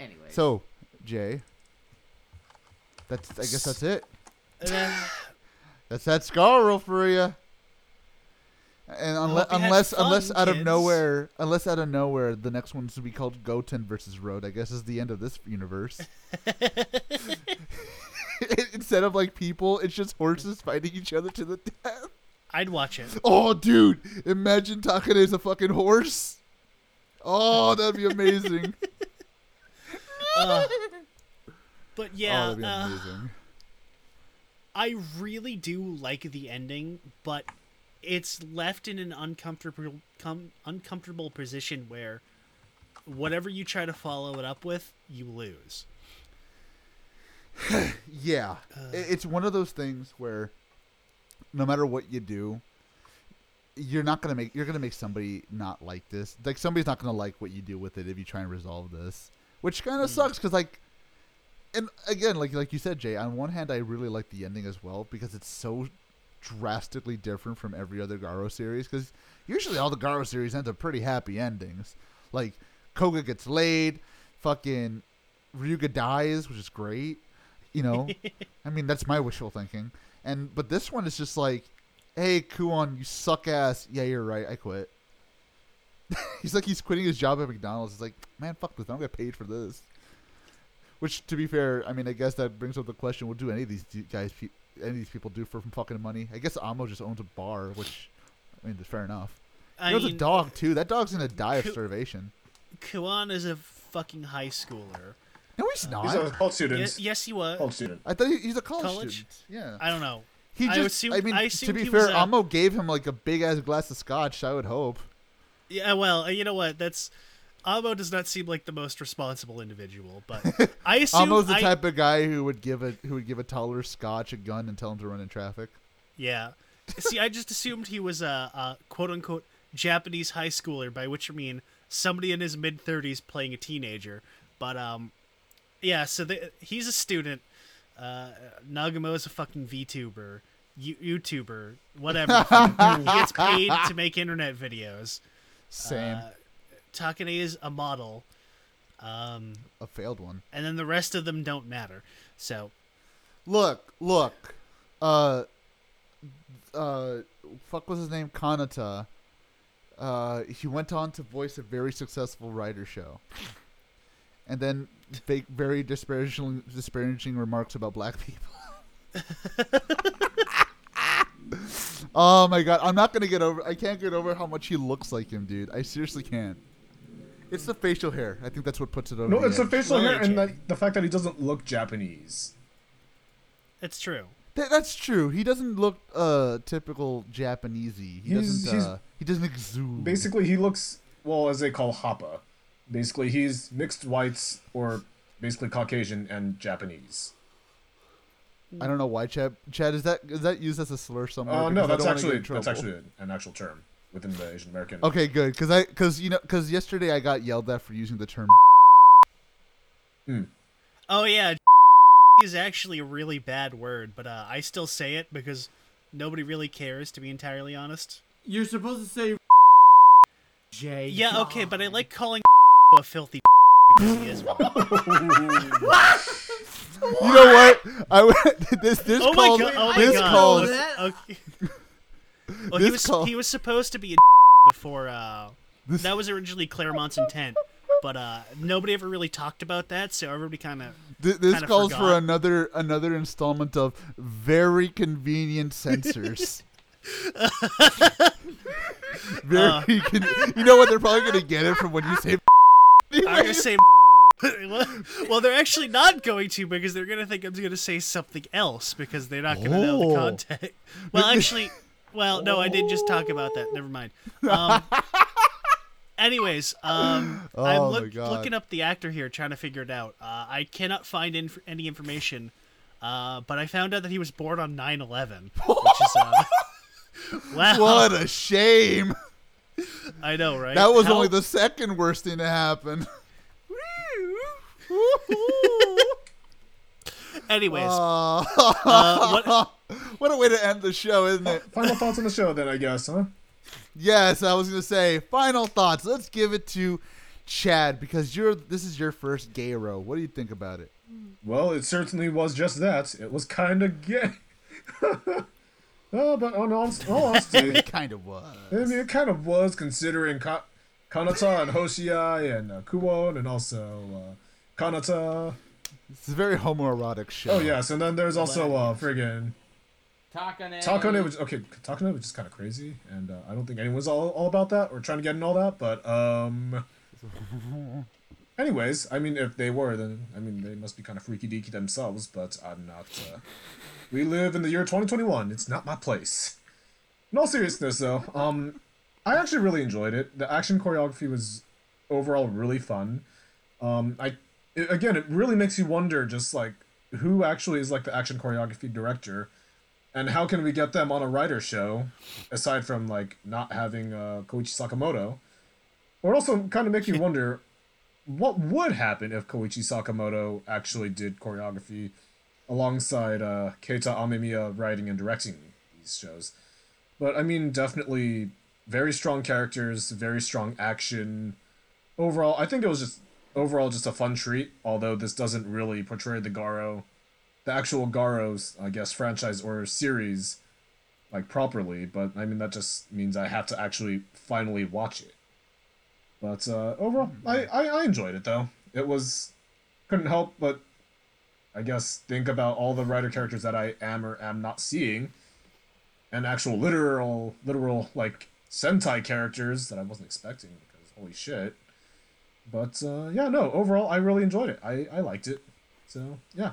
Anyway.
So, Jay, that's I guess that's it.
And then,
That's that Scarrow for you. And unless
hope you had
unless
fun,
unless out of nowhere unless out of nowhere the next one's to be called Goten versus Road, I guess is the end of this universe. Instead of like people, it's just horses fighting each other to the death.
I'd watch it.
Oh, dude! Imagine Takane is a fucking horse. Oh, that'd be amazing.
Uh, but
oh,
yeah,
be
uh. I really do like the ending, but it's left in an uncomfortable com- uncomfortable position where whatever you try to follow it up with, you lose.
Yeah, I- it's one of those things where no matter what you do, you're not gonna make you're gonna make somebody not like this. Like somebody's not gonna like what you do with it if you try and resolve this, which kind of mm. sucks because like, and again, like like you said, Jay. On one hand, I really like the ending as well because it's so drastically different from every other Garo series. Because usually all the Garo series end up pretty happy endings. Like Koga gets laid, fucking Ryuga dies, which is great. You know, I mean that's my wishful thinking. And but this one is just like, hey, Kuon, you suck ass. Yeah, you're right. I quit. he's like he's quitting his job at McDonald's. He's like, man, fuck this. I don't get paid for this. Which, to be fair, I mean, I guess that brings up the question: What do any of these guys, pe- any of these people do for fucking money? I guess Amo just owns a bar, which, I mean, that's fair enough.
I
He owns a dog too. That dog's gonna die of starvation.
Kuon is a fucking high schooler.
No, he's not.
he's a college student.
Ye- yes, he was.
College student.
I thought he, he's a college,
College?
student. Yeah.
I don't know.
He
I
just. I,
assumed-
mean,
I
to be fair,
a-
Amo gave him like a big ass glass of scotch. I would hope.
Yeah, well, uh, you know what? That's Amo does not seem like the most responsible individual, but I assume
Amo's the
I-
type of guy who would give a who would give a toddler scotch, a gun, and tell him to run in traffic.
Yeah. See, I just assumed he was a, a quote unquote Japanese high schooler, by which I mean somebody in his mid thirties playing a teenager. But um, yeah. So the, he's a student. Uh, Nagumo is a fucking VTuber, you, YouTuber, whatever. he gets paid to make internet videos.
Same,
Uh, Takane is a model. Um,
a failed one.
and then the rest of them don't matter. So
Look, look. Uh, uh, fuck was his name? Kanata. Uh, he went on to voice a very successful Rider show, and then make very disparaging disparaging remarks about black people. oh my god, I'm not gonna get over. I can't get over how much he looks like him, dude. I seriously can't. It's the facial hair. I think that's what puts it over.
No,
the
it's the facial
Well,
hair and the, the fact that he doesn't look Japanese.
it's true.
That, that's true. He doesn't look uh typical Japanesey. He
He's-
doesn't.
he's-
Uh, he doesn't exude.
Basically, he looks well as they call Hapa. Basically, he's mixed whites or basically Caucasian and Japanese.
I don't know why Chad. Chad is that is that used as a slur somewhere?
Oh no,
Because I
that's
don't wanna get
actually that's actually an actual term within the Asian American.
Okay, good. Because I because you know because yesterday I got yelled at for using the term.
Oh yeah, is actually a really bad word, but uh, I still say it because nobody really cares. To be entirely honest.
You're supposed to say J.
Yeah, okay, but I like calling a filthy because he is.
You know what? I went- this this
Oh my
called
god! Oh my
this
god!
called
Okay. Well, he
This
was
call-
he was supposed to be a before. Uh,
This-
that was originally Claremont's intent, but uh, nobody ever really talked about that, so everybody kind of.
th- this calls for another another installment of very convenient censors. very
Uh.
con- you know what? They're probably gonna get it from when you say.
I'm gonna say well, they're actually not going to because they're going to think I'm going to say something else because they're not going to know
Oh.
the context. Well, actually, well, no, I did just talk about that. Never mind. Um, anyways, um, I'm
Oh
look, looking up the actor here, trying to figure it out. Uh, I cannot find inf- any information, uh, but I found out that he was born on 9/11, which is uh, wow.
What a shame.
I know, right?
That was
How-
only the second worst thing to happen.
Anyways,
Aw.
uh, what?
what a way to end the show, isn't it?
Final thoughts on the show, then I guess, huh?
Yes, I was gonna say final thoughts. Let's give it to Chad because you're this is your first gay row. What do you think about it?
Well, it certainly was just that. It was kind of gay. oh, but on all all honesty,
It kind of was.
I mean, it kind of was considering Ka- Kanata and Hoshiai and uh, Kuon and also uh, Kanata.
It's a very homoerotic show.
Oh yes, and then there's also uh, friggin'
Takane.
Takane, which okay, Takane, which is kind of crazy, and uh, I don't think anyone's all, all about that or trying to get in all that. But um, anyways, I mean, if they were, then I mean, they must be kind of freaky deaky themselves. But I'm not. Uh, we live in the year 2021. It's not my place. In all seriousness, though, um, I actually really enjoyed it. The action choreography was overall really fun. Um, I it, again, it really makes you wonder, just like who actually is like the action choreography director and how can we get them on a Rider show aside from like not having uh, koichi sakamoto? Or also kind of make you wonder what would happen if koichi sakamoto actually did choreography alongside uh, keita amemiya writing and directing these shows? But i mean definitely very strong characters very strong action. Overall i think it was just overall just a fun treat although this doesn't really portray the garo the actual Garo's, I guess, franchise or series, like properly. But I mean, that just means I have to actually finally watch it. But uh, overall, I, I I enjoyed it though. It was couldn't help but I guess think about all the Rider characters that I am or am not seeing, and actual literal literal like Sentai characters that I wasn't expecting because holy shit. But uh, yeah, no. Overall, I really enjoyed it. I, I liked it. So yeah,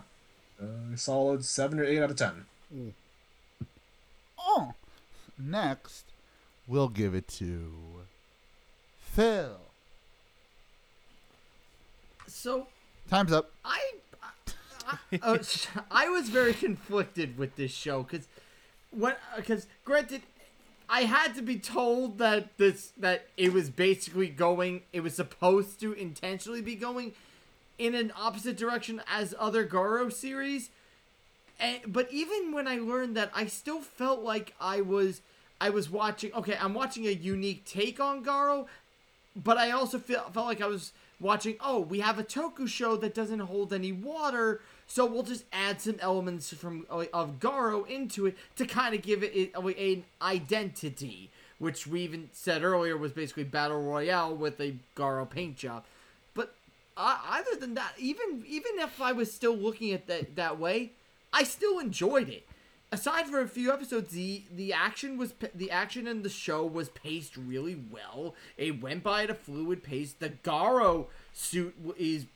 uh, solid seven or eight out of ten.
Oh. Next, we'll give it to Phil.
So
Time's up.
I, I, uh, I was very conflicted with this show because when because granted, I had to be told that this that it was basically going. It was supposed to intentionally be going in an opposite direction as other Garo series. And, but even when I learned that, I still felt like I was I was watching. Okay, I'm watching a unique take on Garo, but I also feel, felt like I was watching. Oh, we have a Toku show that doesn't hold any water, so we'll just add some elements from of Garo into it to kind of give it an identity, which we even said earlier was basically battle royale with a Garo paint job. But uh, other than that, even even if I was still looking at that that way, I still enjoyed it. Aside from a few episodes, the the action was the action in the show was paced really well. It went by at a fluid pace. The Garo suit is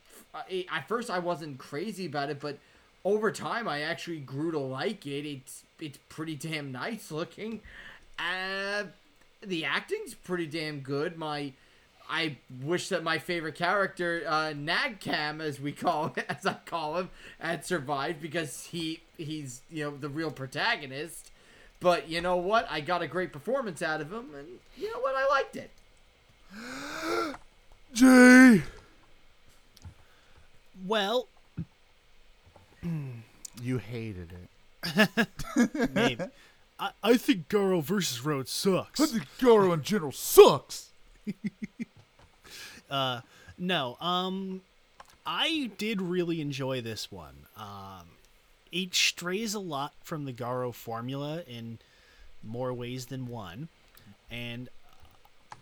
it- at first I wasn't crazy about it, but over time I actually grew to like it. It's it's pretty damn nice looking. Uh, the acting's pretty damn good. My I wish that my favorite character, uh, Nagcam, as we call as I call him, had survived because he he's you know the real protagonist. But you know what? I got a great performance out of him, and you know what? I liked it.
Jay.
Well,
You hated it.
maybe. I, I think Garo versus Road sucks.
I think Garo in general sucks.
uh, No, um, I did really enjoy this one. Um, it strays a lot from the Garo formula in more ways than one, and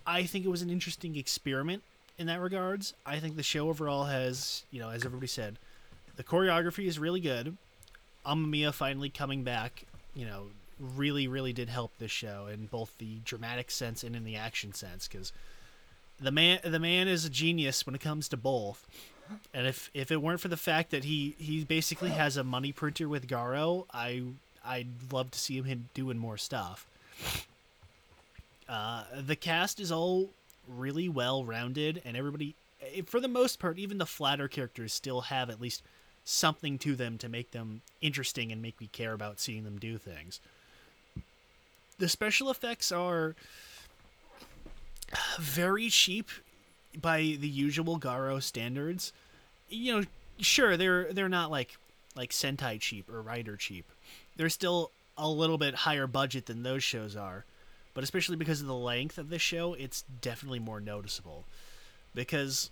I think it was an interesting experiment in that regards. I think the show overall has, you know, as everybody said, the choreography is really good. Amamiya finally coming back, you know, really, really did help this show in both the dramatic sense and in the action sense because the man the man is a genius when it comes to both. And if if it weren't for the fact that he he basically has a money printer with Garo, I I'd love to see him doing more stuff. Uh, the cast is all really well rounded, and everybody, eh, for the most part, even the flatter characters still have at least something to them to make them interesting and make me care about seeing them do things. The special effects are very cheap by the usual Garo standards. You know, sure they're they're not like like Sentai cheap or Rider cheap. They're still a little bit higher budget than those shows are, but especially because of the length of the show, it's definitely more noticeable. Because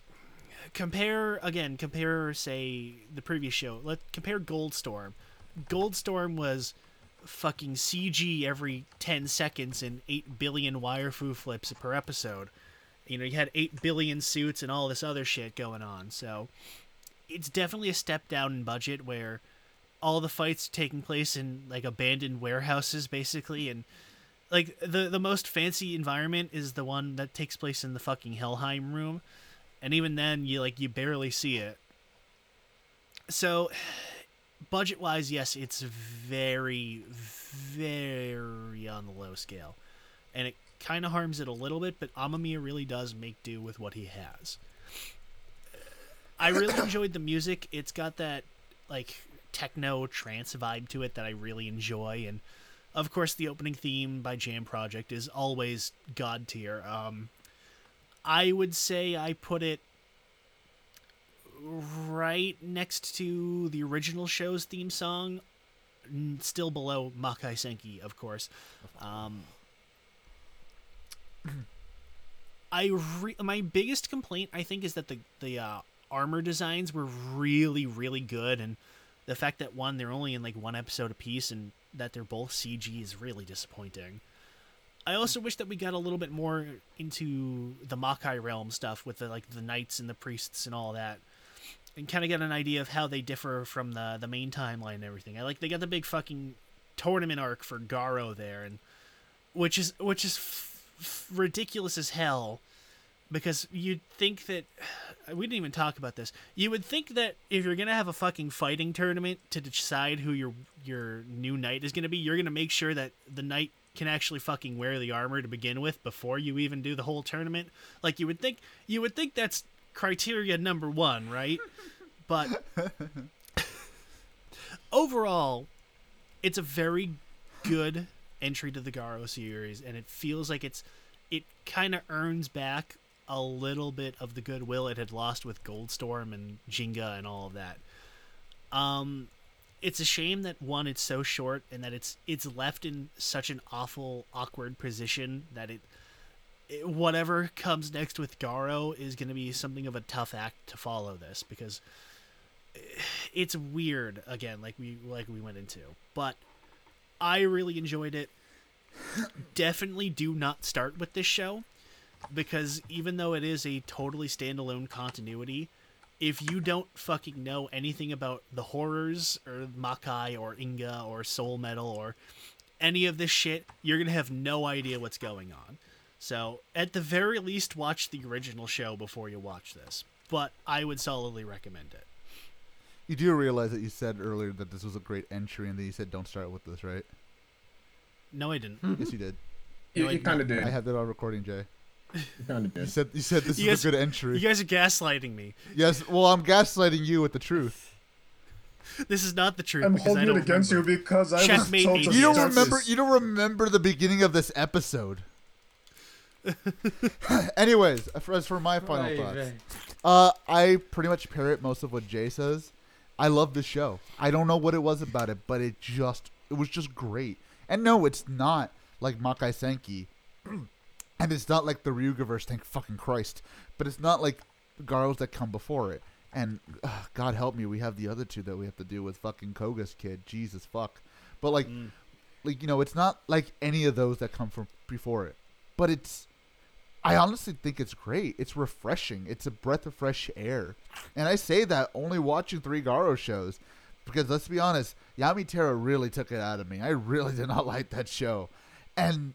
compare again, compare say the previous show. Let compare Goldstorm. Goldstorm was fucking CG every 10 seconds and 8 billion wire fu flips per episode. You know, you had 8 billion suits and all this other shit going on. So, it's definitely a step down in budget where all the fights taking place in like abandoned warehouses basically and like the the most fancy environment is the one that takes place in the fucking Helheim room and even then you like you barely see it. So budget wise, yes, it's very, very on the low scale. And it kind of harms it a little bit, but Amamiya really does make do with what he has. I really enjoyed the music. It's got that, like, techno trance vibe to it that I really enjoy. And, of course, the opening theme by Jam Project is always god tier. Um, I would say I put it right next to the original show's theme song, still below Makai Senki, of course. Um, I re- my biggest complaint I think is that the the uh, armor designs were really really good, and the fact that one they're only in like one episode a piece, and that they're both CG is really disappointing. I also wish that we got a little bit more into the Makai realm stuff with the like the knights and the priests and all that and kind of get an idea of how they differ from the the main timeline and everything. I like they got the big fucking tournament arc for Garo there, and which is which is f- f- ridiculous as hell because you'd think that we didn't even talk about this. You would think that if you're gonna have a fucking fighting tournament to decide who your your new knight is gonna be, you're gonna make sure that the knight can actually fucking wear the armor to begin with before you even do the whole tournament. Like you would think you would think that's criteria number one, right? But overall, it's a very good entry to the Garo series, and it feels like it's it kind of earns back a little bit of the goodwill it had lost with Goldstorm and Jinga and all of that. Um, it's a shame that one it's so short and that it's it's left in such an awful awkward position that it whatever comes next with Garo is going to be something of a tough act to follow this because it's weird again like we like we went into. But I really enjoyed it. Definitely do not start with this show because even though it is a totally standalone continuity if you don't fucking know anything about the horrors or Makai or Inga or Soul Metal or any of this shit you're going to have no idea what's going on so, at the very least, watch the original show before you watch this. But I would solidly recommend it.
You do realize that you said earlier that this was a great entry, and then you said don't start with this, right?
No, I didn't.
Yes, you did.
You,
No,
you kind of did.
I have that on recording, Jay.
You kind of
You said you said this
You
is
guys-
a good entry.
You guys are gaslighting me.
Yes. Well, I'm gaslighting you with the truth.
This is not the truth.
I'm
because I
holding it
don't
against
remember.
you because I was
Checkmate
told to
You don't remember.
this.
You don't remember the beginning of this episode. Anyways, as for my final
Right,
thoughts,
right.
uh, I pretty much parrot most of what Jay says. I love the show. I don't know what it was about it, but it just it was just great. And no, it's not like Makai Senki, and it's not like the Ryugaverse. Thank fucking Christ! But it's not like Garos that come before it. And uh, God help me, we have the other two that we have to deal with fucking Koga's kid. Jesus fuck. But like,
Mm.
like you know, it's not like any of those that come from before it. But it's I honestly think it's great. It's refreshing. It's a breath of fresh air. And I say that only watching three Garo shows. Because let's be honest, Yami Tera really took it out of me. I really did not like that show. And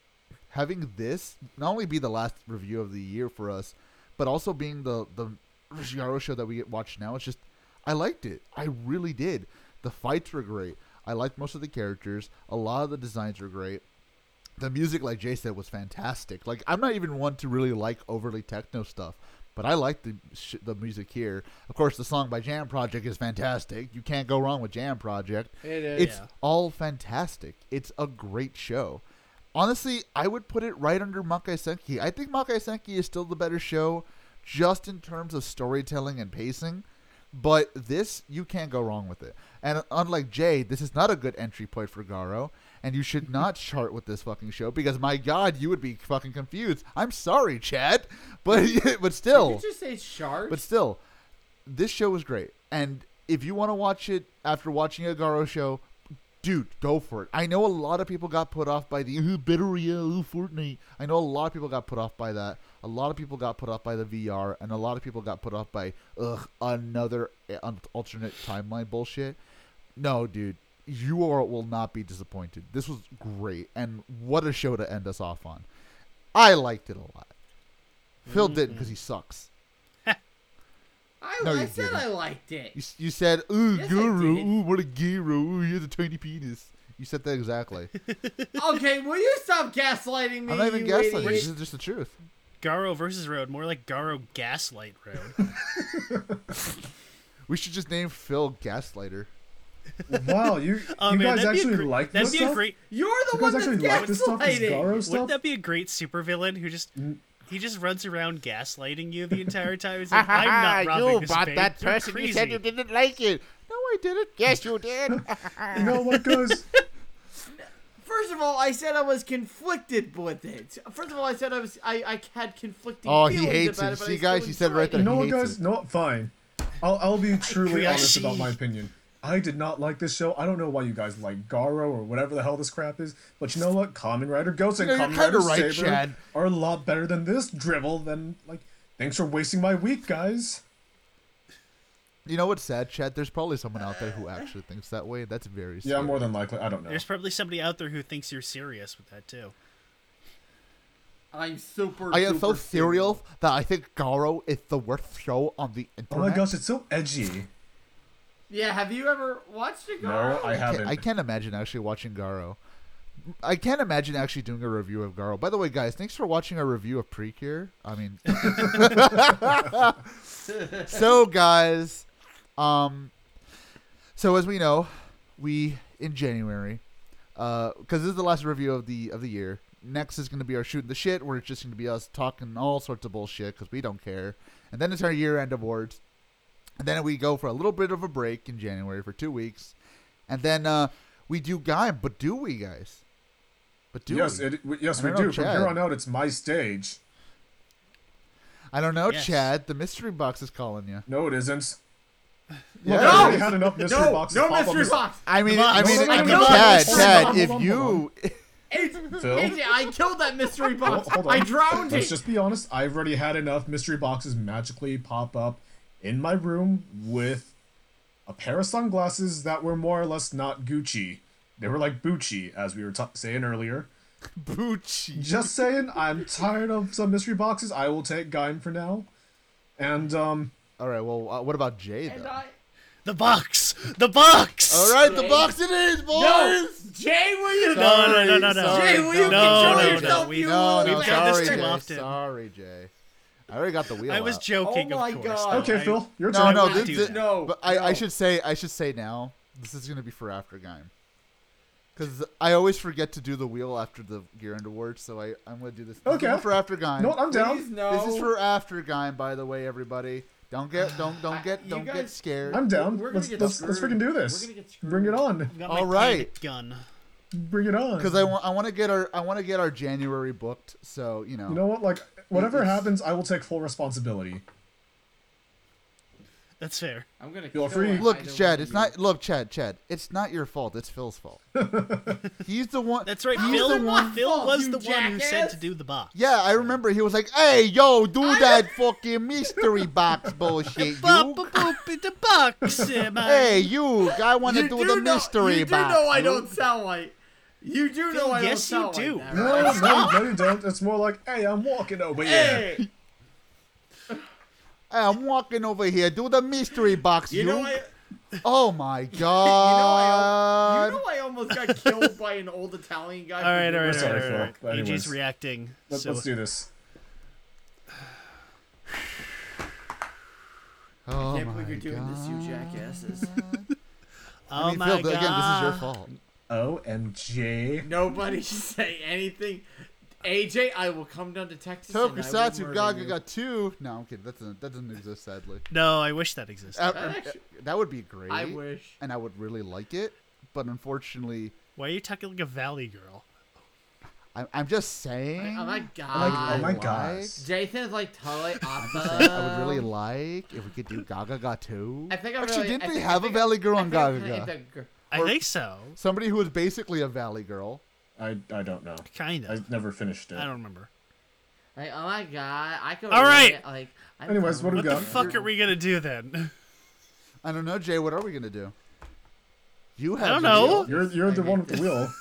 having this not only be the last review of the year for us, but also being the the Garo show that we watch now, it's just I liked it. I really did. The fights were great. I liked most of the characters. A lot of the designs were great. The music, like Jay said, was fantastic. Like I'm not even one to really like overly techno stuff, but I like the sh- the music here. Of course, the song by Jam Project is fantastic. You can't go wrong with Jam Project.
It is.
It's
Yeah.
all fantastic. It's a great show. Honestly, I would put it right under Makai Senki. I think Makai Senki is still the better show, just in terms of storytelling and pacing. But this, you can't go wrong with it. And unlike Jay, this is not a good entry point for Garo. And you should not chart with this fucking show because my God, you would be fucking confused. I'm sorry, Chad, but but still,
Did you just say shark?
but still, this show was great. And if you want to watch it after watching a Garo show, dude, go for it. I know a lot of people got put off by the ooh, better real ooh, Fortnite. I know a lot of people got put off by that. A lot of people got put off by the VR, and a lot of people got put off by ugh another uh, alternate timeline bullshit. No, dude, you are, will not be disappointed. This was great, and what a show to end us off on. I liked it a lot. Phil didn't because he sucks.
I,
No,
I said
didn't.
I liked it.
You, you said, ooh,
Yes,
Guru, ooh, what a guru, ooh, you're the tiny penis. You said that exactly.
okay, will you stop gaslighting me?
I'm not even
you
guessing.
idiot?
This is just the truth.
Garo versus Road, more like Garo Gaslight Road.
We should just name Phil Gaslighter.
Wow, you
Oh
you
man,
guys
that'd be a
actually
great,
like
that'd
this
be
stuff?
a great.
You're the
You
one
guys
that's
actually like this stuff, this
gaslighting.
Garo
Wouldn't that be a great supervillain who just mm. He just runs around gaslighting you the entire time? He's like, I'm not robbing this bank. That person. You're crazy.
Said you didn't like it. No, I didn't. Yes, you did.
You know what, guys?
First of all, I said I was conflicted with it. First of all, I said I was I, I had conflicting
oh, he
feelings
hates
about
it.
it. but
See, guys, he said right there.
You know
he
what,
hates
guys?
it.
No, fine. I'll, I'll be truly honest about my opinion. I did not like this show. I don't know why you guys like Garo or whatever the hell this crap is, but you know what? Kamen Rider Ghost and
You know,
Kamen
you're
Rider
right,
Saber
Chad.
are a lot better than this drivel. Than like, thanks for wasting my week, guys.
You know what's sad, Chad? There's probably someone out there who actually thinks that way. That's very
Yeah, more than likely. I don't know.
There's probably somebody out there who thinks you're serious with that too.
I'm super.
I am so
super
serious that I think Garo is the worst show on the internet.
Oh my gosh, it's so edgy.
Yeah, have you ever watched it?
No, I
I
haven't.
can't, I can't imagine actually watching Garo. I can't imagine actually doing a review of Garo. By the way, guys, thanks for watching our review of Precure. I mean, so guys, um, so as we know, we in January, uh, because this is the last review of the of the year. Next is going to be our shooting the shit, where it's just going to be us talking all sorts of bullshit because we don't care. And then it's our year end awards, and then we go for a little bit of a break in January for two weeks, and then uh, we do Gaim. But do we, guys? But do
yes,
we?
it, yes, we
don't know.
From here on out, it's my stage.
I don't know,
Yes.
Chad. The mystery box is calling you.
No, it isn't.
Yeah.
Look,
No!
I had enough mystery
no,
boxes
no
pop
mystery
this-
box.
I mean,
Come
I mean,
hold
I mean,
on,
Chad,
hold
Chad, if
on,
you,
AJ,
Phil?
I killed that mystery box.
Hold- hold on.
I drowned
Let's
it.
just be honest. I've already had enough mystery boxes magically pop up in my room with a pair of sunglasses that were more or less not Gucci. They were like Bucci, as we were ta saying earlier.
Bucci.
Just saying, I'm tired of some mystery boxes. I will take Gaim for now. And, um,
All right. Well, uh, what about Jay
And
though?
I,
The box, the box.
All right, the box it is, boys.
no, Jay, will you?
No, no, no, no, no.
Sorry,
Jay, will you
No,
control
no, no,
yourself?
we-
you
No,
little
no,
We've had this
sorry,
too
Jay.
often.
Sorry, Jay. I already got the wheel.
I was
out.
joking,
Oh my
of course.
God.
okay,
I-
Phil, your
No,
turn.
no,
not
this,
do
this.
No,
But I, I should say, I should say now, this is gonna be for after Gaim. Because I always forget to do the wheel after the Gear End Awards, so I, I'm gonna do this. this
Okay.
for after Gaim.
No, I'm down.
Please, no.
This is for after Gaim, by the way, everybody. Don't get, don't, don't get,
you
don't get scared.
I'm down.
We're gonna
Let's,
get
let's, let's freaking do this.
We're gonna get screwed.
Bring it on.
I've my
All right.
gun.
Bring it on.
Because I want, I want to get our, I want to get our January booked. So you know,
You know what? Like, whatever happens, I will take full responsibility.
That's fair.
I'm gonna
Feel
kill
free.
either
Look,
one
Chad,
of
it's
you.
not. Look, Chad, Chad, it's not your fault. It's Phil's fault. He's the one.
That's right.
He's
Phil,
the one.
Phil
fault,
was
you
the one who said
jackass.
to do the box.
Yeah, I remember. He was like, "Hey, yo, do that fucking mystery box bullshit,
Bop,
you.
boop, boop, in the box. am I?
Hey, you. I want to
You
do,
do
the
know,
mystery
You do
box.
know I
you.
don't sound like. You do know I
yes,
don't
you do.
like that,
No,
right?
no, no, you don't. It's more like, hey, I'm walking over here.
Hey,
I'm walking over here. Do the mystery box.
You know I.
Oh my
You know, I,
god.
you know I almost got killed by an old Italian guy.
All right, all right, all
Sorry,
right, all right.
But
reacting.
Let,
so
let's do this.
oh
I can't
my
believe you're doing this, you jackasses.
Oh
I mean,
my
Phil,
god.
again, this is your fault.
OMG.
Nobody should say anything. AJ, I will come down to Texas. and I will
Tokusatsu Gaga got two. No, I'm kidding. That doesn't, that doesn't exist, sadly.
No, I wish that existed.
Uh,
That actually-
that would be great.
I wish.
And I would really like it. But unfortunately,
Why are you talking like a valley girl?
I'm, I'm just saying.
Oh my
Like,
god.
oh my
like-
god.
Jason's like totally awesome.
I would really like if we could do Gaga Got two.
I think I
Actually,
really,
didn't
I
they
think-
have
I
a
think-
Valley Girl
I
on
think I
Gaga?
Kinda hit that gr-
I think so.
Somebody who was basically a Valley Girl.
I, I don't know.
Kind of.
I've never finished it.
I don't remember.
Like, oh my god, I could.
All right.
relate, Like, I'm
Anyways, what do we
What the fuck are we gonna do then?
I don't know, Jay. What are we gonna do? You have.
I don't know.
wheel.
You're, you're the one with the wheel.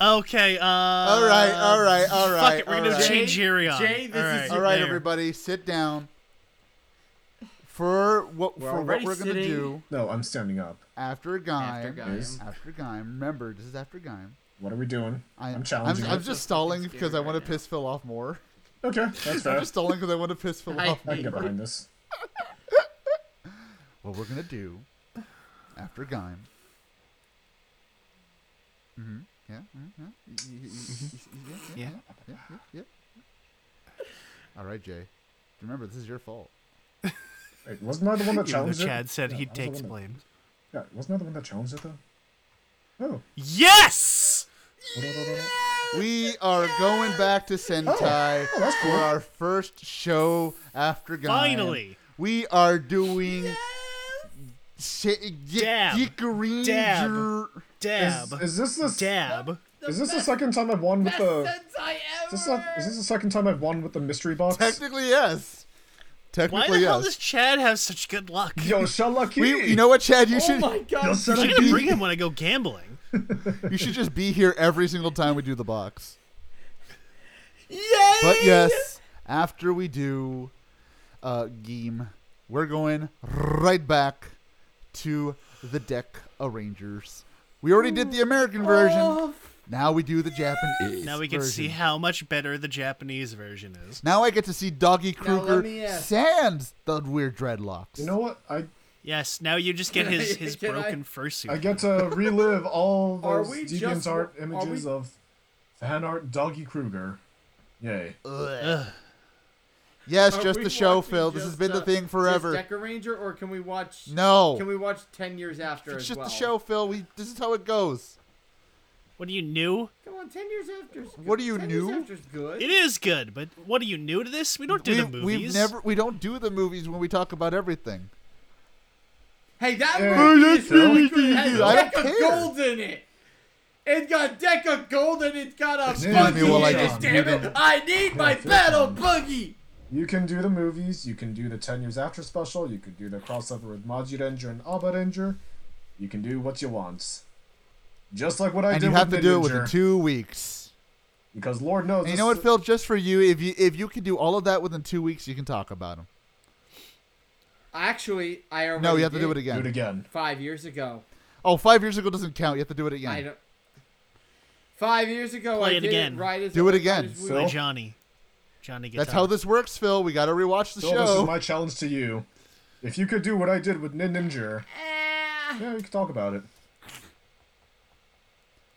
Okay. Uh,
All right, all right, all
Fuck it. We're gonna
right.
change
Jay-
Jirion.
Jay, this
all
is
right.
All right,
there.
everybody, sit down. For what
We're
for what we're gonna
sitting.
do
No, I'm standing up.
After Gaim.
After Gaim.
Is-
After Gaim. Remember, this is after Gaim.
What are we doing?
I,
I'm challenging
I'm, I'm just stalling
fucking
because I want to piss Phil off more.
Okay, that's
I'm
fair.
just stalling because I want to piss Phil
I
off.
I can get behind this.
What we're gonna do after Gaim. Mm-hmm. Yeah. mhm, yeah, y- y- y- y-
Yeah.
Yeah. Yeah. Yeah. yeah. All right, Jay. Remember, this is your fault.
Wait, wasn't I the one that
Even though
challenged it?
Chad said
Yeah,
he
I was the
takes
one that-
blame.
Yeah, wasn't I the one that challenged it though? Oh.
Yes.
We are going back to Sentai
Oh, oh that's
for our first show after Gaim.
Finally.
we are doing. Sh-
Dab.
Yikaranger-
Dab. Dab.
Is, is this the
Dab.
is this the second time I've won with the
Sentai
is this,
ever.
the, is this the second time I've won with the mystery box?
Technically, yes.
Why
Technically,
the hell does Chad have such good luck?
Yo, Shalaki!
We, you know what, Chad? You
oh
should
my god.
Yo,
I'm
Shalaki!
gonna bring him when I go gambling.
you should just be here every single time we do the box.
Yay!
But yes, after we do uh Gaim, we're going right back to the Deca Rangers. We already did the American version.
Oh,
Now we do the Japanese.
Now we can see how much better the Japanese version is.
Now I get to see Doggy
Now
Kruger
me ask-
sans the weird dreadlocks.
You know what? I
Yes, now you just get his, his
Can I-
broken fursuit.
I get to relive all
Are
those
we
deviant art
are we-
images of fan art Doggy Kruger. Yay.
Ugh.
yes,
Are
just the show,
watching
Phil. This has
just,
been the
uh,
thing forever.
Just Deca Ranger, or can we watch?
no,
Can we watch ten years after
it's
as
just
well?
the show, Phil. We this is how it goes.
What are you new?
Come on, ten years after. is good.
What are you
10
new?
Years after's good.
It is good, but what are you new to this? We don't do the
We've,
movies.
we've never we don't do the movies when we talk about everything.
Hey, that
Yeah.
movie is really good. It has
I don't
Deca
care.
Gold in it. It got Deca Gold and it's got a
Excuse
buggy
me while I
in
just
it. Damn it!
him.
I need my
feel
battle
fine.
buggy.
You can do the movies, you can do the 10 years after special, you could do the crossover with Magiranger and Abaranger. You can do what you want. Just like what I
and
did
you have
with
to do it within two weeks.
Because Lord knows
And you know what, Phil? Just for you, if you if you can do all of that within two weeks, you can talk about them.
Actually, I already
No, you have to do it again.
do it again.
Five years ago.
Oh, five years ago doesn't count. You have to do it
I
again.
don't. Five years ago,
Play
I
it
did
again.
it right as
Do it again,
as
Phil.
By Johnny. Johnny Guitar.
That's how this works, Phil. We got to rewatch the
So this
show.
is my challenge to you. If you could do what I did with Ninninger,
Eh.
yeah, we could talk about it.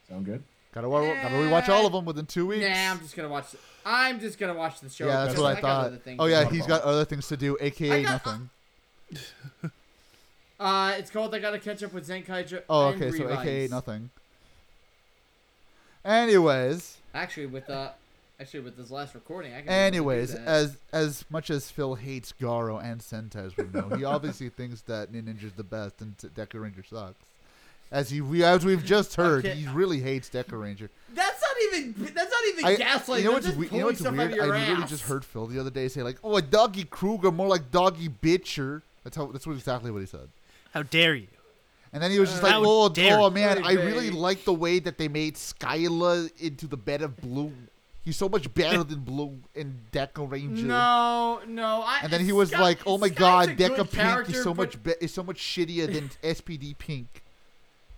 Sound good?
Gotta, wa- gotta rewatch all of them within two weeks.
Nah, I'm just gonna watch. The, I'm just gonna watch the show.
yeah, that's
because
what I,
got
thought. Oh yeah, he's got other things to do, aka
got-
nothing.
Uh, it's called I gotta catch up with Zenkai.
Oh, okay, so aka nothing. Anyways,
Actually, with uh, actually with this last recording, I can.
anyways,
do that.
as as much as Phil hates Garo and Sentai, as we know, he obviously thinks that Ninja's the best and T- Deca Ranger sucks. As he, we, as we've just heard,
Okay.
he really hates Deca Ranger.
that's not even. That's not even
I,
gaslighting.
you know what's, we- you know what's weird?
of your
I literally
ass.
just heard Phil the other day say like, "Oh, a doggy Kruger, more like doggy bitcher." That's how. That's what exactly what he said.
How dare you?
And then he was just like, "Oh,
oh,
oh
you."
man, I really like the way that they made Skyla into the bed of blue He's so much better than Blue and Deca Ranger.
No, no. I,
And then he was
Sky-
like, "Oh my
Sky's
God,
a
Deca Pink is so
but-
much be- is so much shittier than SPD Pink."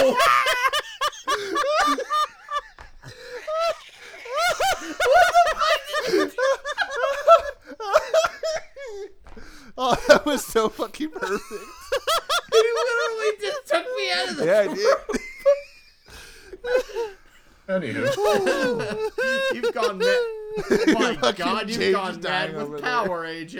you?
Oh, that was so fucking perfect.
You literally just took me out of the.
yeah, I did.
Anywho,
You've gone mad. Oh my
Fucking
god, you've
James
gone
dying
mad
over
with
there.
power, AJ.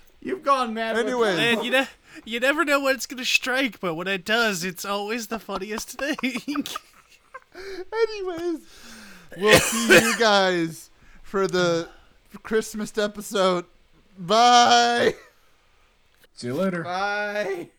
You've gone mad
Anyway.
with
Man, you, ne- you never know when it's gonna strike, but when it does, it's always the funniest thing.
Anyways, we'll see you guys for the Christmas episode. Bye.
see you later.
Bye.